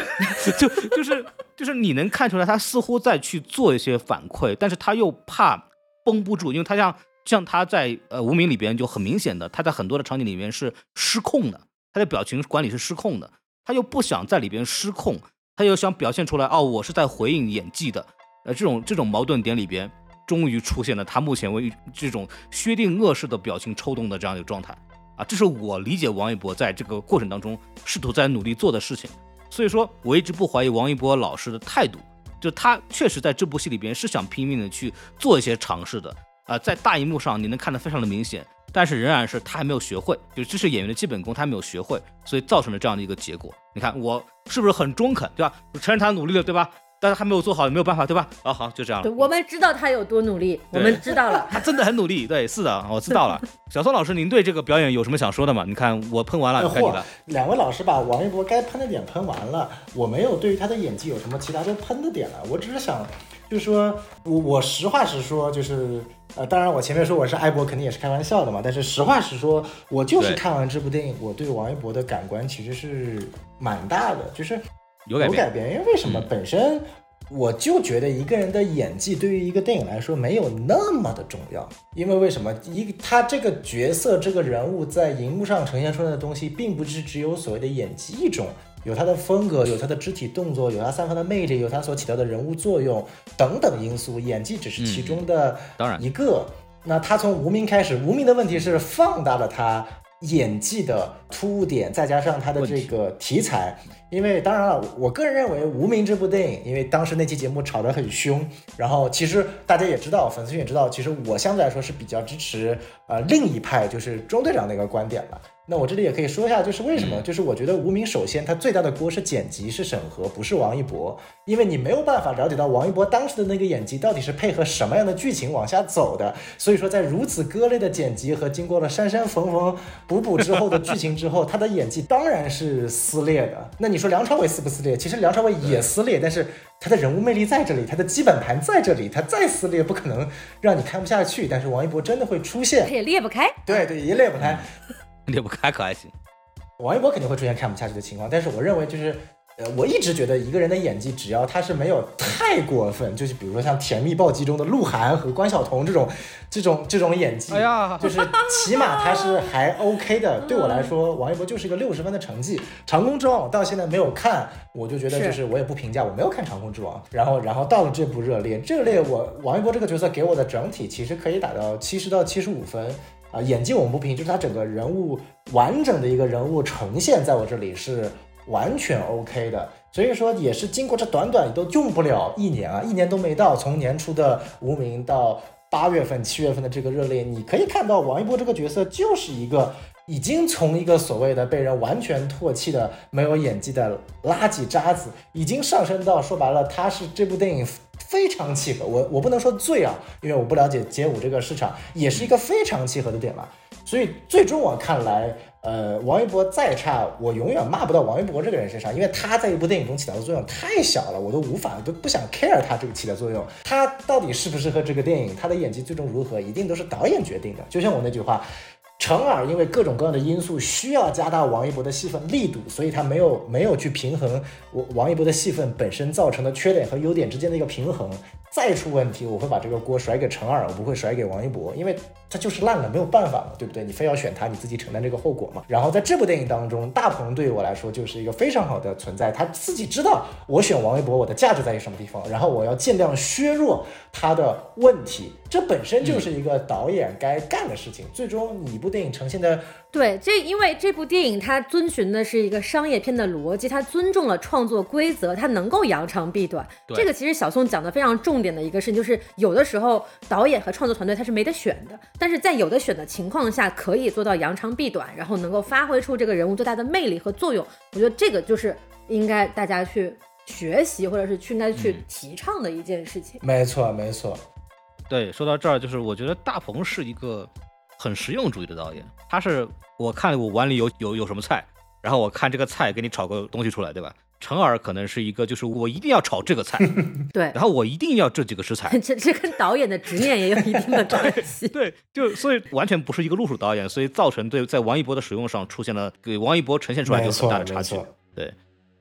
就就是就是你能看出来，他似乎在去做一些反馈，但是他又怕绷不住，因为他像像他在呃无名里边就很明显的，他在很多的场景里面是失控的，他的表情管理是失控的，他又不想在里边失控，他又想表现出来哦，我是在回应演技的。呃，这种这种矛盾点里边，终于出现了他目前为这种薛定谔式的表情抽动的这样一个状态啊，这是我理解王一博在这个过程当中试图在努力做的事情。所以说，我一直不怀疑王一博老师的态度，就他确实在这部戏里边是想拼命的去做一些尝试的啊，在大荧幕上你能看得非常的明显，但是仍然是他还没有学会，就这是演员的基本功，他没有学会，所以造成了这样的一个结果。你看我是不是很中肯，对吧？我承认他努力了，对吧？但是还没有做好，也没有办法，对吧？啊，好，就这样了。对，我们知道他有多努力，我们知道了。他真的很努力，对，是的，我知道了。小宋老师，您对这个表演有什么想说的吗？你看我喷完了，该你了。两位老师把王一博该喷的点喷完了，我没有对于他的演技有什么其他的喷的点了。我只是想，就是说我我实话实说，就是呃，当然我前面说我是爱博，肯定也是开玩笑的嘛。但是实话实说，我就是看完这部电影，我对王一博的感官其实是蛮大的，就是。有改变，因为为什么？本身我就觉得一个人的演技对于一个电影来说没有那么的重要。因为为什么？一他这个角色、这个人物在荧幕上呈现出来的东西，并不是只有所谓的演技一种，有他的风格，有他的肢体动作，有他散发的魅力，有他所起到的人物作用等等因素。演技只是其中的当然一个。那他从无名开始，无名的问题是放大了他演技的突兀点，再加上他的这个题材。因为当然了，我个人认为《无名》这部电影，因为当时那期节目吵得很凶，然后其实大家也知道，粉丝也知道，其实我相对来说是比较支持呃另一派，就是中队长那个观点了。那我这里也可以说一下，就是为什么？就是我觉得无名首先它最大的锅是剪辑是审核，不是王一博，因为你没有办法了解到王一博当时的那个演技到底是配合什么样的剧情往下走的。所以说，在如此割裂的剪辑和经过了删删缝缝补补之后的剧情之后，他的演技当然是撕裂的。那你说梁朝伟撕不撕裂？其实梁朝伟也撕裂，但是他的人物魅力在这里，他的基本盘在这里，他再撕裂不可能让你看不下去。但是王一博真的会出现，他也裂不开。对对，也裂不开。裂不开可还行，王一博肯定会出现看不下去的情况，但是我认为就是。呃，我一直觉得一个人的演技，只要他是没有太过分，就是比如说像《甜蜜暴击》中的鹿晗和关晓彤这种，这种这种演技，就是起码他是还 OK 的。对我来说，王一博就是一个六十分的成绩。《长空之王》我到现在没有看，我就觉得就是我也不评价，我没有看《长空之王》。然后，然后到了这部《热烈》，《热烈》我王一博这个角色给我的整体其实可以打到七十到七十五分啊。演技我们不评，就是他整个人物完整的一个人物呈现，在我这里是。完全 OK 的，所以说也是经过这短短都用不了一年啊，一年都没到，从年初的无名到八月份、七月份的这个热烈，你可以看到王一博这个角色就是一个已经从一个所谓的被人完全唾弃的没有演技的垃圾渣子，已经上升到说白了，他是这部电影非常契合我，我不能说最啊，因为我不了解街舞这个市场，也是一个非常契合的点嘛。所以最终我看来。呃，王一博再差，我永远骂不到王一博这个人身上，因为他在一部电影中起到的作用太小了，我都无法都不想 care 他这个起的作用。他到底适不适合这个电影，他的演技最终如何，一定都是导演决定的。就像我那句话，成耳因为各种各样的因素需要加大王一博的戏份力度，所以他没有没有去平衡我王一博的戏份本身造成的缺点和优点之间的一个平衡。再出问题，我会把这个锅甩给陈二，我不会甩给王一博，因为他就是烂了，没有办法嘛，对不对？你非要选他，你自己承担这个后果嘛。然后在这部电影当中，大鹏对于我来说就是一个非常好的存在，他自己知道我选王一博，我的价值在于什么地方，然后我要尽量削弱他的问题，这本身就是一个导演该干的事情。最终，你一部电影呈现的。对，这因为这部电影它遵循的是一个商业片的逻辑，它尊重了创作规则，它能够扬长避短。这个其实小宋讲的非常重点的一个事情，就是有的时候导演和创作团队他是没得选的，但是在有的选的情况下，可以做到扬长避短，然后能够发挥出这个人物最大的魅力和作用。我觉得这个就是应该大家去学习，或者是去应该去提倡的一件事情。没错，没错。对，说到这儿，就是我觉得大鹏是一个很实用主义的导演，他是。我看我碗里有有有什么菜，然后我看这个菜给你炒个东西出来，对吧？陈耳可能是一个，就是我一定要炒这个菜，对，然后我一定要这几个食材，这这跟导演的执念也有一定的关系，对，就所以完全不是一个路数导演，所以造成对在王一博的使用上出现了给王一博呈现出来有很大的差距，对。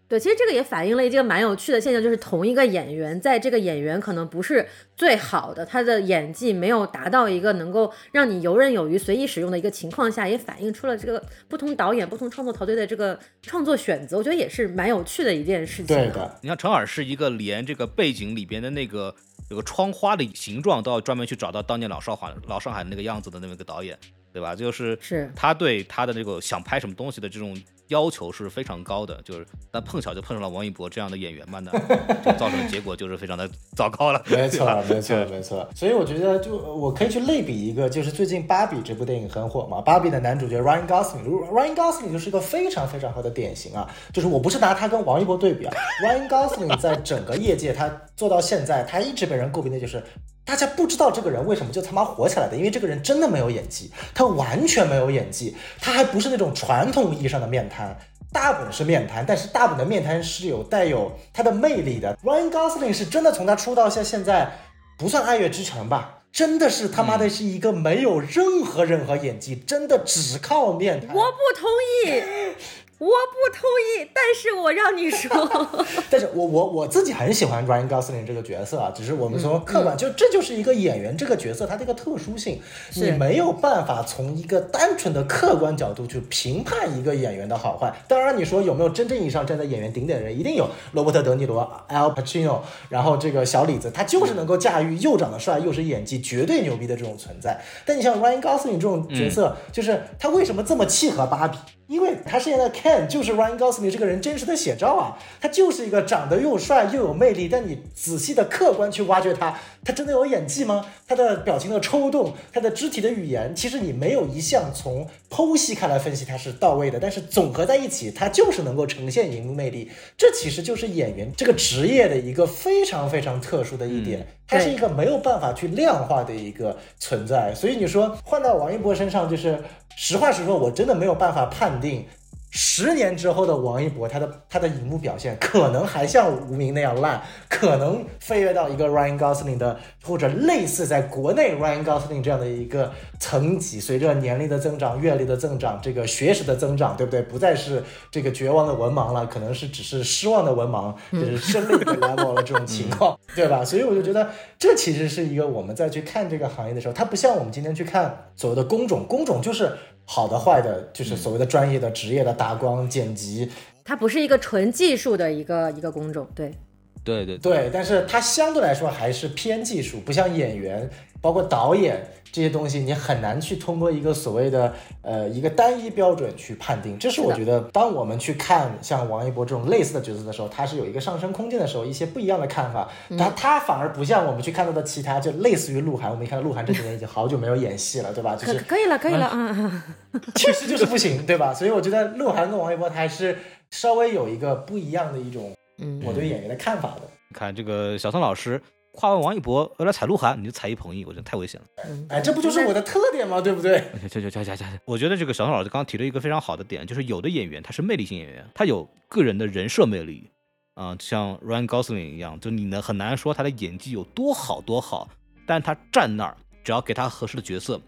对，其实这个也反映了一个蛮有趣的现象，就是同一个演员，在这个演员可能不是最好的，他的演技没有达到一个能够让你游刃有余、随意使用的一个情况下，也反映出了这个不同导演、不同创作团队的这个创作选择。我觉得也是蛮有趣的一件事情。对的，你像陈耳是一个连这个背景里边的那个有个窗花的形状都要专门去找到当年老上海老上海那个样子的那么一个导演，对吧？就是是他对他的这个想拍什么东西的这种要求是非常高的，就是但碰巧就碰上了王一博这样的演员嘛，那 就造成的结果就是非常的糟糕了。没错，没错，没错。所以我觉得，就我可以去类比一个，就是最近《芭比》这部电影很火嘛，《芭比》的男主角 Ryan Gosling，Ryan Gosling 就是一个非常非常好的典型啊。就是我不是拿他跟王一博对比啊，Ryan Gosling 在整个业界他做到现在，他一直被人诟病的就是。大家不知道这个人为什么就他妈火起来的，因为这个人真的没有演技，他完全没有演技，他还不是那种传统意义上的面瘫，大本是面瘫，但是大本的面瘫是有带有他的魅力的。Ryan Gosling 是真的从他出道到现在不算爱乐之城吧，真的是他妈的是一个没有任何任何演技，真的只靠面瘫。我不同意，我不同意，但是我让你说，但是我我我自己很喜欢 Ryan Gosling 这个角色啊，只是我们从客观，就这就是一个演员这个角色他的一个特殊性，是你没有办法从一个单纯的客观角度去评判一个演员的好坏。当然，你说有没有真正意义上站在演员顶点的人，一定有罗伯特·德尼罗、Al Pacino，然后这个小李子，他就是能够驾驭又长得帅又是演技绝对牛逼的这种存在。但你像 Ryan Gosling 这种角色，就是他为什么这么契合芭比？因为他现在 Ken 就是 Ryan Gosling 这个人真实的写照啊，他就是一个长得又帅又有魅力，但你仔细的客观去挖掘他，他真的有演技吗？他的表情的抽动，他的肢体的语言，其实你没有一项从剖析开来分析他是到位的，但是总合在一起，他就是能够呈现荧幕魅力。这其实就是演员这个职业的一个非常非常特殊的一点。它是一个没有办法去量化的一个存在，所以你说换到王一博身上，就是实话实说，我真的没有办法判定十年之后的王一博，他的他的荧幕表现可能还像无名那样烂，可能飞跃到一个 Ryan Gosling 的或者类似在国内 Ryan Gosling 这样的一个层级，随着年龄的增长、阅历的增长、这个学识的增长，对不对？不再是这个绝望的文盲了，可能是只是失望的文盲，就是生命的 level 了这种情况，对吧？所以我就觉得这其实是一个我们再去看这个行业的时候，它不像我们今天去看所谓的工种，工种就是好的坏的，就是所谓的专业的职业的打光剪辑，它不是一个纯技术的一个一个工种，对，对对。对，但是它相对来说还是偏技术，不像演员，包括导演这些东西，你很难去通过一个所谓的呃一个单一标准去判定。这是我觉得，当我们去看像王一博这种类似的角色的时候，他是有一个上升空间的时候，一些不一样的看法。但他反而不像我们去看到的其他，就类似于鹿晗，我们一看到鹿晗这几年已经好久没有演戏了，对吧？就是可以了，可以了啊啊！确实就是不行，对吧？所以我觉得鹿晗跟王一博他还是稍微有一个不一样的一种嗯我对演员的看法的。看这个小宋老师夸完王一博要来踩鹿晗，你就踩一捧一，我觉得太危险了。哎，这不就是我的特点吗？对不对？行行行行行，我觉得这个小宋老师刚刚提了一个非常好的点，就是有的演员他是魅力型演员，他有个人的人设魅力啊、像 Ryan Gosling 一样，就你呢很难说他的演技有多好多好，但他站那儿，只要给他合适的角色，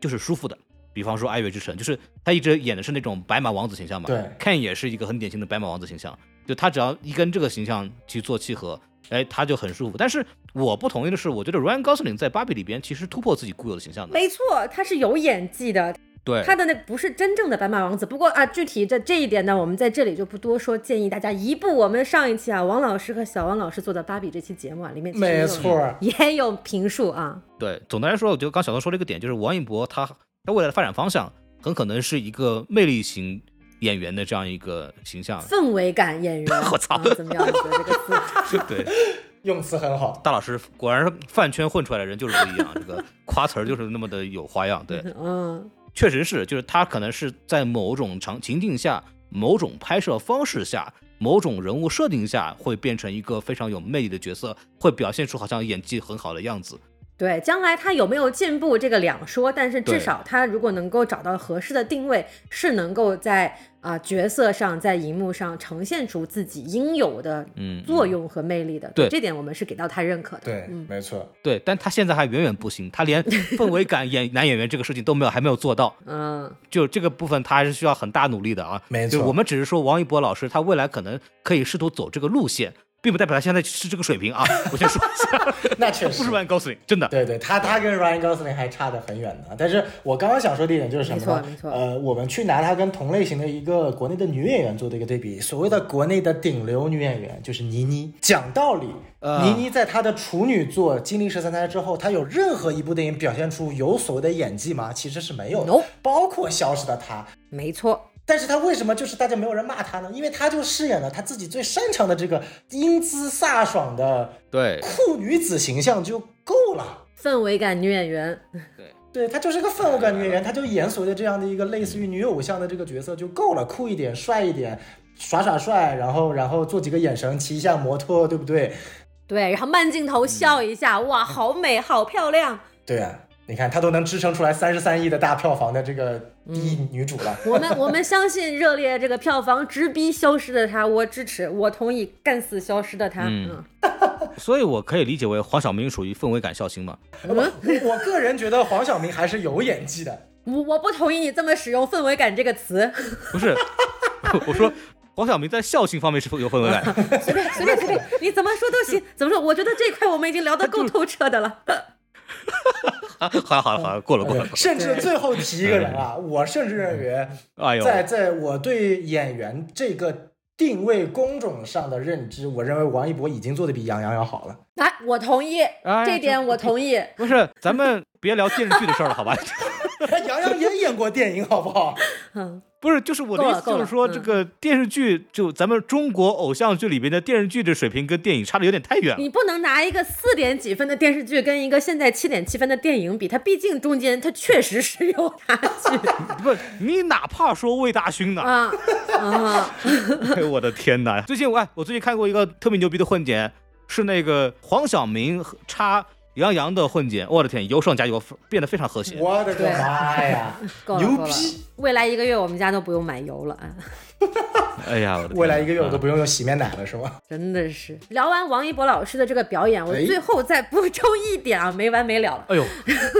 就是舒服的。比方说《爱乐之城》，就是他一直演的是那种白马王子形象嘛，对，Ken 也是一个很典型的白马王子形象，就他只要一跟这个形象去做契合，哎，他就很舒服。但是我不同意的是，我觉得 Ryan Gosling 在芭比里边其实突破自己固有的形象的，没错，他是有演技的，对，他的那不是真正的白马王子。不过啊，具体这这一点呢，我们在这里就不多说，建议大家移步我们上一期啊，王老师和小王老师做的芭比这期节目啊，里面没错也有评述啊。对，总的来说，我觉得刚小东说了一个点，就是王一博他他未来的发展方向很可能是一个魅力型演员的这样一个形象。氛围感演员，我操啊怎么样？你觉得这个词？对，用词很好。大老师果然是饭圈混出来的人就是不一样，这个夸词儿就是那么的有花样。对，嗯，确实是，就是他可能是在某种场情境下、某种拍摄方式下、某种人物设定下，会变成一个非常有魅力的角色，会表现出好像演技很好的样子。对，将来他有没有进步这个两说，但是至少他如果能够找到合适的定位，是能够在啊、角色上、在荧幕上呈现出自己应有的嗯作用和魅力的。对这点我们是给到他认可的。对，嗯，没错。对，但他现在还远远不行，他连 氛围感演男演员这个事情都没有，还没有做到。嗯，就这个部分，他还是需要很大努力的啊。没错我们只是说王一博老师，他未来可能可以试图走这个路线，并不代表他现在是这个水平啊。我先说一下，那确实不是 Ryan Gosling，真的。对对，他他跟 Ryan Gosling 还差得很远呢。但是我刚刚想说的一点就是什么呢？没错没错呃，我们去拿他跟同类型的一个国内的女演员做的一个对比。所谓的国内的顶流女演员就是倪妮。讲道理，呃倪妮在她的处女作《金陵十三钗》之后，她有任何一部电影表现出有所谓的演技吗？其实是没有的包括《消失的她》。没错，但是她为什么就是大家没有人骂她呢？因为她就饰演了她自己最擅长的这个英姿飒爽的对，酷女子形象就够了。氛围感女演员，对对她就是个氛围感女演员，她就演所谓的这样的一个类似于女偶像的这个角色就够了，酷一点，帅一点，耍耍帅，然后然后做几个眼神，骑一下摩托，对不对？对，然后慢镜头笑一下，哇，好美，好漂亮。对啊，你看她都能支撑出来三十三亿的大票房的这个第一女主了。我们我们相信热烈这个票房直逼消失的她，我支持，我同意干死消失的她。嗯嗯，所以我可以理解为黄晓明属于氛围感笑星嘛。我我个人觉得黄晓明还是有演技的。我我不同意你这么使用氛围感这个词，不是，我说黄晓明在笑星方面是有氛围感。随便随便随便，你怎么说都行。怎么说？我觉得这块我们已经聊得够透彻的了。好了好了好了，过了过了。甚至最后提一个人啊，我甚至认为，在在我对演员这个定位工种上的认知，我认为王一博已经做的比杨洋要好了。哎，我同意，哎这点我同意。不是，咱们别聊电视剧的事儿了，好吧？杨洋也演过电影，好不好？嗯，不是，就是我的意思，就是说嗯这个电视剧，就咱们中国偶像剧里边的电视剧的水平跟电影差的有点太远了。你不能拿一个四点几分的电视剧跟一个现在七点七分的电影比，它毕竟中间它确实是有差距 不是，你哪怕说魏大勋呢？啊啊！哎呦我的天哪！最近我哎，我最近看过一个特别牛逼的混剪，是那个黄晓明和插杨洋的混剪，我的天，油上加油，变得非常和谐。我的个妈呀！牛够了够了逼！未来一个月我们家都不用买油了啊！哎呀，我的天未来一个月我都不用用洗面奶了，是吗？真的是聊完王一博老师的这个表演，我哎最后再补充一点啊，没完没了了。哎呦，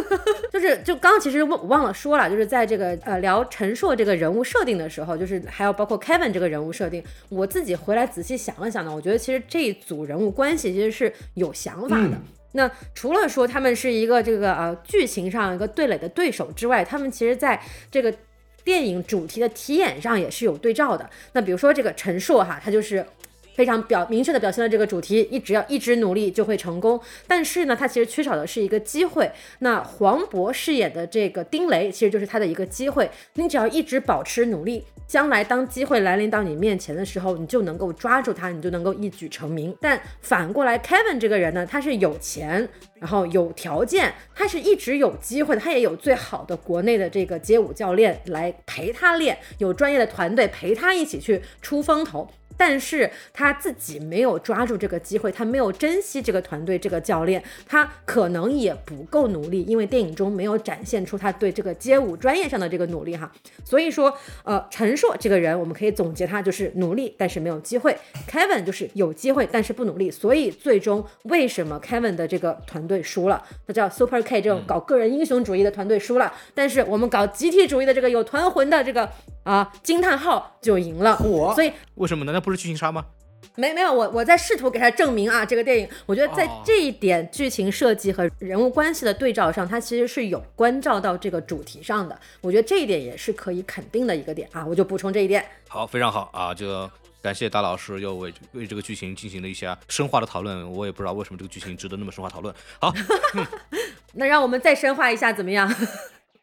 就是就刚刚其实忘忘了说了，就是在这个呃聊陈硕这个人物设定的时候，就是还有包括 Kevin 这个人物设定，我自己回来仔细想了想呢，我觉得其实这一组人物关系其实是有想法的。嗯那除了说他们是一个这个呃剧情上一个对垒的对手之外，他们其实在这个电影主题的题眼上也是有对照的。那比如说这个陈硕哈，他就是非常表明确的表现了这个主题，一直要一直努力就会成功。但是呢，他其实缺少的是一个机会。那黄渤饰演的这个丁雷，其实就是他的一个机会。你只要一直保持努力，将来当机会来临到你面前的时候，你就能够抓住它，你就能够一举成名。但反过来，Kevin 这个人呢，他是有钱，然后有条件，他是一直有机会的，他也有最好的国内的这个街舞教练来陪他练，有专业的团队陪他一起去出风头。但是他自己没有抓住这个机会，他没有珍惜这个团队、这个教练，他可能也不够努力，因为电影中没有展现出他对这个街舞专业上的这个努力哈。所以说，呃，陈硕这个人，我们可以总结他就是努力，但是没有机会；Kevin 就是有机会，但是不努力。所以最终为什么 Kevin 的这个团队输了？他叫 Super K 这种搞个人英雄主义的团队输了，但是我们搞集体主义的这个有团魂的这个啊惊叹号就赢了。我所以为什么呢？那不是剧情杀吗？没没有，我我在试图给他证明啊，这个电影，我觉得在哦这一点剧情设计和人物关系的对照上，它其实是有关照到这个主题上的。我觉得这一点也是可以肯定的一个点啊，我就补充这一点。好，非常好啊！这个感谢大老师又为为这个剧情进行了一些深化的讨论，我也不知道为什么这个剧情值得那么深化讨论。好，那让我们再深化一下，怎么样？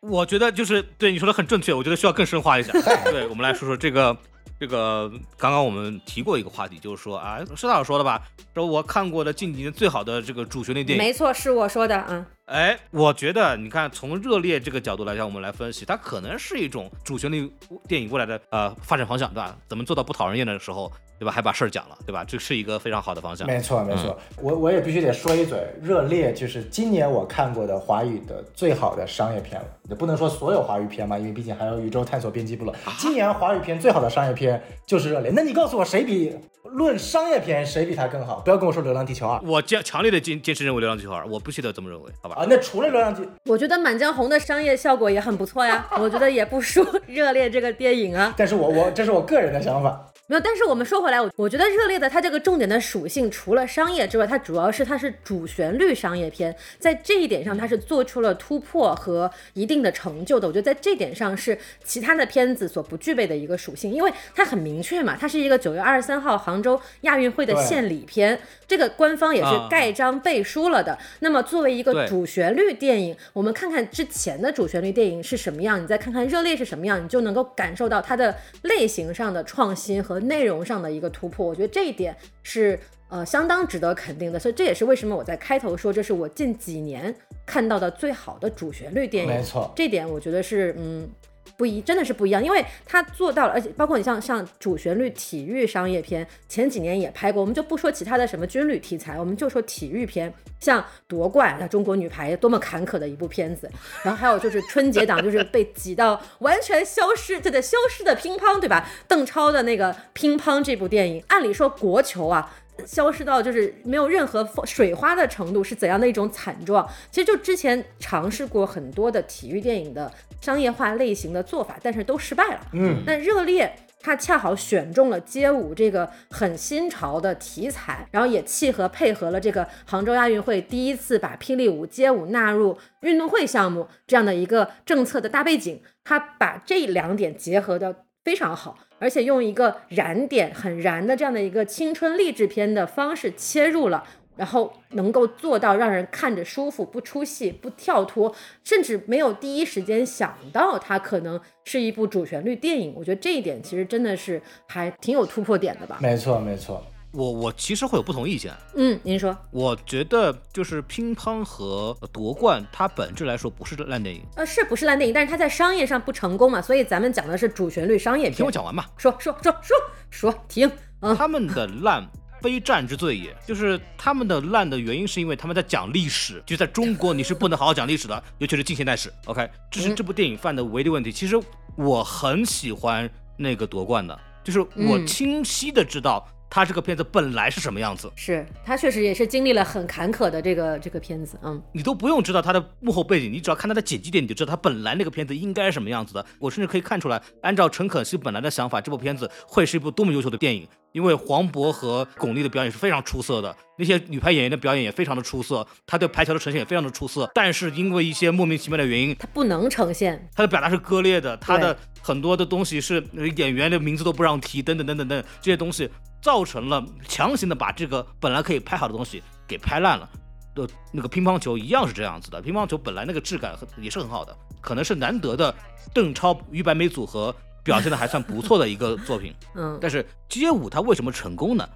我觉得就是对你说的很正确，我觉得需要更深化一下。对，我们来说说这个这个，刚刚我们提过一个话题，就是说啊，是大佬说的吧？说我看过的近几年最好的这个主旋律电影。没错，是我说的嗯。哎，我觉得你看，从热烈这个角度来讲，我们来分析，它可能是一种主旋律电影未来的呃发展方向，对吧？怎么做到不讨人厌的时候，对吧？还把事儿讲了，对吧？这是一个非常好的方向。没错没错，我我也必须得说一嘴，热烈就是今年我看过的华语的最好的商业片了。也不能说所有华语片嘛，因为毕竟还有宇宙探索编辑部了。今年华语片最好的商业片就是热烈。那你告诉我谁比论商业片谁比它更好？不要跟我说《流浪地球二》我坚强烈的坚坚持认为《流浪地球二》，我不记得这么认为，好吧？啊，那除了《流浪剧》，我觉得《满江红》的商业效果也很不错呀，我觉得也不输 《热烈》这个电影啊。但是我我这是我个人的想法。没有，但是我们说回来，我我觉得热烈的它这个重点的属性，除了商业之外，它主要是它是主旋律商业片，在这一点上它是做出了突破和一定的成就的。我觉得在这点上是其他的片子所不具备的一个属性，因为它很明确嘛，它是一个九月二十三号杭州亚运会的献礼片，这个官方也是盖章背书了的。那么作为一个主旋律电影，我们看看之前的主旋律电影是什么样，你再看看热烈是什么样，你就能够感受到它的类型上的创新和。内容上的一个突破，我觉得这一点是呃相当值得肯定的，所以这也是为什么我在开头说这是我近几年看到的最好的主旋律电影。没错，这点我觉得是嗯。不一真的是不一样，因为他做到了，而且包括你像像主旋律体育商业片，前几年也拍过，我们就不说其他的什么军旅题材，我们就说体育片，像夺冠，那中国女排多么坎坷的一部片子，然后还有就是春节档，就是被挤到完全消失，对对，消失的乒乓，对吧？邓超的那个乒乓这部电影，按理说国球啊。消失到就是没有任何水花的程度是怎样的一种惨状？其实就之前尝试过很多的体育电影的商业化类型的做法，但是都失败了。嗯，那热烈它恰好选中了街舞这个很新潮的题材，然后也契合配合了这个杭州亚运会第一次把霹雳舞街舞纳入运动会项目这样的一个政策的大背景，它把这两点结合的非常好。而且用一个燃点很燃的这样的一个青春励志片的方式切入了，然后能够做到让人看着舒服，不出戏，不跳脱，甚至没有第一时间想到它可能是一部主旋律电影。我觉得这一点其实真的是还挺有突破点的吧？没错，没错。我我其实会有不同意见，嗯，您说，我觉得就是乒乓和夺冠，它本质来说不是烂电影，呃，是不是烂电影？但是它在商业上不成功嘛，所以咱们讲的是主旋律商业片。听我讲完嘛，说说说说说，停，嗯，他们的烂非战之罪也，就是他们的烂的原因是因为他们在讲历史，就在中国你是不能好好讲历史的，尤其是近现代史。OK，这是这部电影犯的唯一问题。其实我很喜欢那个夺冠的，就是我清晰的知道。他这个片子本来是什么样子？是他确实也是经历了很坎坷的这个这个片子，嗯，你都不用知道他的幕后背景，你只要看他的剪辑点，你就知道他本来那个片子应该是什么样子的。我甚至可以看出来，按照陈可辛本来的想法，这部片子会是一部多么优秀的电影。因为黄渤和巩俐的表演是非常出色的，那些女排演员的表演也非常的出色，他对排球的呈现也非常的出色。但是因为一些莫名其妙的原因，他不能呈现，他的表达是割裂的，他的很多的东西是演员的名字都不让提，等等等等等这些东西，造成了强行的把这个本来可以拍好的东西给拍烂了。的那个乒乓球一样是这样子的，乒乓球本来那个质感也是很好的，可能是难得的邓超于白眉组合。表现的还算不错的一个作品，嗯，但是街舞它为什么成功呢？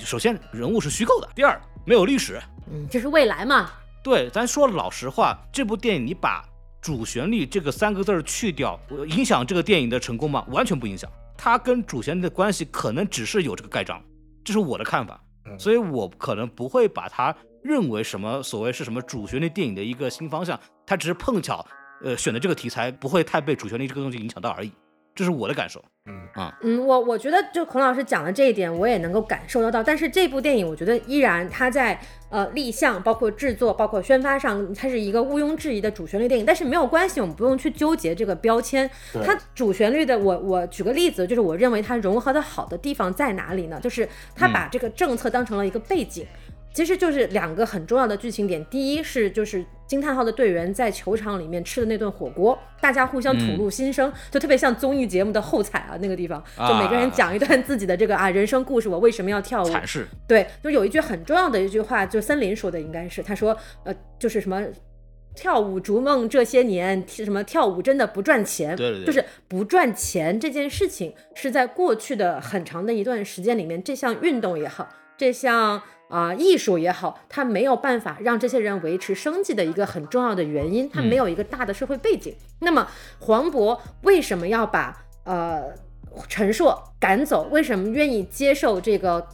首先人物是虚构的，第二没有历史，嗯，这是未来嘛？对，咱说老实话，这部电影你把主旋律这个三个字儿去掉，影响这个电影的成功吗？完全不影响，它跟主旋律的关系可能只是有这个盖章，这是我的看法，所以我可能不会把他认为什么所谓是什么主旋律电影的一个新方向，他只是碰巧呃选的这个题材不会太被主旋律这个东西影响到而已。这是我的感受，嗯啊，嗯，我我觉得就孔老师讲的这一点，我也能够感受得到。但是这部电影，我觉得依然它在呃立项、包括制作、包括宣发上，它是一个毋庸置疑的主旋律电影。但是没有关系，我们不用去纠结这个标签。它主旋律的，我我举个例子，就是我认为它融合的好的地方在哪里呢？就是它把这个政策当成了一个背景。其实就是两个很重要的剧情点，第一是就是惊叹号的队员在球场里面吃的那顿火锅，大家互相吐露心声，就特别像综艺节目的后采啊那个地方，就每个人讲一段自己的这个啊人生故事，我为什么要跳舞？阐释。对，就有一句很重要的一句话，就森林说的应该是，他说呃就是什么跳舞逐梦这些年，什么跳舞真的不赚钱，对对对，就是不赚钱这件事情是在过去的很长的一段时间里面，这项运动也好，这项。啊，艺术也好，它没有办法让这些人维持生计的一个很重要的原因，它没有一个大的社会背景。那么黄渤为什么要把呃陈硕赶走？为什么愿意接受这个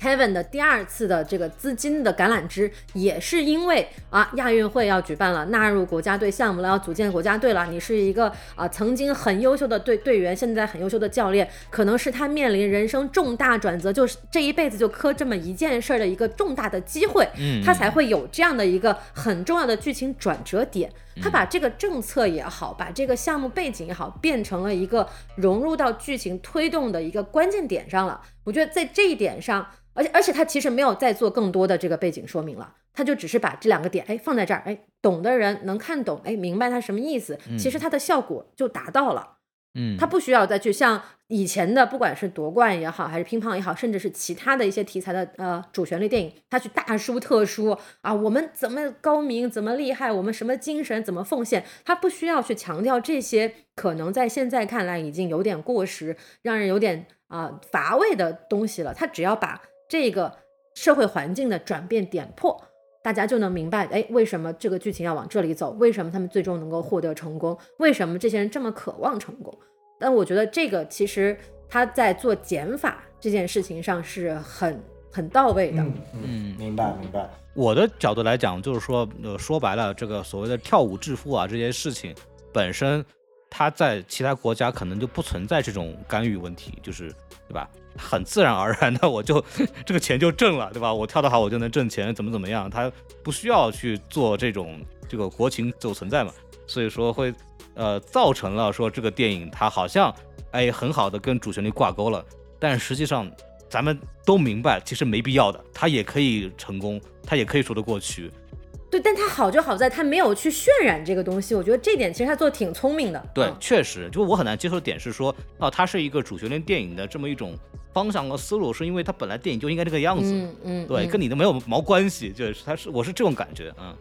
Kevin 的第二次的这个资金的橄榄枝，也是因为啊亚运会要举办了，纳入国家队项目了，要组建国家队了。你是一个啊曾经很优秀的队队员，现在很优秀的教练，可能是他面临人生重大转折，就是这一辈子就磕这么一件事儿的一个重大的机会，嗯他才会有这样的一个很重要的剧情转折点。他把这个政策也好，把这个项目背景也好，变成了一个融入到剧情推动的一个关键点上了。我觉得在这一点上。而且而且他其实没有再做更多的这个背景说明了，他就只是把这两个点哎放在这儿，哎懂的人能看懂，哎明白他什么意思，其实他的效果就达到了。嗯，他不需要再去像以前的，不管是夺冠也好，还是乒乓也好，甚至是其他的一些题材的呃主旋律电影，他去大书特书啊，我们怎么高明，怎么厉害，我们什么精神，怎么奉献，他不需要去强调这些，可能在现在看来已经有点过时，让人有点啊、乏味的东西了。他只要把这个社会环境的转变点破，大家就能明白，哎，为什么这个剧情要往这里走？为什么他们最终能够获得成功？为什么这些人这么渴望成功？但我觉得这个其实他在做减法这件事情上是很很到位的。嗯嗯，明白明白。我的角度来讲，就是说，呃，说白了，这个所谓的跳舞致富啊，这些事情本身，它在其他国家可能就不存在这种干预问题，就是对吧？很自然而然的，我就 这个钱就挣了，对吧？我跳得好，我就能挣钱，怎么怎么样？他不需要去做这种这个国情就存在嘛，所以说会呃造成了说这个电影它好像哎很好的跟主旋律挂钩了，但实际上咱们都明白，其实没必要的，它也可以成功，它也可以说得过去。对，但他好就好在他没有去渲染这个东西，我觉得这点其实他做的挺聪明的。对嗯，确实，就我很难接受的点是说，哦，它是一个主旋律电影的这么一种方向和思路，是因为它本来电影就应该这个样子，嗯嗯，对，嗯跟你的没有毛关系，就是他是我是这种感觉，嗯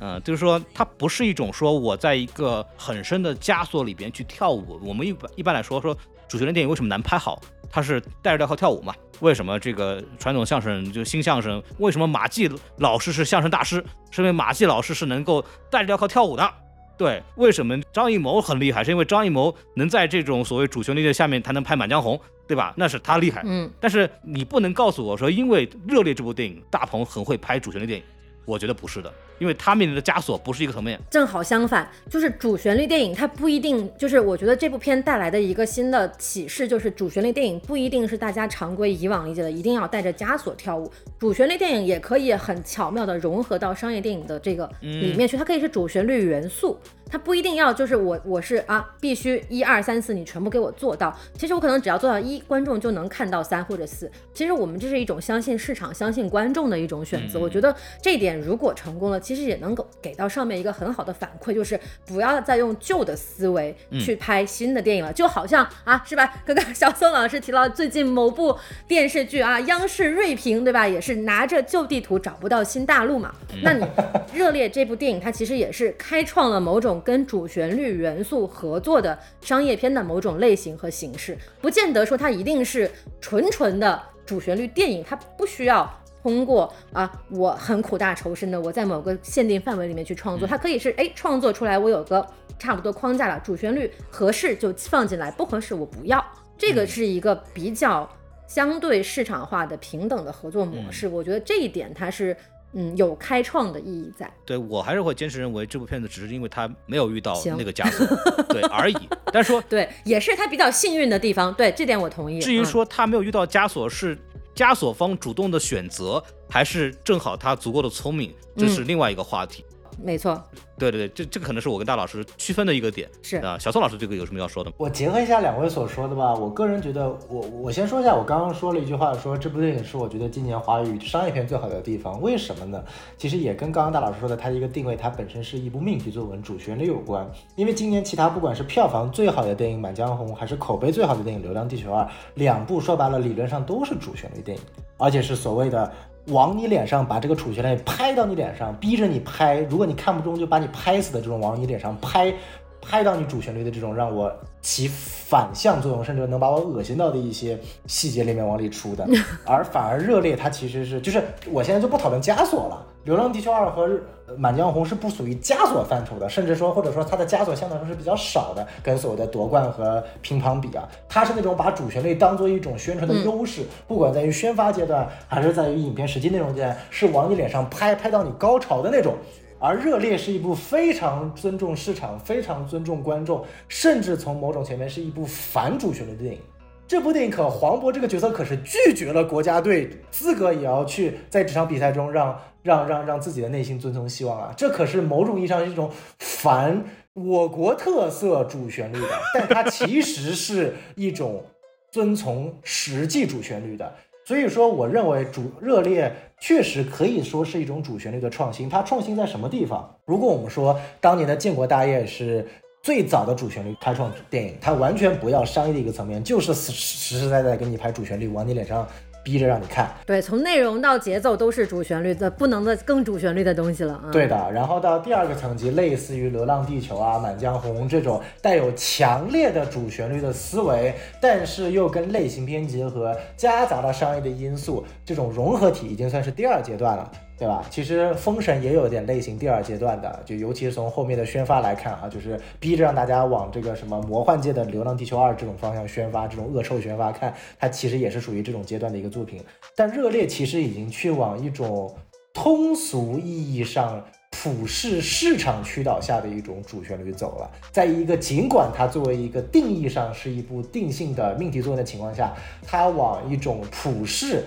嗯，就是说它不是一种说我在一个很深的枷锁里边去跳舞。我们一般一般来说说主旋律电影为什么难拍好，它是带着镣铐跳舞嘛？为什么这个传统相声就新相声，为什么马季老师是相声大师？是因为马季老师是能够带着镣铐跳舞的。对，为什么张艺谋很厉害？是因为张艺谋能在这种所谓主旋律的下面，他能拍《满江红》，对吧？那是他厉害。嗯，但是你不能告诉我说，因为《热烈》这部电影，大鹏很会拍主旋律电影，我觉得不是的，因为他面临的枷锁不是一个层面。正好相反，就是主旋律电影它不一定，就是我觉得这部片带来的一个新的启示，就是主旋律电影不一定是大家常规以往理解的一定要带着枷锁跳舞，主旋律电影也可以很巧妙的融合到商业电影的这个里面去，它可以是主旋律元素。它不一定要就是我我是啊，必须一二三四你全部给我做到。其实我可能只要做到一，观众就能看到三或者四。其实我们这是一种相信市场、相信观众的一种选择。我觉得这一点如果成功了，其实也能够给到上面一个很好的反馈，就是不要再用旧的思维去拍新的电影了。就好像啊，是吧？刚刚小宋老师提到最近某部电视剧啊，央视锐评对吧，也是拿着旧地图找不到新大陆嘛。那你热烈这部电影，它其实也是开创了某种跟主旋律元素合作的商业片的某种类型和形式，不见得说它一定是纯纯的主旋律电影，它不需要。通过啊，我很苦大仇深的，我在某个限定范围里面去创作，它可以是哎创作出来，我有个差不多框架了，主旋律合适就放进来，不合适我不要。这个是一个比较相对市场化的平等的合作模式，我觉得这一点它是嗯有开创的意义在。对我还是会坚持认为这部片子只是因为他没有遇到那个枷锁，对而已。但是说对，也是他比较幸运的地方。对，这点我同意。至于嗯说他没有遇到枷锁是枷锁方主动的选择，还是正好他足够的聪明，这是另外一个话题。没错，对对对，这这个可能是我跟大老师区分的一个点。是啊，小宋老师这个有什么要说的吗？我结合一下两位所说的吧，我个人觉得，我我先说一下，我刚刚说了一句话，说这部电影是我觉得今年华语商业片最好的地方，为什么呢？其实也跟刚刚大老师说的，它的一个定位，它本身是一部命题作文，主旋律有关。因为今年其他不管是票房最好的电影《满江红》，还是口碑最好的电影《流浪地球二》，两部说白了理论上都是主旋律电影，而且是所谓的。往你脸上把这个储蓄类拍到你脸上，逼着你拍。如果你看不中，就把你拍死的这种往你脸上拍，拍到你主旋律的这种让我起反向作用，甚至能把我恶心到的一些细节里面往里出的，而反而热烈它其实是就是我现在就不讨论枷锁了，《流浪地球二》和《满江红》是不属于枷锁范畴的，甚至说或者说它的枷锁相对来说是比较少的，跟所谓的夺冠和乒乓比啊，它是那种把主旋律当做一种宣传的优势，不管在于宣发阶段还是在于影片实际内容阶段，是往你脸上拍拍到你高潮的那种。而热烈是一部非常尊重市场、非常尊重观众，甚至从某种层面是一部反主旋律的电影。这部电影可黄渤这个角色可是拒绝了国家队资格，也要去在这场比赛中让让让让自己的内心遵从希望啊！这可是某种意义上是一种反我国特色主旋律的，但它其实是一种遵从实际主旋律的。所以说，我认为主热烈确实可以说是一种主旋律的创新。它创新在什么地方？如果我们说当年的建国大业是最早的主旋律开创电影，它完全不要商业的一个层面，就是实实实在在给你拍主旋律，往你脸上。逼着让你看，对，从内容到节奏都是主旋律的，不能的更主旋律的东西了。对的，然后到第二个层级，类似于《流浪地球》啊，《满江红》这种带有强烈的主旋律的思维，但是又跟类型片结合，夹杂了商业的因素，这种融合体已经算是第二阶段了。对吧？其实《封神》也有点类型第二阶段的，就尤其是从后面的宣发来看啊，就是逼着让大家往这个什么魔幻界的《流浪地球二》这种方向宣发，这种恶臭宣发，看它其实也是属于这种阶段的一个作品。但《热烈》其实已经去往一种通俗意义上普世市场驱导下的一种主旋律走了。在一个尽管它作为一个定义上是一部定性的命题作文的情况下，它往一种普世。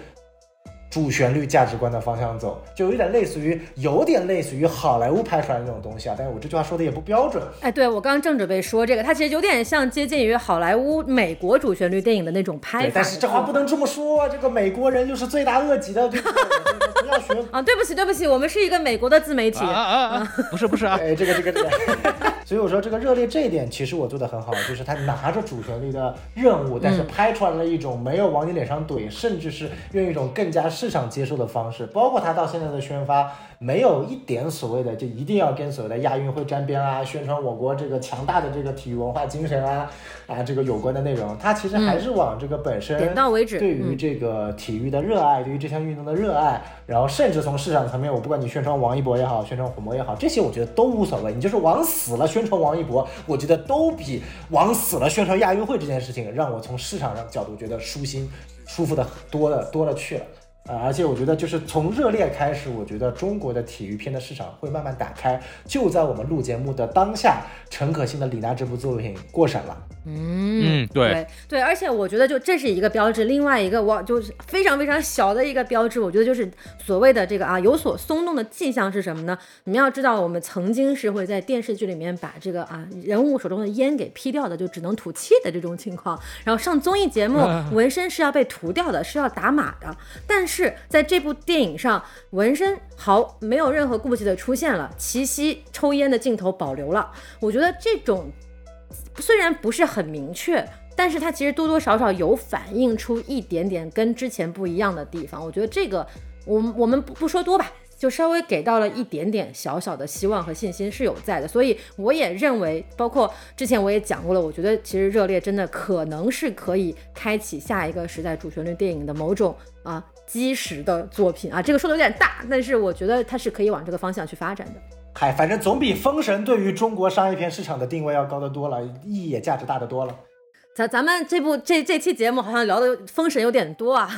主旋律价值观的方向走，就有点类似于，有点类似于好莱坞拍出来的那种东西啊。但是我这句话说的也不标准。哎，对我刚刚正准备说这个，它其实有点像接近于好莱坞美国主旋律电影的那种拍法。但是这话不能这么说，这个美国人就是罪大恶极的，对不要学啊！对不起，对不起，我们是一个美国的自媒体啊啊啊！不是不是啊，哎，这个这个这个。所以我说这个热烈这一点，其实我做的很好，就是他拿着主旋律的任务，但是拍出来了一种没有往你脸上怼，甚至是用一种更加市场接受的方式，包括他到现在的宣发。没有一点所谓的就一定要跟所谓的亚运会沾边啊，宣传我国这个强大的这个体育文化精神啊啊这个有关的内容，他其实还是往这个本身点到为止，对于这个体育的热爱，对于这项运动的热爱，然后甚至从市场层面，我不管你宣传王一博也好，宣传火魔也好，这些我觉得都无所谓，你就是往死了宣传王一博，我觉得都比往死了宣传亚运会这件事情让我从市场上角度觉得舒心舒服的多了多了去了。啊，而且我觉得，就是从热烈开始，我觉得中国的体育片的市场会慢慢打开。就在我们录节目的当下，陈可辛的李娜这部作品过审了。嗯，对对，而且我觉得就这是一个标志，另外一个我就是非常非常小的一个标志，我觉得就是所谓的这个啊有所松动的迹象是什么呢？你们要知道，我们曾经是会在电视剧里面把这个啊人物手中的烟给劈掉的，就只能吐气的这种情况，然后上综艺节目纹身是要被涂掉的，是要打码的，但是是在这部电影上，纹身毫没有任何顾忌的出现了，齐溪抽烟的镜头保留了，我觉得这种。虽然不是很明确，但是它其实多多少少有反映出一点点跟之前不一样的地方。我觉得这个，我我们不不说多吧，就稍微给到了一点点小小的希望和信心是有在的。所以我也认为，包括之前我也讲过了，我觉得其实热烈真的可能是可以开启下一个时代主旋律电影的某种啊基石的作品啊。这个说的有点大，但是我觉得它是可以往这个方向去发展的。嗨，反正总比《封神》对于中国商业片市场的定位要高得多了，意义也价值大得多了。咱咱们这部这这期节目好像聊的《封神》有点多啊，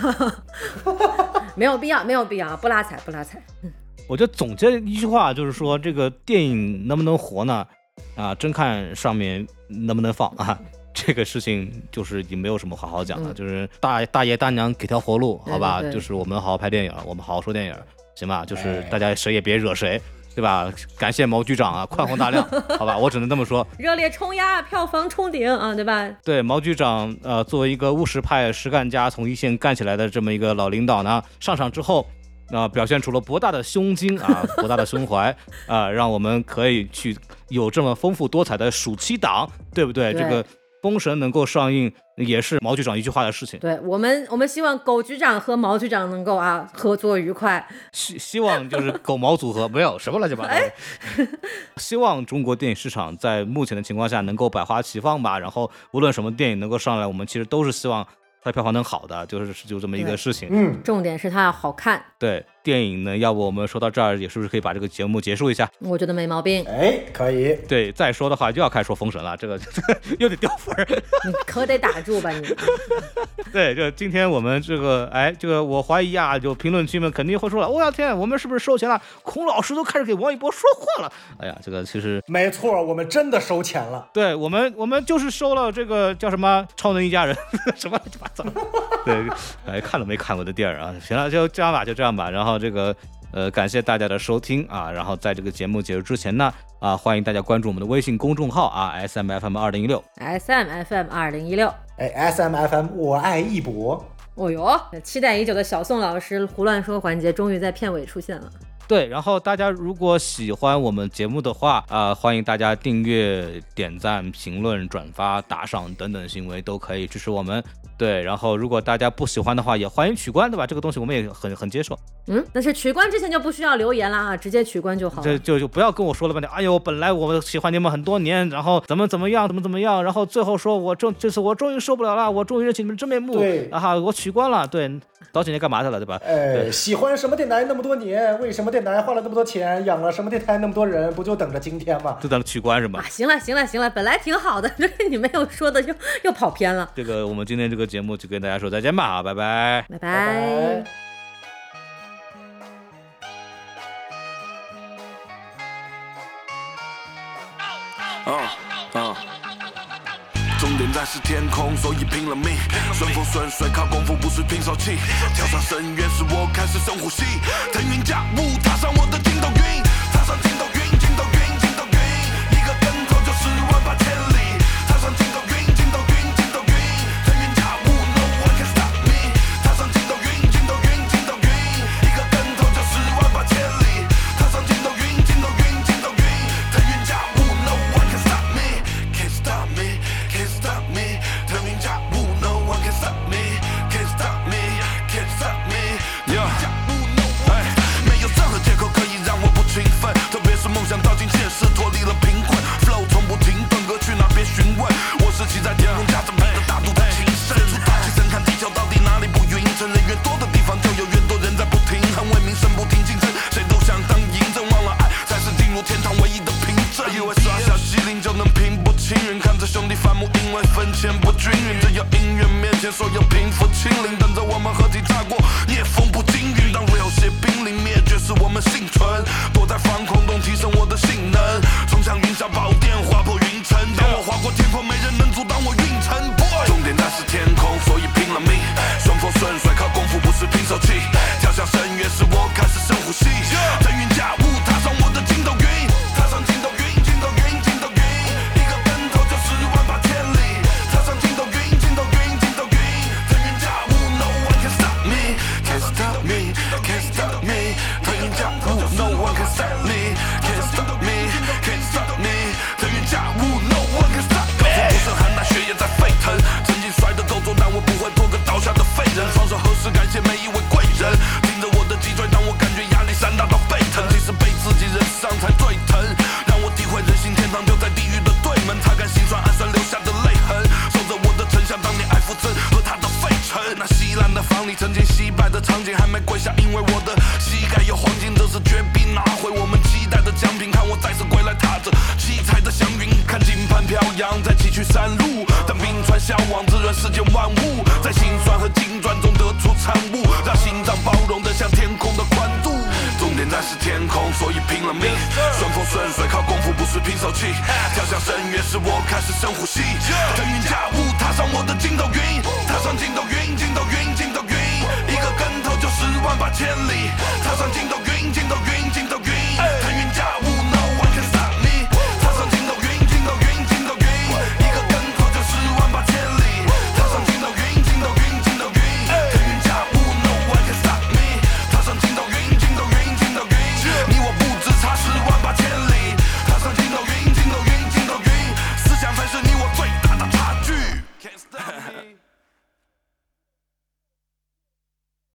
没有必要，没有必要，不拉踩，不拉踩。嗯，我就总结一句话，就是说这个电影能不能活呢？啊，真看上面能不能放啊？这个事情就是已经没有什么好好讲了，就是大大爷大娘给条活路，好吧？就是我们好好拍电影，我们好好说电影，行吧？就是大家谁也别惹谁。对吧？感谢毛局长啊，宽宏大量，好吧，我只能这么说。热烈冲压，票房冲顶啊，对吧？对，毛局长，呃，作为一个务实派实干家，从一线干起来的这么一个老领导呢，上场之后，啊，表现出了博大的胸襟啊，博大的胸怀啊，让我们可以去有这么丰富多彩的暑期档，对不对？这个封神能够上映，也是毛局长一句话的事情。对我们，我们希望狗局长和毛局长能够啊合作愉快。希希望就是狗毛组合，没有什么乱七八糟的。希望中国电影市场在目前的情况下能够百花齐放吧。然后无论什么电影能够上来，我们其实都是希望它票房能好的，就是就这么一个事情。嗯，重点是它要好看。对电影呢，要不我们说到这儿，也是不是可以把这个节目结束一下？我觉得没毛病。哎，可以。对，再说的话又要开始说封神了，这个这个 又得掉分儿。你可得打住吧你。对，就今天我们这个，哎，这个我怀疑啊，就评论区们肯定会说了，我、哦、天，我们是不是收钱了？孔老师都开始给王一博说话了。哎呀，这个其实没错，我们真的收钱了。对我们，我们就是收了这个叫什么《超能一家人》什么乱七八糟。对，哎，看都没看过的电影啊？行了，就这样吧，就这样吧。然后这个。呃，感谢大家的收听啊！然后在这个节目结束之前呢，啊，欢迎大家关注我们的微信公众号啊，S M F M 二零一六，S M F M 二零一六，哎，S M F M 我爱一博。哦哟，期待已久的小宋老师胡乱说环节终于在片尾出现了。对，然后大家如果喜欢我们节目的话啊、呃，欢迎大家订阅、点赞、评论、转发、打赏等等行为都可以支持我们。对，然后如果大家不喜欢的话，也欢迎取关，对吧？这个东西我们也很很接受。嗯，但是取关之前就不需要留言了啊，直接取关就好了。这就就不要跟我说了半天，哎呦，本来我喜欢你们很多年，然后怎么怎么样，怎么怎么样，然后最后说我终这次我终于受不了了，我终于认清你们真面目，对，啊哈，我取关了，对，早几年干嘛去了，对吧？哎，喜欢什么电台那么多年，为什么电台花了那么多钱，养了什么电台那么多人，不就等着今天吗？就等着取关是吗？啊，行了行了行了，本来挺好的，这 你们又说的又又跑偏了。这个我们今天这个节目就跟大家说再见吧，啊，拜。拜，拜。拜！终点站是天空，所以拼了命，顺风顺水靠功夫，不是拼手气。跳上深渊是我开始深呼吸，腾云驾雾踏上我的